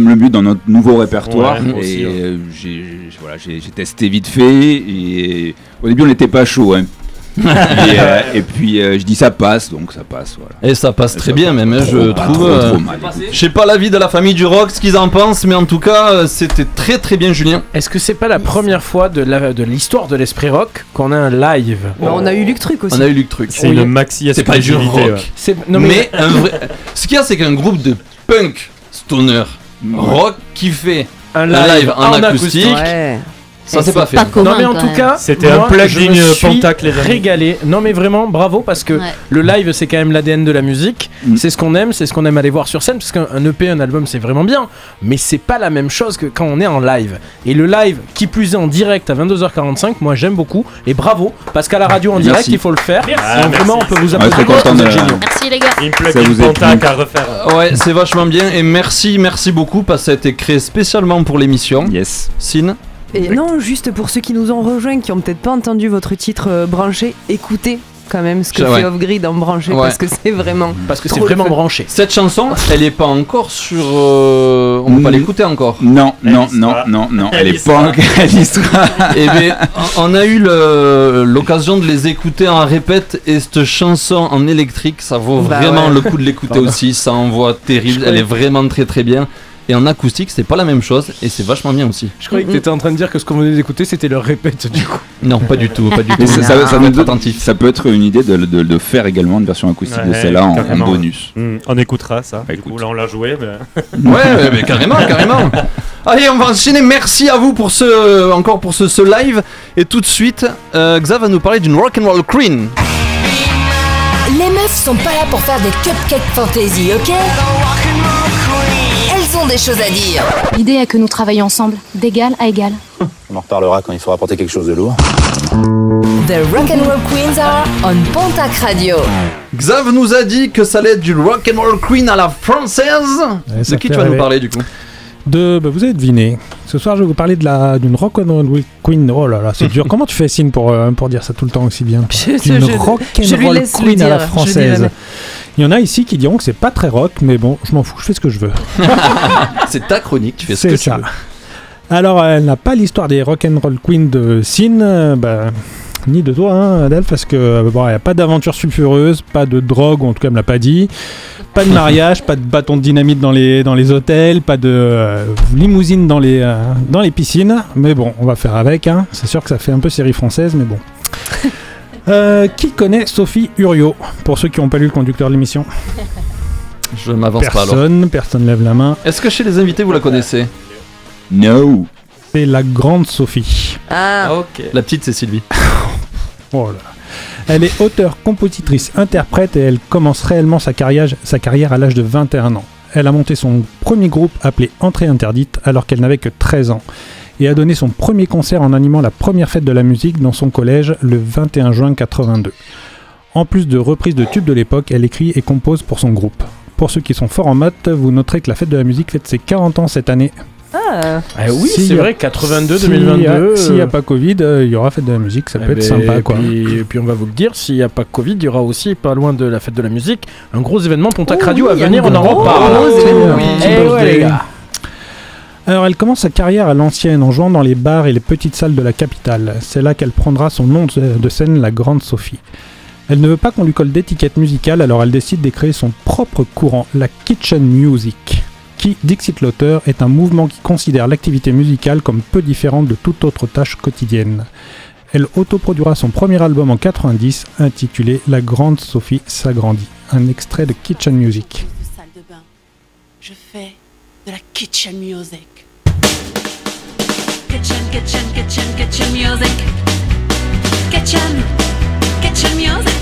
le mieux dans notre nouveau répertoire. Ouais, et aussi, ouais. euh, voilà, j'ai testé vite fait. Et au début, on n'était pas chaud. hein. Et, euh, et puis, euh, je dis ça passe, donc ça passe. Voilà. Et ça passe Et très ça bien passe même, trop, je pas trouve. trop, euh, trop mal. Je sais pas l'avis de la famille du rock, ce qu'ils en pensent, mais en tout cas, c'était très très bien, Julien. Est-ce que c'est pas la première fois de l'histoire de l'esprit rock qu'on a un live? Mais on a eu Luc Truc aussi. On a eu Luc Truc. C'est une maxi C'est pas du rock. ouais. C'est- non, mais mais- un vrai. Ce qu'il y a, c'est qu'un groupe de punk stoner rock qui fait Un un live live en, en acoustique. acoustique. Ouais. Ça, c'est pas fait. pas encore. commun, non mais en tout même. cas, C'était un plug je digne me suis Pontac, les amis. Régalé. Non mais vraiment, bravo parce que Ouais. le live c'est quand même l'ADN de la musique. Mm. C'est ce qu'on aime, c'est ce qu'on aime aller voir sur scène parce qu'un un EP, un album c'est vraiment bien, mais c'est pas la même chose que quand on est en live. Et le live, qui plus est en direct à 22h45, moi j'aime beaucoup et bravo parce qu'à la radio en Merci. direct il faut le faire. Ah, Donc, vraiment on merci. peut vous applaudir. content vous êtes de- géniaux. Merci les gars. Une plug Ça vous in est Pontac plu. à refaire. Ouais, c'est vachement bien et merci, merci beaucoup parce que ça a été créé spécialement pour l'émission. Yes. Sin, Et non, juste pour ceux qui nous ont rejoints, qui ont peut-être pas entendu votre titre euh, branché, écoutez quand même ce que Ouais. fait Off Grid en branché Ouais. parce que c'est vraiment. Parce que c'est trop vraiment branché. cette chanson, elle est pas encore sur. euh, on peut pas Mm. l'écouter encore. Non, Elle non, y sera. non, non, non, elle, Elle y est pas sera. encore. Et bien, on a eu le- l'occasion de les écouter en répète et cette chanson en électrique, ça vaut Bah vraiment ouais. le coup de l'écouter aussi. Ça envoie terrible, elle est vraiment très très bien. Et en acoustique, c'est pas la même chose et c'est vachement bien aussi. Je croyais que t'étais en train de dire que ce qu'on venait d'écouter c'était le répète du coup. Non, pas du tout, pas du tout. Ça, ça- peut être une idée de, de- de faire également une version acoustique de celle-là en, bonus. Hmm, on écoutera ça. Bah, du coup, là, on l'a joué. Mais... Ouais, mais carrément, carrément. Allez, on va enchaîner. Merci à vous pour ce, encore pour ce, ce live. Et tout de suite, euh, Xa va nous parler d'une rock'n'roll queen. Les meufs sont pas là pour faire des cupcakes fantasy, ok? Ont des choses à dire. L'idée est que nous travaillions ensemble, d'égal à égal. On en reparlera quand il faudra porter quelque chose de lourd. The Rock'n'Roll Queens are on Pontac Radio. Xav nous a dit que ça allait être du rock'n'roll queen à la française. Ouais, de ça qui tu vas nous parler du coup? De, bah, vous avez deviné. Ce soir, je vais vous parler de la d'une rock'n'roll queen. Oh là là, c'est dur. Comment tu fais signe pour euh, pour dire ça tout le temps aussi bien lui rock'n'roll laisse le queen à la française. Il y en a ici qui diront que c'est pas très rock, mais bon, je m'en fous, je fais ce que je veux. C'est ta chronique, tu fais ce que tu ça. veux. Alors, elle n'a pas l'histoire des rock'n'roll queen de Sin, euh, bah, ni de toi, hein, Adèle, parce que euh, bon, il n'y a pas d'aventure sulfureuse, pas de drogue, ou en tout cas, elle me l'a pas dit, pas de mariage, pas de bâton de dynamite dans les, dans les hôtels, pas de euh, limousine dans les, euh, dans les piscines, mais bon, on va faire avec, hein. c'est sûr que ça fait un peu série française, mais bon. Euh, qui connaît Sophie Uriot Pour ceux qui n'ont pas lu le conducteur de l'émission? Je m'avance pas alors. Personne, personne lève la main. Est-ce que chez les invités vous la connaissez? No. C'est la grande Sophie. Ah, ok. La petite c'est Sylvie. Oh. Elle est auteure, compositrice, interprète et elle commence réellement sa carrière, sa carrière à l'âge de 21 ans. Elle a monté son premier groupe appelé Entrée Interdite alors qu'elle n'avait que 13 ans et a donné son premier concert en animant la première fête de la musique dans son collège le 21 juin 82. En plus de reprises de tubes de l'époque, elle écrit et compose pour son groupe. Pour ceux qui sont forts en maths, vous noterez que la fête de la musique fête ses 40 ans cette année. Ah. Ah oui, S'il c'est a- vrai, 82, s'il y a- 2022. S'il n'y a pas Covid, euh, il y aura fête de la musique, ça Eh peut être ben, sympa et quoi. Puis, et puis on va vous le dire, s'il n'y a pas Covid, il y aura aussi, pas loin de la fête de la musique, un gros événement Pontac Oh Radio oui, à venir, on en reparle. Petit Eh les gars. Alors elle commence sa carrière à l'ancienne en jouant dans les bars et les petites salles de la capitale. C'est là qu'elle prendra son nom de de scène, la Grande Sophie. Elle ne veut pas qu'on lui colle d'étiquette musicale, alors elle décide de créer son propre courant, la Kitchen Music, dixit l'auteur, est un mouvement qui considère l'activité musicale comme peu différente de toute autre tâche quotidienne. Elle autoproduira son premier album en 90, intitulé La Grande Sophie s'agrandit, un extrait de Kitchen Music. Je fais de la kitchen music. Kitchen, kitchen, kitchen, kitchen music. Kitchen, kitchen music.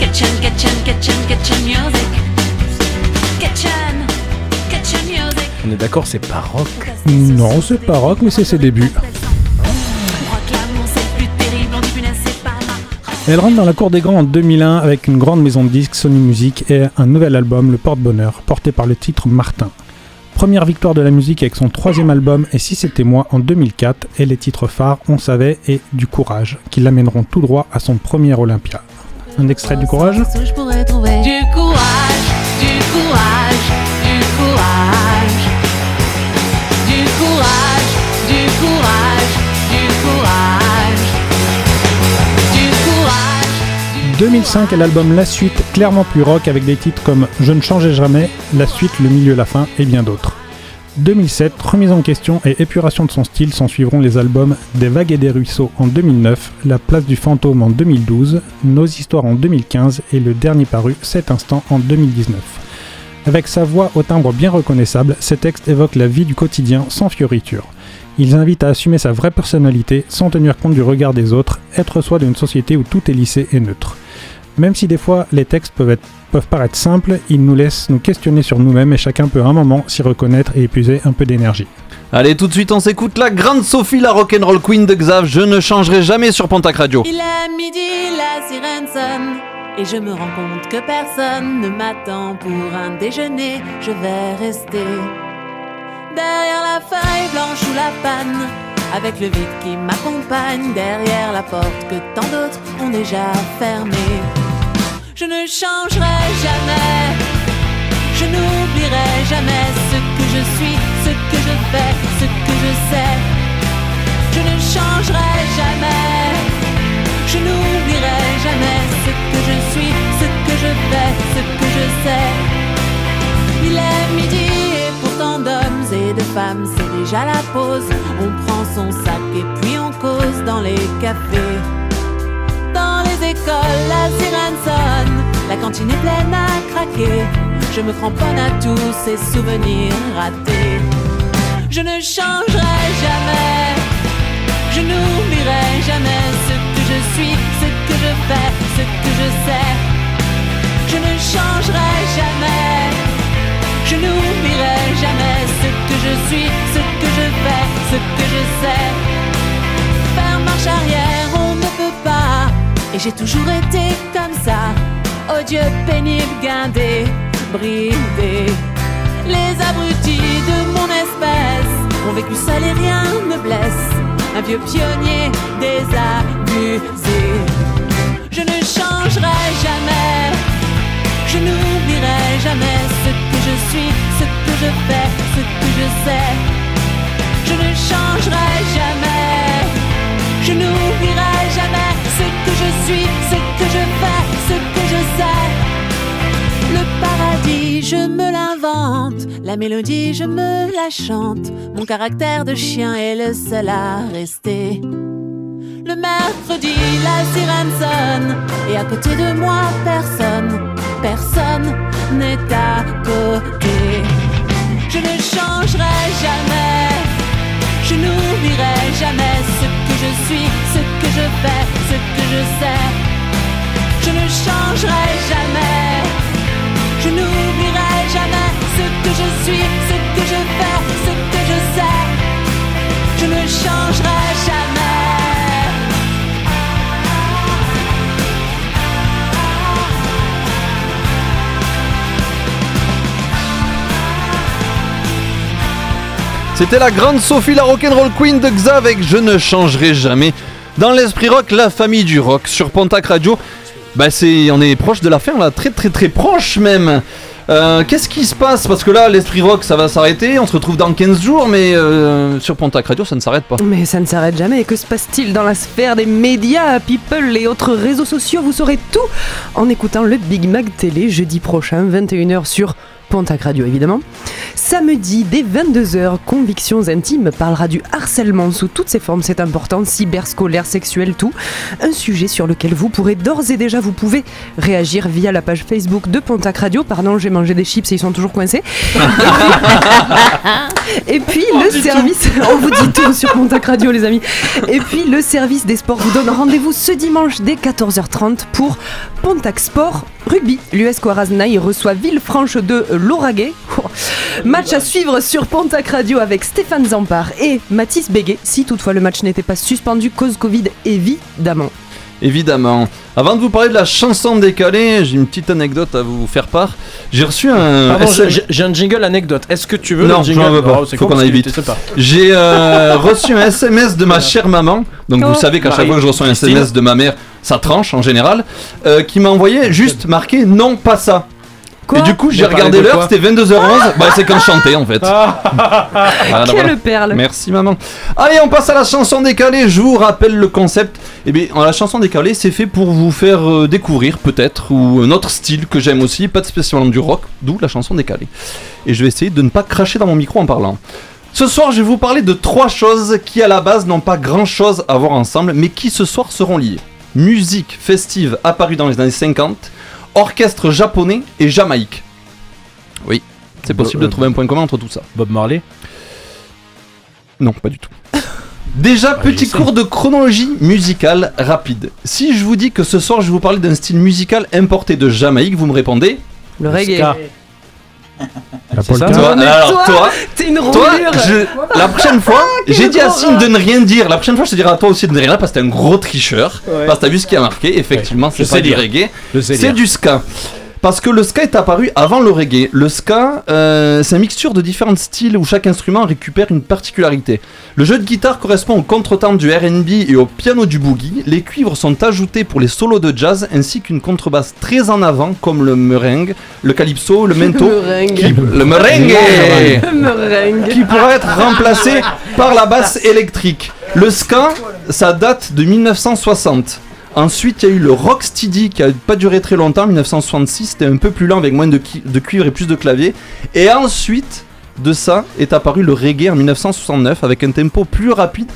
Kitchen, kitchen, kitchen, kitchen music. Kitchen, kitchen music. On est d'accord, c'est pas rock. Non, c'est pas rock, mais c'est ses débuts. Elle rentre dans la cour des grands en 2001 avec une grande maison de disques, Sony Music, et un nouvel album, Le Porte-Bonheur, porté par le titre Martin. Première victoire de la musique avec son troisième album Et si c'était moi en 2004, et les titres phares On savait et Du courage, qui l'amèneront tout droit à son premier Olympia. Un extrait du courage? Où je pourrais trouver 2005 est l'album La Suite, clairement plus rock avec des titres comme Je ne changerai jamais, La Suite, Le Milieu, La Fin et bien d'autres. 2007, remise en question et épuration de son style s'en suivront les albums Des Vagues et des Ruisseaux en 2009, La Place du Fantôme en 2012, Nos Histoires en 2015 et le dernier paru, Cet Instant en 2019. Avec sa voix au timbre bien reconnaissable, ces textes évoquent la vie du quotidien sans fioriture. Ils invitent à assumer sa vraie personnalité sans tenir compte du regard des autres, être soi d'une société où tout est lissé et neutre. Même si des fois les textes peuvent, être- peuvent paraître simples, ils nous laissent nous questionner sur nous-mêmes et chacun peut à un moment s'y reconnaître et épuiser un peu d'énergie. Allez, tout de suite, on s'écoute la grande Sophie, la rock'n'roll queen de Xav. Je ne changerai jamais sur Pontac Radio. Il est midi, la sirène sonne Et je me rends compte que personne ne m'attend pour un déjeuner Je vais rester Derrière la feuille blanche ou la panne Avec le vide qui m'accompagne Derrière la porte que tant d'autres ont déjà fermée Je ne changerai jamais Je n'oublierai jamais ce que je suis Ce que je fais, ce que je sais Je ne changerai jamais je n'oublierai jamais ce que je suis, ce que je fais, ce que je sais. Il est midi et pour tant d'hommes et de femmes, c'est déjà la pause. On prend son sac et puis on cause dans les cafés. Écoles, la sirène la cantine est pleine à craquer. Je me cramponne à tous ces souvenirs ratés. Je ne changerai jamais. Je n'oublierai jamais ce que je suis, ce que je fais, ce que je sais. Je ne changerai jamais. Je n'oublierai jamais ce que je suis, ce que je fais, ce que je sais. Faire marche arrière, j'ai toujours été comme ça. Odieux, pénible, guindé, bridé. Les abrutis de mon espèce ont vécu seul et rien ne blesse. Un vieux pionnier désabusé. Je ne changerai jamais. Je n'oublierai jamais ce que je suis, ce que je fais, ce que je sais. Je ne changerai jamais. Je n'oublierai je me l'invente. La mélodie, je me la chante. Mon caractère de chien est le seul à rester. Le mercredi, la sirène sonne. Et à côté de moi, personne, personne n'est à côté. Je ne changerai jamais. Je n'oublierai jamais ce que je suis, ce que je fais, ce que je sais. Je ne changerai jamais. Je n'oublierai je suis, ce que je fais, ce que je sais. Je ne changerai jamais. C'était la grande Sophie, la rock'n'roll queen de Xa avec Je ne changerai jamais. Dans l'esprit rock, la famille du rock sur Pontac Radio. Bah c'est, on est proche de la fin là, très très très proche même. Euh, Qu'est-ce qui se passe Parce que là, l'esprit rock, ça va s'arrêter. On se retrouve dans 15 jours, mais euh, sur Pontac Radio, ça ne s'arrête pas. Mais ça ne s'arrête jamais. Que se passe-t-il dans la sphère des médias, People et autres réseaux sociaux Vous saurez tout en écoutant le Big Mag Télé jeudi prochain, 21h sur Pontac Radio évidemment. Samedi, dès 22h, Convictions Intimes parlera du harcèlement sous toutes ses formes, c'est important, cyberscolaire, sexuel, tout. Un sujet sur lequel vous pourrez d'ores et déjà, vous pouvez réagir via la page Facebook de Pontac Radio. Pardon, j'ai mangé des chips et ils sont toujours coincés. Et puis On le service, on vous dit tout sur Pontac Radio les amis. Et puis le service des sports vous donne rendez-vous ce dimanche dès 14h30 pour Pontac Sport Rugby. L'US Coaraznaï reçoit Villefranche de Lauragais. Oh. Match à suivre sur Pontac Radio avec Stéphane Zampar et Mathis Béguet, si toutefois le match n'était pas suspendu cause Covid évidemment. Évidemment. Avant de vous parler de la chanson décalée, j'ai une petite anecdote à vous faire part. J'ai reçu un. Pardon, SM j'ai- un jingle anecdote. Est-ce que tu veux non, le jingle j'en veux pas. Oh, c'est Faut qu'on aille vite. J'ai euh, reçu un SMS de ma chère maman. Donc vous Oh. savez qu'à chaque fois que je reçois un. SMS de ma mère, ça tranche en général, euh, qui m'a envoyé juste marqué non pas ça. Et du coup j'ai regardé l'heure, c'était 22h11. bah c'est quand je chantais en fait. Ah. Quelle voilà. perle. Merci maman. Allez, on passe à la chanson décalée. Je vous rappelle le concept. Eh bien, la chanson décalée, c'est fait pour vous faire euh, découvrir peut-être ou un autre style que j'aime aussi, pas spécialement du rock, d'où la chanson décalée. Et je vais essayer de ne pas cracher dans mon micro en parlant. Ce soir, je vais vous parler de trois choses qui à la base n'ont pas grand-chose à voir ensemble, mais qui ce soir seront liées. Musique festive apparue dans les années 50, orchestre japonais et Jamaïque. Oui, c'est possible de trouver un point commun entre tout ça. Bob Marley Non, pas du tout. Déjà, petit cours de chronologie musicale rapide. Si je vous dis que ce soir je vais vous parler d'un style musical importé de Jamaïque, vous me répondez Le reggae. ska. La polka. Toi, alors, toi, t'es une toi, roulure. je- la prochaine fois, j'ai dit à. Signe de ne rien dire. La prochaine fois, je te dirai à toi aussi de ne rien dire parce que t'es un gros tricheur. Ouais. Parce que t'as vu ce qui a marqué. Effectivement, c'est pas du reggae, c'est du ska. Parce que le ska est apparu avant le reggae. Le ska, euh, c'est une mixture de différents styles où chaque instrument récupère une particularité. Le jeu de guitare correspond au contretemps du RB et au piano du boogie. Les cuivres sont ajoutés pour les solos de jazz ainsi qu'une contrebasse très en avant comme le meringue, le calypso, le mento. Meringue. qui- le merengue Meringue. qui pourra être remplacé par la basse électrique. Le ska, ça date de 1960. Ensuite, il y a eu le rocksteady qui a pas duré très longtemps, 1966, c'était un peu plus lent avec moins de, cuivre et plus de clavier. Et ensuite de ça est apparu le reggae en 1969 avec un tempo plus rapide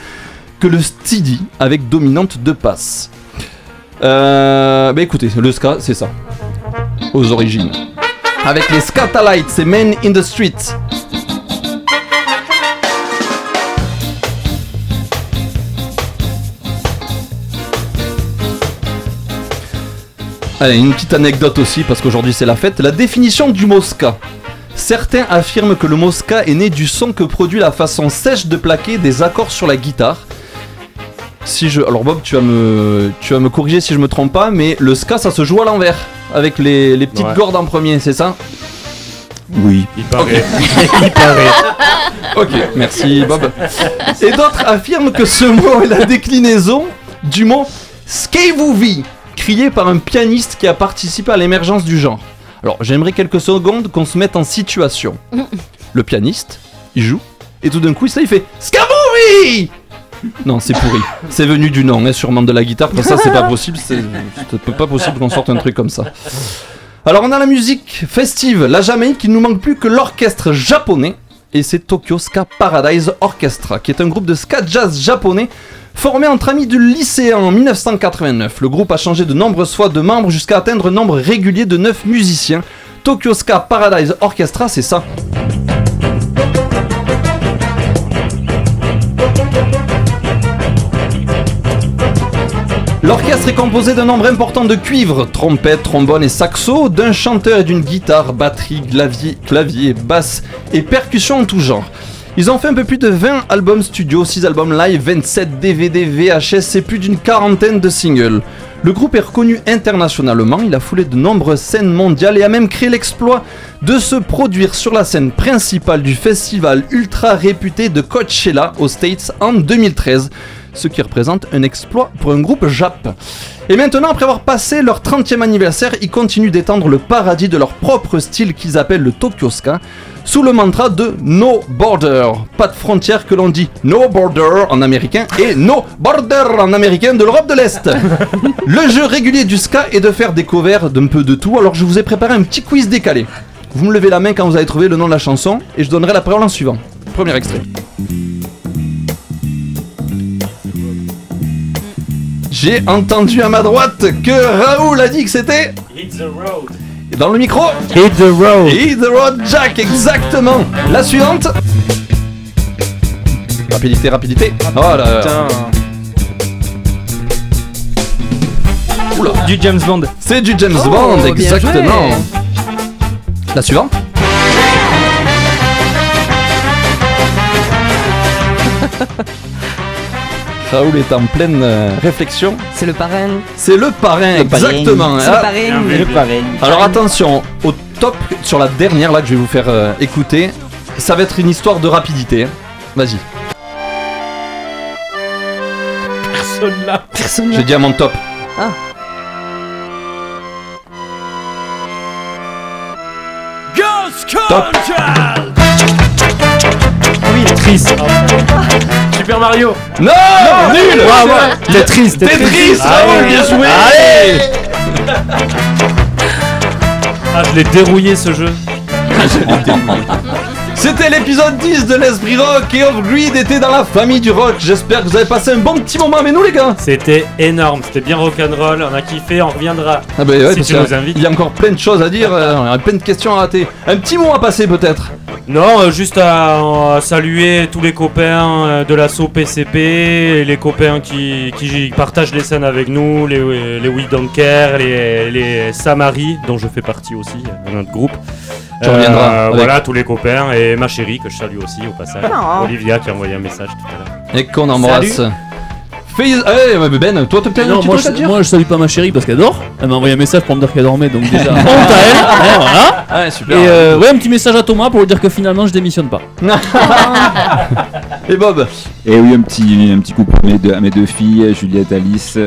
que le steady avec dominante de passe. Euh, bah écoutez, le ska, c'est ça. Aux origines. Avec les Scatalites, c'est Men in the Street. Allez, une petite anecdote aussi, parce qu'aujourd'hui c'est la fête. La définition du mot ska. Certains affirment que le mot ska est né du son que produit la façon sèche de plaquer des accords sur la guitare. Si je, alors Bob, tu vas me, tu vas me corriger si je me trompe pas, mais le ska ça se joue à l'envers, avec les, les petites Ouais. cordes en premier, c'est ça? Oui. Il paraît. Il paraît. Ok, merci Bob. Et d'autres affirment que ce mot est la déclinaison du mot Skavuvi, crié par un pianiste qui a participé à l'émergence du genre. Alors j'aimerais quelques secondes qu'on se mette en situation. Le pianiste, il joue, et tout d'un coup, ça il fait Skavuvi Non, c'est pourri. C'est venu du nom, hein, sûrement de la guitare. Pour ça, c'est pas possible. C'est pas possible qu'on sorte un truc comme ça. Alors on a la musique festive, la Jamaïque, il nous manque plus que l'orchestre japonais, et c'est Tokyo Ska Paradise Orchestra, qui est un groupe de ska jazz japonais formé entre amis du lycée en 1989. Le groupe a changé de nombreuses fois de membres jusqu'à atteindre un nombre régulier de 9 musiciens. Tokyo Ska Paradise Orchestra, c'est ça. L'orchestre est composé d'un nombre important de cuivres, trompettes, trombones et saxo, d'un chanteur et d'une guitare, batterie, clavier, clavier, basse et percussions en tout genre. Ils ont fait un peu plus de 20 albums studio, 6 albums live, 27 DVD, VHS et plus d'une quarantaine de singles. Le groupe est reconnu internationalement, il a foulé de nombreuses scènes mondiales et a même créé l'exploit de se produire sur la scène principale du festival ultra réputé de Coachella aux States en 2013 ce qui représente un exploit pour un groupe Jap. Et maintenant, après avoir passé leur 30e anniversaire, ils continuent d'étendre le paradis de leur propre style qu'ils appellent le Tokyo Ska, sous le mantra de No Border. Pas de frontière que l'on dit No Border en américain et No Border en américain de l'Europe de l'Est. le jeu régulier du Ska est de faire des covers d'un peu de tout, alors je vous ai préparé un petit quiz décalé. Vous me levez la main quand vous avez trouvé le nom de la chanson et je donnerai la parole en suivant. Premier extrait. J'ai entendu à ma droite que Raoul a dit que c'était. Hit the road. Dans le micro. Hit the road. Hit the road, Jack, exactement. La suivante. Rapidité, rapidité. Oh là là. Oula. Du James Bond. C'est du James Oh, Bond, exactement. La suivante. Raoul est en pleine euh, réflexion. C'est le parrain. C'est le parrain, Le parrain. exactement. C'est le Ah, parrain. Le parrain. Alors attention, au top, sur la dernière là que je vais vous faire euh, écouter, ça va être une histoire de rapidité. hein. Vas-y, Personne là. Personne j'ai dit à mon top. Ah. Top. Triste. Super Mario. Non, Nul Bravo. Tetris, Tetris, Ah Raoul, ouais. bien joué Allez Ah, je l'ai dérouillé ce jeu. C'était l'épisode 10 de l'Esprit Rock et Off Grid était dans la famille du rock. J'espère que vous avez passé un bon petit moment avec nous les gars. C'était énorme, c'était bien rock'n'roll, on a kiffé, on reviendra. Ah bah ouais, si parce tu nous invites. Il y a encore plein de choses à dire, euh, on a plein de questions à rater. Un petit mot à passer peut-être. Non, euh, juste à, saluer tous les copains euh, de l'assaut PCP, et les copains qui, qui partagent les scènes avec nous, les, les We Don't Care, les, les Samari, dont je fais partie aussi, de notre groupe. Tu reviendras avec- Voilà, tous les copains, et ma chérie, que je salue aussi au passage. Oh. Olivia qui a envoyé un message tout à l'heure. Et qu'on embrasse. Salut. Fais- Eh, mais Ben, toi, t'as Non, un petit moi, dire moi je salue pas ma chérie parce qu'elle dort. Elle m'a envoyé un message pour me dire qu'elle dormait donc déjà. honte à elle. voilà. Ouais, super. Et euh, ouais, un petit message à Thomas pour lui dire que finalement je démissionne pas. Et Bob Et oui, un petit, un petit coucou à mes deux, à mes deux filles, Juliette, Alice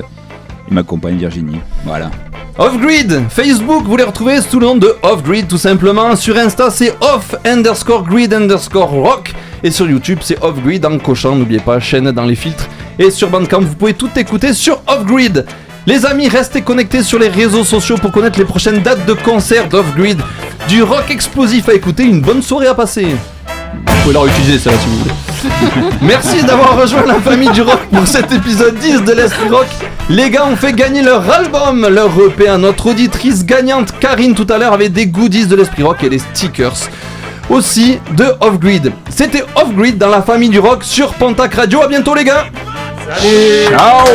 et ma compagne Virginie. Voilà. Off-Grid, Facebook, vous les retrouvez sous le nom de Off-Grid tout simplement. Sur Insta, c'est off underscore grid underscore rock. Et sur YouTube, c'est Off-Grid en cochant, n'oubliez pas, chaîne dans les filtres. Et sur Bandcamp, vous pouvez tout écouter sur Off-Grid. Les amis, restez connectés sur les réseaux sociaux pour connaître les prochaines dates de concerts d'Off-Grid. Du rock explosif à écouter, une bonne soirée à passer. Vous pouvez la réutiliser, ça, si vous voulez. Merci d'avoir rejoint la famille du rock pour cet épisode 10 de l'Esprit Rock. Les gars ont fait gagner leur album, leur EP à notre auditrice gagnante Karine tout à l'heure avec des goodies de l'Esprit Rock et des stickers. Aussi de Off Grid. C'était Off Grid dans la famille du rock sur Pontac Radio. À bientôt les gars. Ciao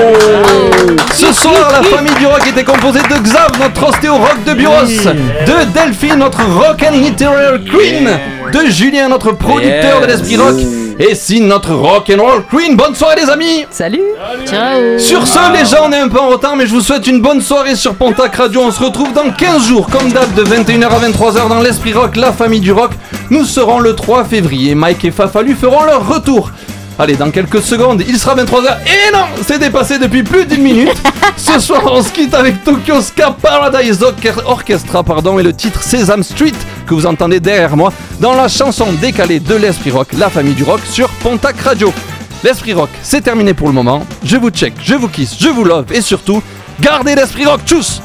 Ce soir, la famille du rock était composée de Xav, notre ostéo rock de Buros, de Delphine, notre rock and literary queen, de Julien, notre producteur de l'esprit rock, et Sin, notre rock and roll queen. Bonne soirée les amis Salut Ciao Sur ce, les gens, on est un peu en retard, mais je vous souhaite une bonne soirée sur Pontac Radio. On se retrouve dans 15 jours, comme d'hab, de 21h à 23h dans l'esprit rock, la famille du rock. Nous serons le 3 février. Mike et Fafalu feront leur retour. Allez, dans quelques secondes, il sera 23h. Et non, c'est dépassé depuis plus d'une minute. Ce soir, on se quitte avec Tokyo Ska Paradise Orche- Orchestra pardon, et le titre Sesame Street que vous entendez derrière moi dans la chanson décalée de l'Esprit Rock, la famille du rock sur Pontac Radio. L'Esprit Rock, c'est terminé pour le moment. Je vous check, je vous kiss, je vous love et surtout, gardez l'Esprit Rock. Tchuss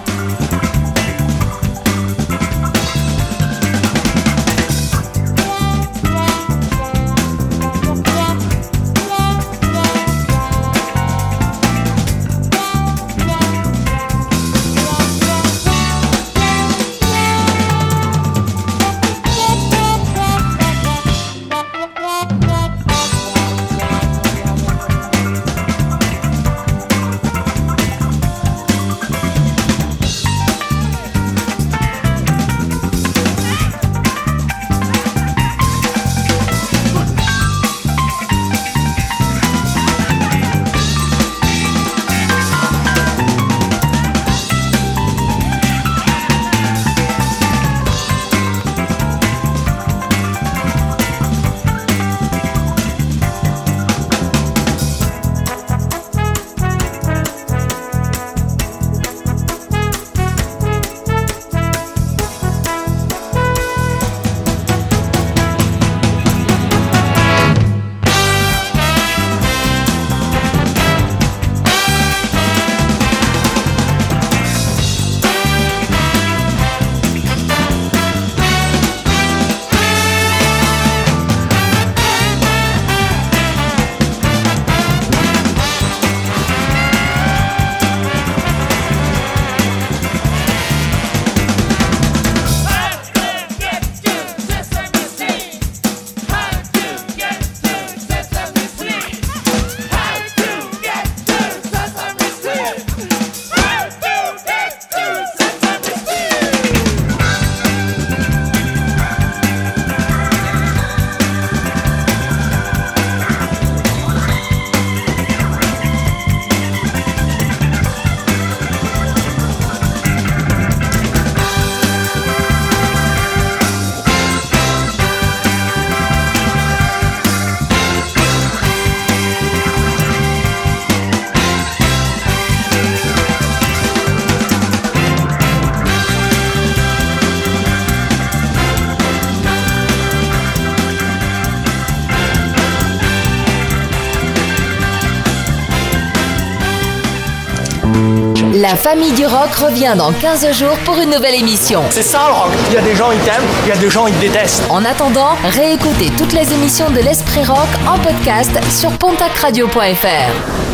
La famille du rock revient dans 15 jours pour une nouvelle émission. C'est ça le rock. Il y a des gens ils t'aiment, il y a des gens ils te détestent. En attendant, réécoutez toutes les émissions de l'Esprit Rock en podcast sur pontacradio.fr.